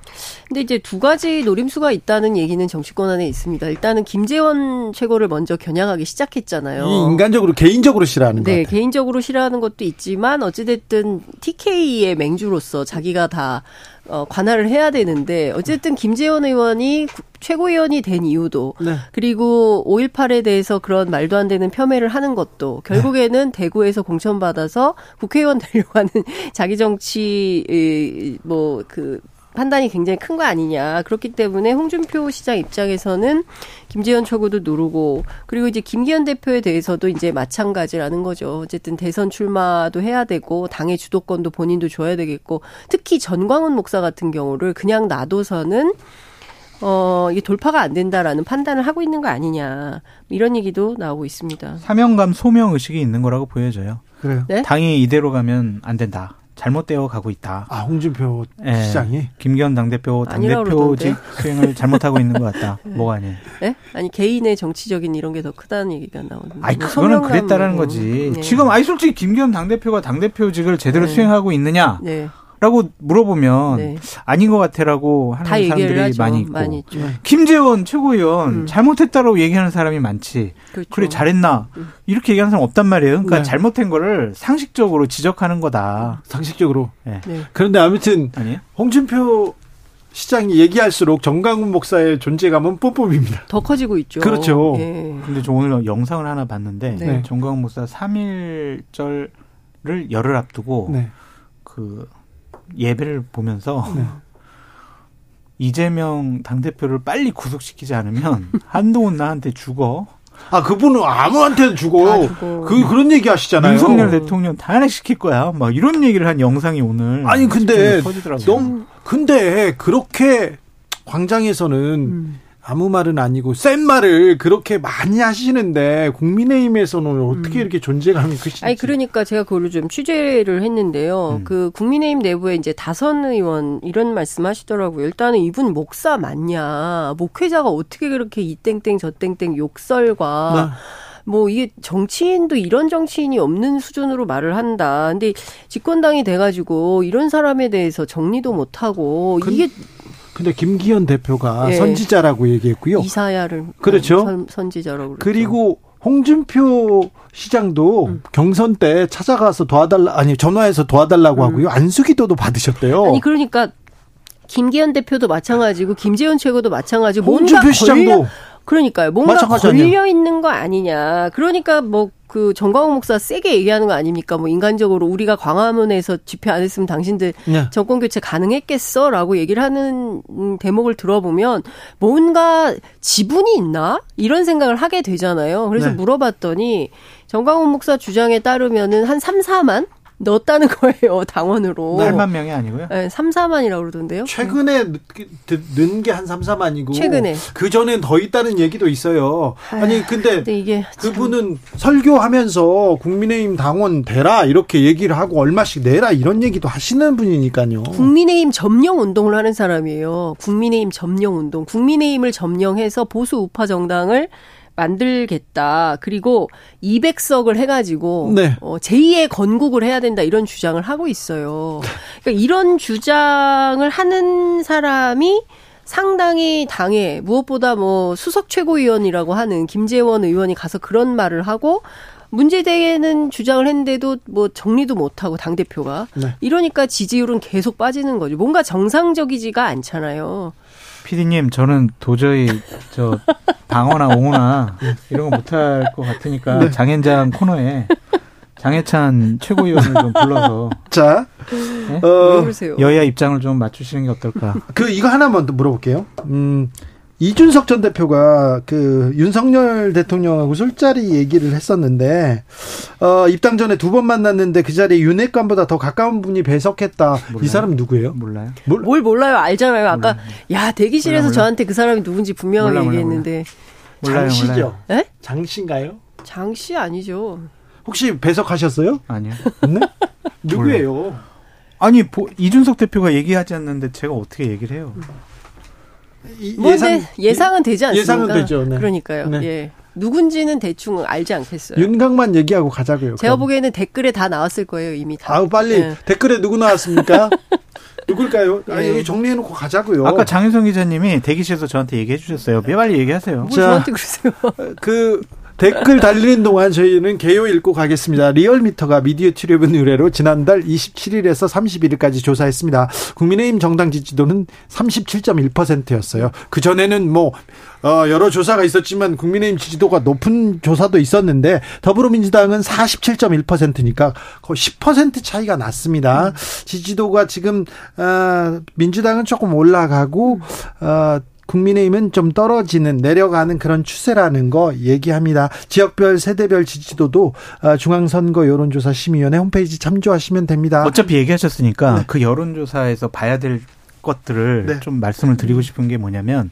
근데 이제 두 가지 노림수가 있다는 얘기는 정치권 안에 있습니다. 일단은 김재원 최고를 먼저 겨냥하기 시작했잖아요. 이 인간적으로 개인적으로 싫어하는 것 네, 같아요. 개인적으로 싫어하는 것도 있지만 어찌됐든 TK의 맹주로서 자기가 다 어, 관할을 해야 되는데 어쨌든 김재원 의원이 구- 최고위원이 된 이유도 네. 그리고 5.18에 대해서 그런 말도 안 되는 폄훼를 하는 것도 결국에는 대구에서 공천받아서 국회의원 되려고 하는 *laughs* 자기 정치 뭐그 판단이 굉장히 큰 거 아니냐. 그렇기 때문에 홍준표 시장 입장에서는 김재현 최고도 누르고 그리고 이제 김기현 대표에 대해서도 이제 마찬가지라는 거죠. 어쨌든 대선 출마도 해야 되고 당의 주도권도 본인도 줘야 되겠고 특히 전광훈 목사 같은 경우를 그냥 놔둬서는 어, 이게 돌파가 안 된다라는 판단을 하고 있는 거 아니냐. 이런 얘기도 나오고 있습니다. 사명감 소명 의식이 있는 거라고 보여져요. 그래요. 네? 당이 이대로 가면 안 된다. 잘못되어 가고 있다. 아, 홍준표 예. 시장이 김기현 당대표 당대표직 수행을 잘못하고 있는 것 같다. *laughs* 뭐가 아니에요. 네? 아니 개인의 정치적인 이런 게 더 크다는 얘기가 나오는데. 아니 뭐 그거는. 그랬다라는 거지. 네. 지금 아니 솔직히 김기현 당대표가 당대표직을 제대로 네. 수행하고 있느냐 라고 네. 물어보면 네. 아닌 것 같아라고 하는 사람들이. 많이 있고 많이 있죠. 김재원 최고위원 음. 잘못했다라고 얘기하는 사람이 많지. 그렇죠. 그래 잘했나 음. 이렇게 얘기하는 사람 없단 말이에요. 그러니까 네. 잘못된 거를 상식적으로 지적하는 거다. 상식적으로. 네. 그런데 아무튼 아니에요? 홍준표 시장이 얘기할수록 정강훈 목사의 존재감은 뿜뿜입니다. 더 커지고 있죠. 그렇죠. 예. 근데 저 오늘 영상을 하나 봤는데 네. 정광훈 목사 3일절을 열흘 앞두고 네. 그 예배를 보면서 네. 이재명 당대표를 빨리 구속시키지 않으면 *laughs* 한동훈 나한테 죽어. 아, 그분은 다 주고. 그, 그런 얘기 하시잖아요. 윤석열 대통령 탄핵시킬 거야. 막 이런 얘기를 한 영상이 오늘 아니, 근데. 너무, 근데 그렇게 광장에서는 음. 아무 말은 아니고 센 말을 그렇게 많이 하시는데 국민의힘에서는 어떻게 이렇게 존재감이 크신지. 음. 아니 그러니까 제가 그걸로 좀 취재를 했는데요. 음. 그 국민의힘 내부에 이제 다선 의원 이런 말씀하시더라고요. 일단은 이분 목사 맞냐? 목회자가 어떻게 그렇게 이 땡땡 저 땡땡 욕설과 네. 뭐 이게 정치인도 이런 정치인이 없는 수준으로 말을 한다. 근데 집권당이 돼가지고 이런 사람에 대해서 정리도 못하고 근- 이게 근데 김기현 대표가 예. 선지자라고 얘기했고요. 이사야를 그렇죠. 선, 선지자라고 그랬죠. 그리고 홍준표 시장도 음. 경선 때 찾아가서 도와달라 아니 전화해서 도와달라고 하고요 안수기도도 받으셨대요. 음. 아니 그러니까 김기현 대표도 마찬가지고 김재현 최고도 마찬가지고 홍준표 시장도 권력, 그러니까요. 뭔가? 걸려 있는 거 아니냐. 그러니까 뭐그 정광훈 목사 세게 얘기하는 거 아닙니까? 뭐 인간적으로 우리가 광화문에서 집회 안 했으면 당신들 네. 정권 교체 가능했겠어 라고 얘기를 하는 음, 대목을 들어보면 뭔가 지분이 있나 이런 생각을 하게 되잖아요. 그래서 네. 물어봤더니 정광훈 목사 주장에 따르면은 한 3, 4만 넣었다는 거예요 당원으로. 8만 명이 아니고요. 네, 3, 4만이라고 그러던데요. 최근에 넣은 게한 3, 4만이고 최근에. 그 전엔 더 있다는 얘기도 있어요. 아니 근데 근데 이게 참- 그분은 설교하면서 국민의힘 당원 되라 이렇게 얘기를 하고 얼마씩 내라 이런 얘기도 하시는 분이니까요. 국민의힘 점령 운동을 하는 사람이에요. 국민의힘 점령 운동. 국민의힘을 점령해서 보수 우파 정당을 만들겠다. 그리고 200석을 해가지고 네. 어, 제2의 건국을 해야 된다 이런 주장을 하고 있어요. 그러니까 이런 주장을 하는 사람이 상당히 당에 무엇보다 뭐 수석 최고위원이라고 하는 김재원 의원이 가서 그런 말을 하고 문제되는 주장을 했는데도 뭐 정리도 못하고 당 대표가 네. 이러니까 지지율은 계속 빠지는 거죠. 뭔가 정상적이지가 않잖아요. 피디님, 저는 도저히 저 방어나 옹호나 이런 거 못할 것 같으니까 네. 장현장 코너에 장해찬 최고위원을 좀 불러서 자, 네? 왜 어? 여야 입장을 좀 맞추시는 게 어떨까? 그 이거 하나만 더 물어볼게요. 음, 이준석 전 대표가 그 윤석열 대통령하고 술자리 얘기를 했었는데 어, 입당 전에 두 번 만났는데 그 자리에 윤핵관보다 더 가까운 분이 배석했다. 이 몰라요? 사람 누구예요? 몰라요. 뭘 몰라요? 알잖아요. 아까 야 대기실에서 몰라, 몰라. 저한테 그 사람이 누군지 분명하게 몰라, 몰라, 얘기했는데 몰라요, 장씨죠. 몰라요. 에? 장씨인가요? 장씨 아니죠? 혹시 배석하셨어요? 아니요. 네? 누구예요? 아니 보- 이준석 대표가 얘기하지 않는데 제가 어떻게 얘기를 해요? 이- 뭐 예상, 예상은 되지 않습니까? 예상은 되죠. 네. 그러니까요. 네. 예. 누군지는 대충 알지 않겠어요. 윤강만 얘기하고 가자고요. 제가 그럼. 보기에는 댓글에 다 나왔을 거예요, 이미 다. 아우 빨리 예. 댓글에 누구 나왔습니까? *laughs* 누굴까요? 아, 여기 정리해놓고 가자고요. 아까 장윤성 기자님이 대기실에서 저한테 얘기해 주셨어요. 빨리 얘기하세요. 뭐 자. 저한테 그러세요. 그 댓글 달리는 동안 저희는 개요 읽고 가겠습니다. 리얼미터가 미디어 트리뷴 의뢰로 지난달 27일에서 31일까지 조사했습니다. 국민의힘 정당 지지도는 37.1%였어요. 그 전에는 뭐 어, 여러 조사가 있었지만 국민의힘 지지도가 높은 조사도 있었는데 더불어민주당은 47.1%니까 거의 10% 차이가 났습니다. 지지도가 지금 어, 민주당은 조금 올라가고 어, 국민의힘은 좀 떨어지는 내려가는 그런 추세라는 거 얘기합니다. 지역별 세대별 지지도도 어, 중앙선거 여론조사 심의위원회 홈페이지 참조하시면 됩니다. 어차피 얘기하셨으니까 네. 그 여론조사에서 봐야 될 것들을 네. 좀 말씀을 드리고 싶은 게 뭐냐면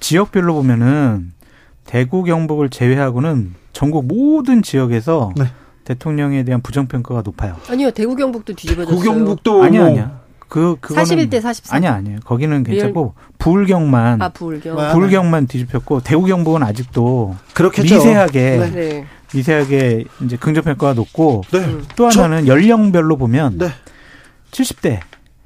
지역별로 보면은 대구 경북을 제외하고는 전국 모든 지역에서 네. 대통령에 대한 부정평가가 높아요. 아니요, 대구 경북도 뒤집어졌어요. 구경북도 아니야 뭐 아니야. 그 그거는 41대 43. 아니야 아니야. 거기는 괜찮고 불경만 아, 부울경. 와. 불경만 뒤집혔고 대구 경북은 아직도 그렇겠죠. 미세하게 네. 네. 미세하게 이제 긍정 평가가 높고 네. 또 하나는 연령별로 보면 네. 70대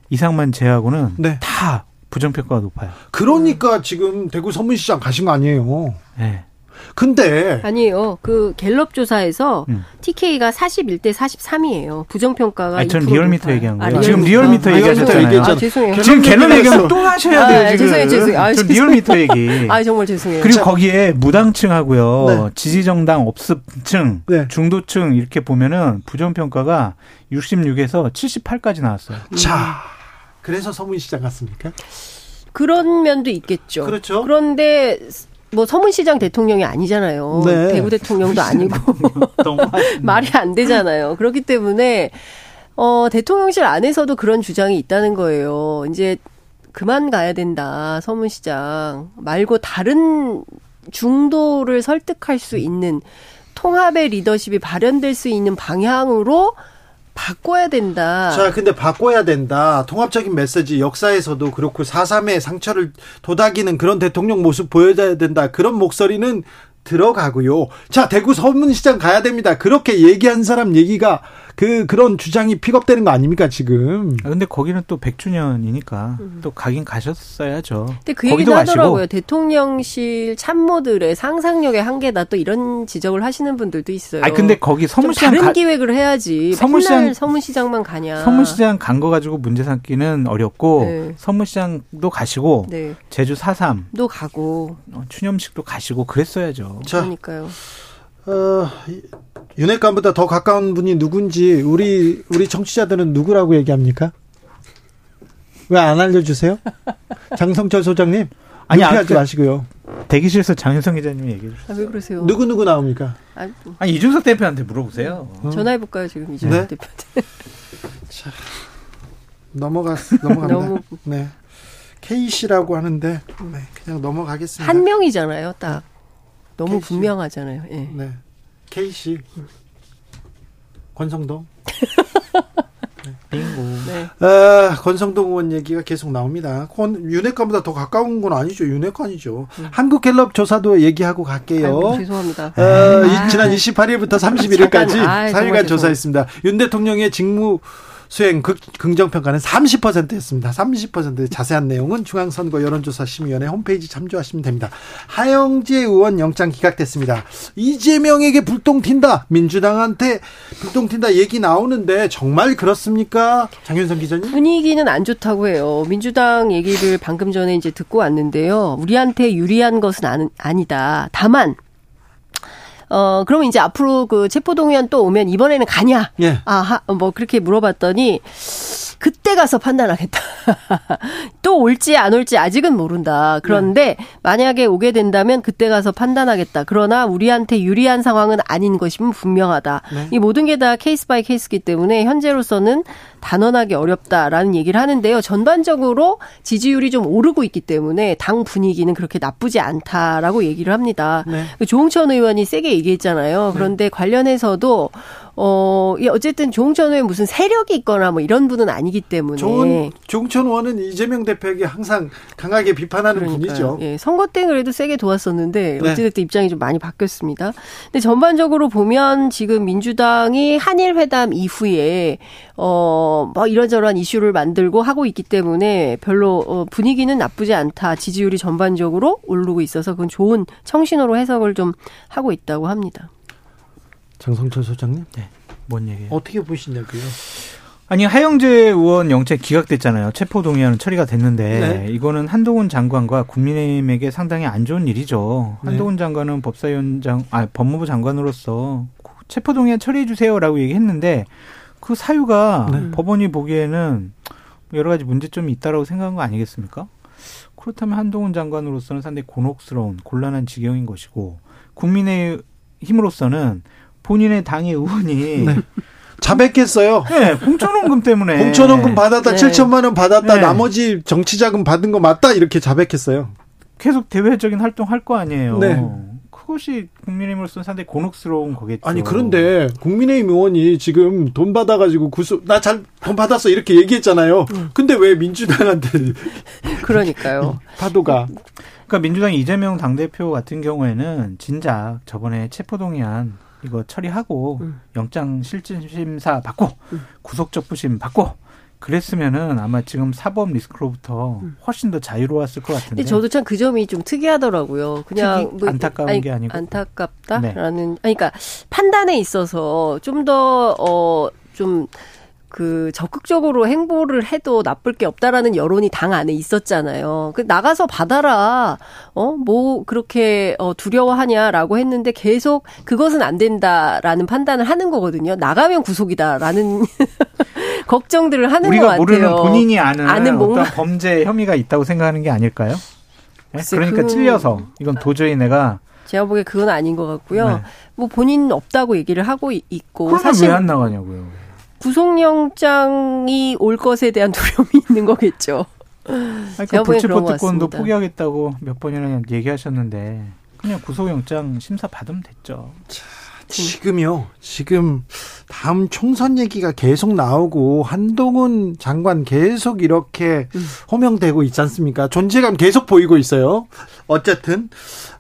이상만 제하고는 네. 다 부정 평가가 높아요. 그러니까 지금 대구 서문시장 가신 거 아니에요. 네. 근데 아니에요. 그 갤럽 조사에서 음. TK가 41대 43이에요. 부정평가가 아니, 전2% 리얼미터. 얘기한 아, 거예요. 지금 리얼미터 아, 얘기하셨잖아요. 아, 죄송해요. 지금 갤럽. 얘기하면 또 하셔야 돼요. 아, 지금. 죄송해요, 죄송해요. 아, 좀 죄송해요. 리얼미터 얘기. *laughs* 아, 정말 죄송해요. 그리고 거기에 무당층하고요, 네. 지지정당 없음층, 네. 중도층 이렇게 보면은 부정평가가 66에서 78까지 나왔어요. 자 그래서 서문시장 갔습니까? 그런 면도 있겠죠. 그렇죠. 그런데 뭐 서문시장 대통령이 아니잖아요. 네. 대구 대통령도 아니고 *laughs* 말이 안 되잖아요. 그렇기 때문에 어 대통령실 안에서도 그런 주장이 있다는 거예요. 이제 그만 가야 된다. 서문시장 말고 다른 중도를 설득할 수 있는 통합의 리더십이 발현될 수 있는 방향으로 바꿔야 된다. 자, 근데 바꿔야 된다. 통합적인 메시지 역사에서도 그렇고 4.3의 상처를 도닥이는 그런 대통령 모습 보여줘야 된다. 그런 목소리는 들어가고요. 자, 대구 서문시장 가야 됩니다. 그렇게 얘기한 사람 얘기가 그 그런 주장이 픽업되는 거 아닙니까 지금? 아, 근데 거기는 또 100주년이니까 또 가긴 가셨어야죠. 근데 그 얘기는 하더라고요. 가시고. 대통령실 참모들의 상상력의 한계다 또 이런 지적을 하시는 분들도 있어요. 아니 근데 거기 좀 서문시장 다른 가, 기획을 해야지. 서문시장- 맨날 서문시장만 가냐. 서문시장 간 거 가지고 문제 삼기는 어렵고 네. 서문시장도 가시고 네. 제주 4.3또 가고 어, 추념식도 가시고 그랬어야죠. 자, 그러니까요. 어, 윤핵관보다 더 가까운 분이 누군지 우리 우리 청취자들은 누구라고 얘기합니까? 왜 안 알려주세요? *laughs* 장성철 소장님, 아니, 아니 하지 아까- 마시고요. 대기실에서 장윤성 기자님이 얘기해 주셨어요. 아, 왜 그러세요? 누구 누구 나옵니까? 아, 아니 이준석 대표한테 물어보세요. 전화해 볼까요 지금 이준석 네? 대표한테. *laughs* 넘어가 넘어갑니다. 너무- 네. K 씨라고 하는데 네, 그냥 넘어가겠습니다. 한 명이잖아요, 딱. 너무 케이씨. 분명하잖아요. 예. 네. K 씨. 권성동. *laughs* 빙고. 네. 아, 권성동 의원 얘기가 계속 나옵니다. 권, 윤핵관보다 더 가까운 건 아니죠. 윤핵관이죠. 한국갤럽 조사도 얘기하고 갈게요. 음. 아이고, 죄송합니다. 어, 이- 아. 지난 28일부터 31일까지 잠깐, 아이, 정말 4일간 조사했습니다. 윤 대통령의 직무 수행 극, 긍정평가는 30%였습니다. 30% 자세한 내용은 중앙선거 여론조사심의위원회 홈페이지 참조하시면 됩니다. 하영재 의원 영장 기각됐습니다. 이재명에게 불똥 튄다. 민주당한테 불똥 튄다 얘기 나오는데 정말 그렇습니까? 장윤선 기자님? 분위기는 안 좋다고 해요. 민주당 얘기를 방금 전에 이제 듣고 왔는데요. 우리한테 유리한 것은 아니다. 다만, 어, 그러면 이제 앞으로 그 체포동의안 또 오면 이번에는 가냐? 예. 아, 하- 뭐 그렇게 물어봤더니, 그때 가서 판단하겠다. *laughs* 또 올지 안 올지 아직은 모른다. 그런데 만약에 오게 된다면 그때 가서 판단하겠다. 그러나 우리한테 유리한 상황은 아닌 것임은 분명하다. 네. 이 모든 게 다 case by case기 때문에 현재로서는 단언하기 어렵다라는 얘기를 하는데요. 전반적으로 지지율이 좀 오르고 있기 때문에 당 분위기는 그렇게 나쁘지 않다라고 얘기를 합니다. 네. 그 조응천 의원이 세게 얘기했잖아요. 그런데 관련해서도 어, 이 어쨌든 조홍천 의원 무슨 세력이 있거나 뭐 이런 분은 아니기 때문에 좋은 조홍천 의원은 이재명 대표에게 항상 강하게 비판하는 그러니까요. 분이죠. 예, 선거 때 그래도 세게 도왔었는데 네. 어찌됐든 입장이 좀 많이 바뀌었습니다. 근데 전반적으로 보면 지금 민주당이 한일 회담 이후에 어 뭐 이런저런 이슈를 만들고 하고 있기 때문에 별로 어, 분위기는 나쁘지 않다. 지지율이 전반적으로 오르고 있어서 그건 좋은 청신호로 해석을 좀 하고 있다고 합니다. 장성철 소장님 뭔 얘기예요? 어떻게 보시냐고요? 아니 하영재 의원 영장 기각됐잖아요. 체포 동의안은 처리가 됐는데 네. 이거는 한동훈 장관과 국민의힘에게 상당히 안 좋은 일이죠. 네. 한동훈 장관은 법사위원장, 아 법무부 장관으로서 체포 동의안 처리해 주세요라고 얘기했는데 그 사유가 네. 법원이 보기에는 여러 가지 문제점이 있다라고 생각한 거 아니겠습니까? 그렇다면 한동훈 장관으로서는 상당히 곤혹스러운 곤란한 지경인 것이고 국민의 힘으로서는 본인의 당의 의원이 네. 자백했어요. 네, 공천원금 때문에 공천원금 받았다, 네. 7천만 원 받았다, 네. 나머지 정치자금 받은 거 맞다 이렇게 자백했어요. 계속 대외적인 활동 할 거 아니에요. 네. 그것이 국민의힘으로서는 상당히 곤혹스러운 거겠죠. 아니 그런데 국민의힘 의원이 지금 돈 받아가지고 구속 나잘 돈 받았어 이렇게 얘기했잖아요. 근데 왜 민주당한테 *laughs* 그러니까요. *laughs* 파도가 그러니까 민주당 이재명 당대표 같은 경우에는 진작 저번에 체포동의안 이거 처리하고 음. 영장 실질심사 받고 구속적부심 받고 그랬으면은 아마 지금 사법 리스크로부터 훨씬 더 자유로웠을 것 같은데. 음. 근데 저도 참 그 점이 좀 특이하더라고요. 그냥 특이? 안타까운 게 아니고? 네. 안타깝다라는 아니 그러니까 판단에 있어서 좀 더 어좀 그 적극적으로 행보를 해도 나쁠 게 없다라는 여론이 당 안에 있었잖아요. 그 나가서 받아라. 어 뭐 그렇게 어 두려워하냐라고 했는데 계속 그것은 안 된다라는 판단을 하는 거거든요. 나가면 구속이다라는 *laughs* 걱정들을 하는 것 우리가 같아요. 모르는 본인이 아는, 아는 뭔가 어떤 범죄 혐의가 있다고 생각하는 게 아닐까요? 네? 그러니까 그- 찔려서 이건 도저히 내가 제가 보기에 그건 아닌 것 같고요. 네. 뭐 본인 없다고 얘기를 하고 이- 있고 사실 왜 안 나가냐고요. 구속영장이 올 것에 대한 두려움이 *laughs* 있는 거겠죠. 그 보기엔 그런 불체포 것 특권도 같습니다. 포기하겠다고 몇 번이나 얘기하셨는데 그냥 구속영장 심사 받으면 됐죠. 지금요. 지금 다음 총선 얘기가 계속 나오고 한동훈 장관 계속 이렇게 음. 호명되고 있지 않습니까? 존재감 계속 보이고 있어요. 어쨌든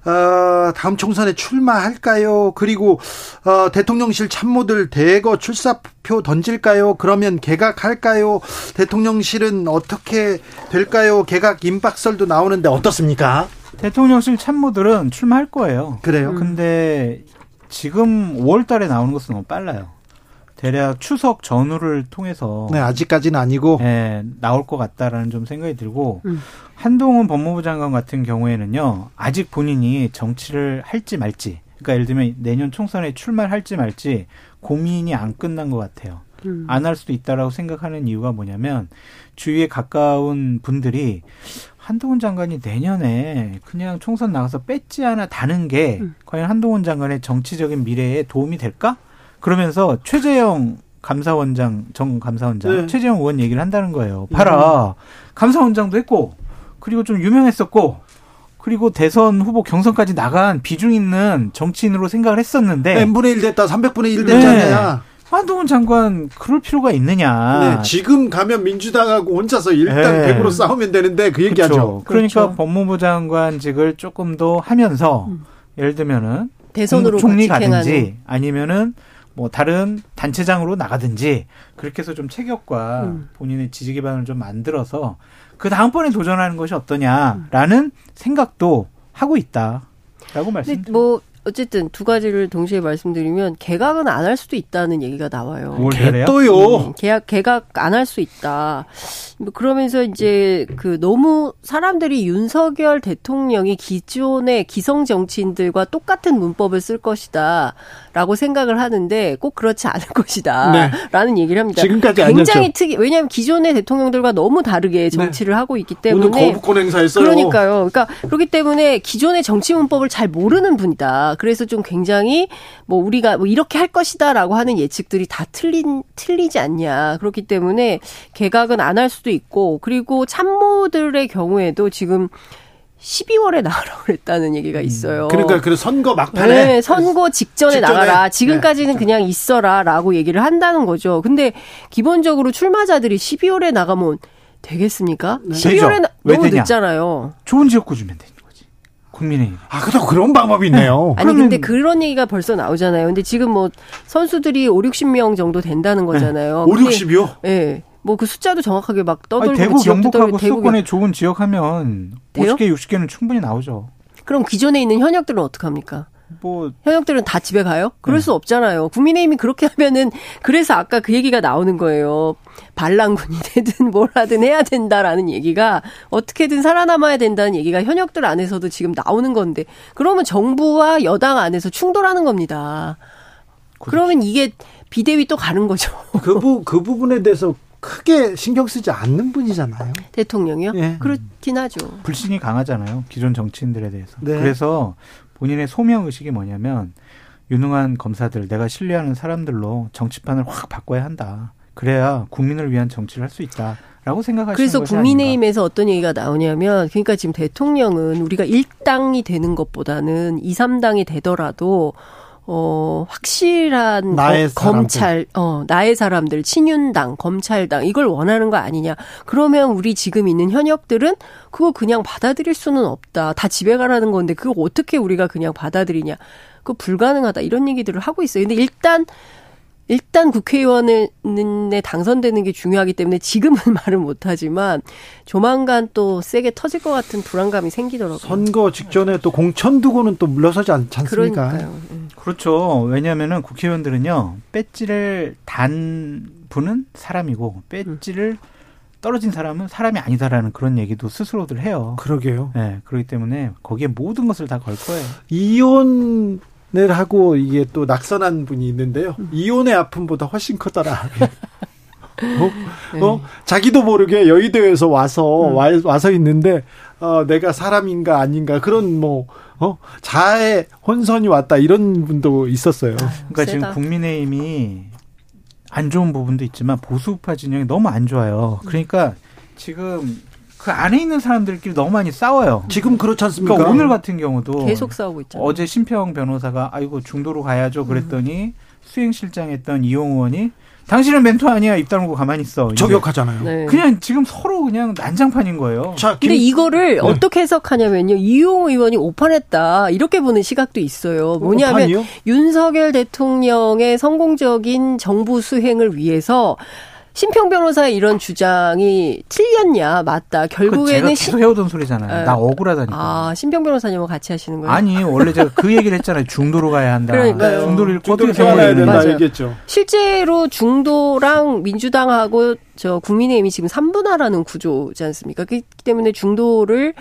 어, 다음 총선에 출마할까요? 그리고 어, 대통령실 참모들 대거 출사표 던질까요? 그러면 개각할까요? 대통령실은 어떻게 될까요? 개각 임박설도 나오는데 어떻습니까? 대통령실 참모들은 출마할 거예요. 그래요? 근데 지금 5월 달에 나오는 것은 너무 빨라요. 대략 추석 전후를 통해서 네, 아직까지는 아니고 예, 나올 것 같다라는 좀 생각이 들고 음. 한동훈 법무부 장관 같은 경우에는요 아직 본인이 정치를 할지 말지 그러니까 예를 들면 내년 총선에 출마를 할지 말지 고민이 안 끝난 것 같아요. 음. 안할 수도 있다라고 생각하는 이유가 뭐냐면 주위에 가까운 분들이 한동훈 장관이 내년에 그냥 총선 나가서 배지 하나 다는 게 음. 과연 한동훈 장관의 정치적인 미래에 도움이 될까? 그러면서 최재형 감사원장 정 감사원장 네. 최재형 의원 얘기를 한다는 거예요. 봐라 감사원장도 했고 그리고 좀 유명했었고 그리고 대선 후보 경선까지 나간 비중 있는 정치인으로 생각을 했었는데 n분의 1 됐다, 300분의 1 네. 됐잖아요. 한동훈 장관 그럴 필요가 있느냐? 네, 지금 가면 민주당하고 혼자서 일당 네. 100으로 싸우면 되는데 그 얘기하죠. 그렇죠. 그러니까 그렇죠. 법무부 장관직을 조금 더 하면서 예를 들면은 대선으로 총리 가든지 행하는. 아니면은 뭐 다른 단체장으로 나가든지 그렇게 해서 좀 체격과 음. 본인의 지지 기반을 좀 만들어서 그 다음번에 도전하는 것이 어떠냐라는 생각도 하고 있다라고 말씀드립니다. 뭐 어쨌든 두 가지를 동시에 말씀드리면 개각은 안 할 수도 있다는 얘기가 나와요. 뭘 잘해요? 또요. 음, 계약 개각 안 할 수 있다. 뭐 그러면서 이제 그 너무 사람들이 윤석열 대통령이 기존의 기성 정치인들과 똑같은 문법을 쓸 것이다라고 생각을 하는데 꼭 그렇지 않을 것이다라는 얘기를 합니다. 지금까지 굉장히. 특이. 왜냐하면 기존의 대통령들과 너무 다르게 정치를 하고 있기 때문에 오늘 거부권 행사했어요. 그러니까요. 그러니까 그렇기 때문에 기존의 정치 문법을 잘 모르는 분이다. 그래서 좀 굉장히 뭐 우리가 뭐 이렇게 할 것이다라고 하는 예측들이 다 틀린 틀리지 않냐. 그렇기 때문에 개각은 안 할 수도 있고 그리고 참모들의 경우에도 지금 12월에 나가라고 *laughs* 그랬다는 얘기가 있어요. 그러니까 그 선거 막판에 네, 선거 직전에, 직전에? 나가라. 지금까지는 네. 그냥 있어라라고 얘기를 한다는 거죠. 근데 기본적으로 출마자들이 12월에 나가면 되겠습니까? 12월에 나, 왜 너무 되냐? 늦잖아요. 좋은 지역구 주면 되는 거지. 국민의힘. 아, 그래도 그런 방법이 있네요. 아니 그러면- 근데 그런 얘기가 벌써 나오잖아요. 근데 지금 뭐 선수들이 5, 60명 정도 된다는 거잖아요. 5, 근데- 60이요? 예. 뭐 그 숫자도 정확하게 막 떠돌고 아니, 대구 경북하고 떠돌고 대구 수도권에 좋은 지역 하면 돼요? 50개, 60개는 충분히 나오죠. 그럼 기존에 있는 현역들은 어떡합니까? 뭐 현역들은 다 집에 가요? 그럴 네. 수 없잖아요. 국민의힘이 그렇게 하면은 그래서 아까 그 얘기가 나오는 거예요. 반란군이 되든 뭘 하든 해야 된다라는 얘기가 어떻게든 살아남아야 된다는 얘기가 현역들 안에서도 지금 나오는 건데 그러면 정부와 여당 안에서 충돌하는 겁니다. 그러면 이게 비대위 또 가는 거죠. 그, 부, 그 부분에 대해서 크게 신경 쓰지 않는 분이잖아요. 대통령이요? 예. 그렇긴 하죠. 불신이 강하잖아요. 기존 정치인들에 대해서. 네. 그래서 본인의 소명 의식이 뭐냐면 유능한 검사들, 내가 신뢰하는 사람들로 정치판을 확 바꿔야 한다. 그래야 국민을 위한 정치를 할 수 있다 라고 생각하시는 그래서 것이 아닌가. 국민의힘에서 어떤 얘기가 나오냐면 그러니까 지금 대통령은 우리가 1당이 되는 것보다는 2, 3당이 되더라도 어 확실한 나의 거- 검찰 어 나의 사람들 친윤당 검찰당 이걸 원하는 거 아니냐. 그러면 우리 지금 있는 현역들은 그거 그냥 받아들일 수는 없다. 다 집에 가라는 건데 그거 어떻게 우리가 그냥 받아들이냐. 그거 불가능하다. 이런 얘기들을 하고 있어요. 근데 일단 일단 국회의원에 당선되는 게 중요하기 때문에 지금은 *laughs* 말을 못하지만 조만간 또 세게 터질 것 같은 불안감이 생기더라고요. 선거 직전에 또 공천 두고는 또 물러서지 않, 않습니까? 그러니까요. 음. 그렇죠. 왜냐하면은 국회의원들은요 배지를 단 분은 사람이고 배지를 떨어진 사람은 사람이 아니다라는 그런 얘기도 스스로들 해요. 그러게요. 네, 그렇기 때문에 거기에 모든 것을 다 걸 거예요. 이혼 을 하고 이게 또 낙선한 분이 있는데요. 이혼의 아픔보다 훨씬 크더라. *laughs* 어? 어? 자기도 모르게 여의도에서 와서 와, 와서 있는데 어, 내가 사람인가 아닌가 그런 뭐 어? 자의 혼선이 왔다 이런 분도 있었어요. 그러니까 지금 세다. 국민의힘이 안 좋은 부분도 있지만 보수파 진영이 너무 안 좋아요. 그러니까 지금 그 안에 있는 사람들끼리 너무 많이 싸워요. 지금 그렇지 않습니까? 그러니까 오늘 같은 경우도 계속 싸우고 있잖아요. 어제 심평 변호사가 아이고 중도로 가야죠 그랬더니 수행실장 했던 이용 의원이 당신은 멘토 아니야 입 다물고 가만히 있어. 저격하잖아요. 네. 그냥 지금 서로 그냥 난장판인 거예요. 자, 근데 김- 이거를 어떻게 해석하냐면요. 이용 의원이 오판했다. 이렇게 보는 시각도 있어요. 뭐냐면 오판이요? 윤석열 대통령의 성공적인 정부 수행을 위해서 심평 변호사의 이런 주장이 틀렸냐 맞다. 그 결국에는 계속 시- 해오던 소리잖아요. 네. 나 억울하다니까. 아 심평 변호사님하고 같이 하시는 거예요? 아니 원래 제가 그 얘기를 했잖아요. 중도로 가야 한다. 그러니까요. 중도를 가야 생각해야 된다 맞아요. 얘기했죠. 실제로 중도랑 민주당하고 저 국민의힘이 지금 3분화라는 구조지 않습니까? 그렇기 때문에 중도를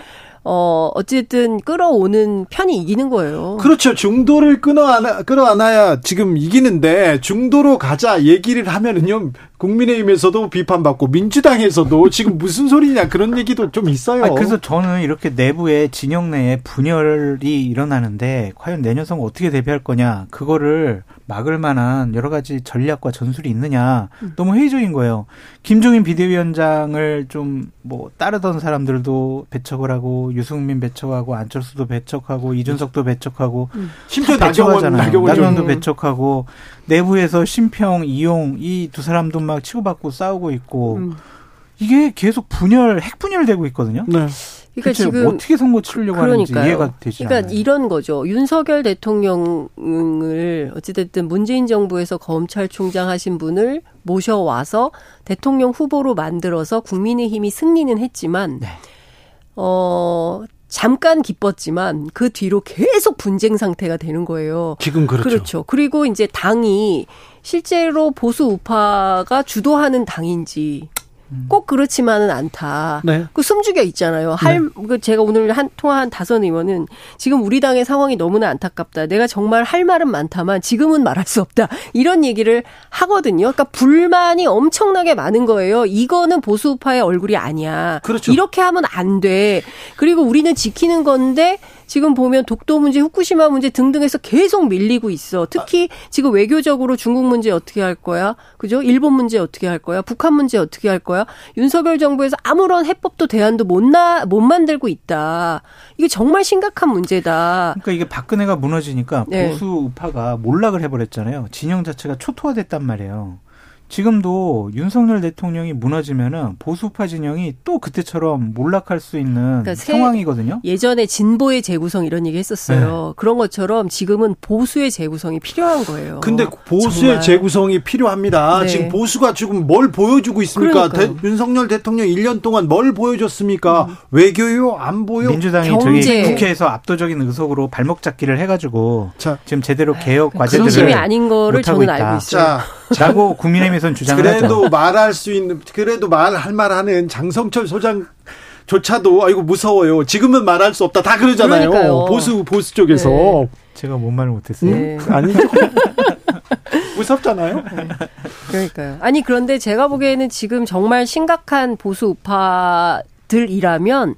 어 어쨌든 끌어오는 편이 이기는 거예요. 그렇죠. 중도를 끊어 안아, 끌어안아야 지금 이기는데 중도로 가자 얘기를 하면은요 국민의힘에서도 비판받고 민주당에서도 지금 무슨 소리냐 그런 얘기도 좀 있어요. 아니, 그래서 저는 이렇게 내부에 진영 내에 분열이 일어나는데 과연 내년 선거 어떻게 대비할 거냐 그거를 막을 만한 여러 가지 전략과 전술이 있느냐 너무 회의적인 거예요. 김종인 비대위원장을 좀 뭐 따르던 사람들도 배척을 하고 유승민 배척하고 안철수도 배척하고 이준석도 배척하고 심지어 다 나경원 배척하잖아요. 나경원 나경원도 좀- 배척하고 내부에서 심평 이용 이 두 사람도 막 치고받고 싸우고 있고 음. 이게 계속 분열 핵 분열되고 있거든요. 네. 그러니까 지금 어떻게 선거 치르려고 하는지 그러니까요. 이해가 되지 그러니까 않아요. 이런 거죠. 윤석열 대통령을 어찌됐든 문재인 정부에서 검찰총장 하신 분을 모셔와서 대통령 후보로 만들어서 국민의힘이 승리는 했지만, 네. 어, 잠깐 기뻤지만 그 뒤로 계속 분쟁 상태가 되는 거예요. 지금 그렇죠. 그리고 이제 당이 실제로 보수 우파가 주도하는 당인지 꼭 그렇지만은 않다. 네. 그 숨죽여 있잖아요. 할, 그 제가 오늘 한 통화한 다선 의원은 지금 우리 당의 상황이 너무나 안타깝다. 내가 정말 할 말은 많다만 지금은 말할 수 없다. 이런 얘기를 하거든요. 그러니까 불만이 엄청나게 많은 거예요. 이거는 보수파의 얼굴이 아니야. 그렇죠. 이렇게 하면 안 돼. 그리고 우리는 지키는 건데 지금 보면 독도 문제, 후쿠시마 문제 등등해서 계속 밀리고 있어. 특히 지금 외교적으로 중국 문제 어떻게 할 거야? 그죠? 일본 문제 어떻게 할 거야? 북한 문제 어떻게 할 거야? 윤석열 정부에서 아무런 해법도 대안도 못, 나, 못 만들고 있다. 이게 정말 심각한 문제다. 그러니까 이게 박근혜가 무너지니까 네. 보수 우파가 몰락을 해버렸잖아요. 진영 자체가 초토화됐단 말이에요. 지금도 윤석열 대통령이 무너지면은 보수파 진영이 또 그때처럼 몰락할 수 있는 그러니까 새- 상황이거든요. 예전에 진보의 재구성 이런 얘기 했었어요. 네. 그런 것처럼 지금은 보수의 재구성이 필요한 거예요. 근데 보수의 어, 정말. 재구성이 필요합니다. 네. 지금 보수가 지금 뭘 보여주고 있습니까? 대- 윤석열 대통령 1년 동안 뭘 보여줬습니까? 외교요? 안보요? 민주당이 경제. 저기 국회에서 압도적인 의석으로 발목 잡기를 해가지고 자, 지금 제대로 개혁 과제들을 진심이 아닌 거를 못하고 저는 있다. 알고 있어요. 자, *laughs* 라고 국민의힘에서는 주장을 그래도 하죠. 말할 수 있는, 그래도 말할 만하는 장성철 소장, 조차도 아이고 무서워요. 지금은 말할 수 없다. 다 그러잖아요. 그러니까요. 보수 보수 쪽에서 네. 제가 뭔 말을 못했어요. 네. 아니죠. *laughs* 무섭잖아요. 그러니까요. 아니 그런데 제가 보기에는 지금 정말 심각한 보수 우파 들이라면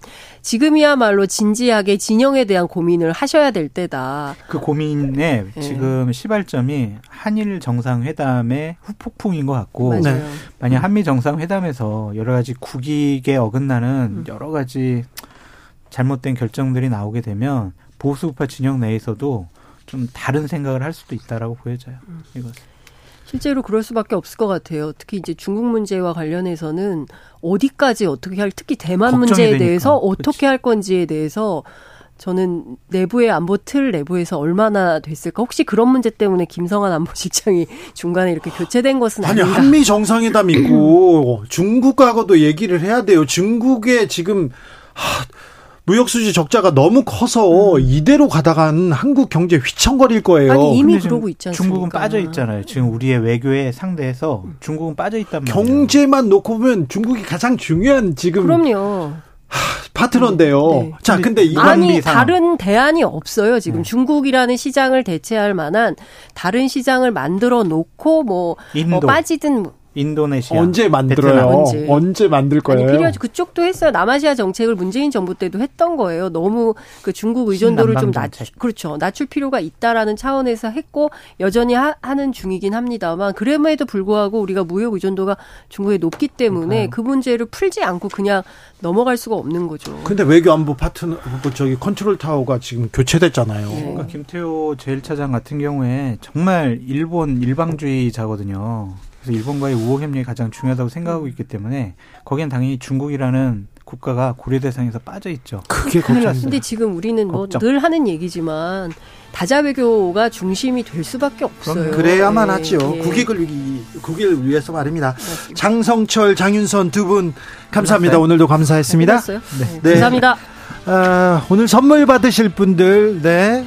지금이야말로 진지하게 진영에 대한 고민을 하셔야 될 때다. 그 고민의 네. 지금 시발점이 한일 정상회담의 후폭풍인 것 같고. 네. 만약 한미 정상회담에서 여러 가지 국익에 어긋나는 음. 여러 가지 잘못된 결정들이 나오게 되면 보수우파 진영 내에서도 좀 다른 생각을 할 수도 있다라고 보여져요. 음. 이거 실제로 그럴 수밖에 없을 것 같아요. 특히 이제 중국 문제와 관련해서는 어디까지 어떻게 할, 특히 대만 문제에 되니까. 대해서 그치. 어떻게 할 건지에 대해서 저는 내부의 안보 틀 내부에서 얼마나 됐을까? 혹시 그런 문제 때문에 김성한 안보실장이 *laughs* 중간에 이렇게 교체된 것은 아니 아닌가? 한미 정상회담 있고 *clears throat* 중국하고도 얘기를 해야 돼요. 중국의 지금 하, 무역 수지 적자가 너무 커서 이대로 가다간 한국 경제 휘청거릴 거예요. 음. 아니, 이미 근데 그러고 있지 않습니까? 중국은 빠져 있잖아요. 지금 우리의 외교의 상대에서 중국은 빠져 있단 말이에요. 경제만 놓고 보면 중국이 가장 중요한 지금 그럼요. 파트너인데요. 네. 자, 근데 이 아니. 다른 대안이 없어요. 지금 중국이라는 시장을 대체할 만한 다른 시장을 만들어 놓고 뭐. 뭐 빠지든 뭐- 인도네시아, 언제 만들어요? 언제? 언제 만들 아니 거예요? 필요하지 그쪽도 했어요. 남아시아 정책을 문재인 정부 때도 했던 거예요. 너무 그 중국 의존도를 좀 신남방 낮, 정책. 그렇죠. 낮출 필요가 있다라는 차원에서 했고 여전히 하, 는 중이긴 합니다만 그럼에도 불구하고 우리가 무역 의존도가 중국에 높기 때문에 그 문제를 풀지 않고 그냥 넘어갈 수가 없는 거죠. 근데 외교안보 파트너 그 저기 컨트롤 타워가 지금 교체됐잖아요. 네. 그러니까 김태호 제1차장 같은 경우에 정말 일본 일방주의자거든요. 그래서 일본과의 우호 협력이 가장 중요하다고 생각하고 있기 때문에 거기엔 당연히 중국이라는 국가가 고려 대상에서 빠져 있죠. 그게 걱정입니다. 근데 지금 우리는 뭐. 늘 하는 얘기지만 다자 외교가 중심이 될 수밖에 없어요. 그래야만 예, 하죠. 예. 국익을 위 국익을 위해서 말입니다. 맞습니다. 장성철, 장윤선 두분 감사합니다. 감사합니다. 오늘도 감사했습니다. 끝났어요? 네. 네. 감사합니다. 아, 오늘 선물 받으실 분들 네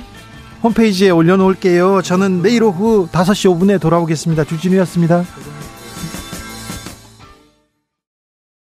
홈페이지에 올려놓을게요. 저는 내일 오후 5시 5분에 돌아오겠습니다. 주진우였습니다.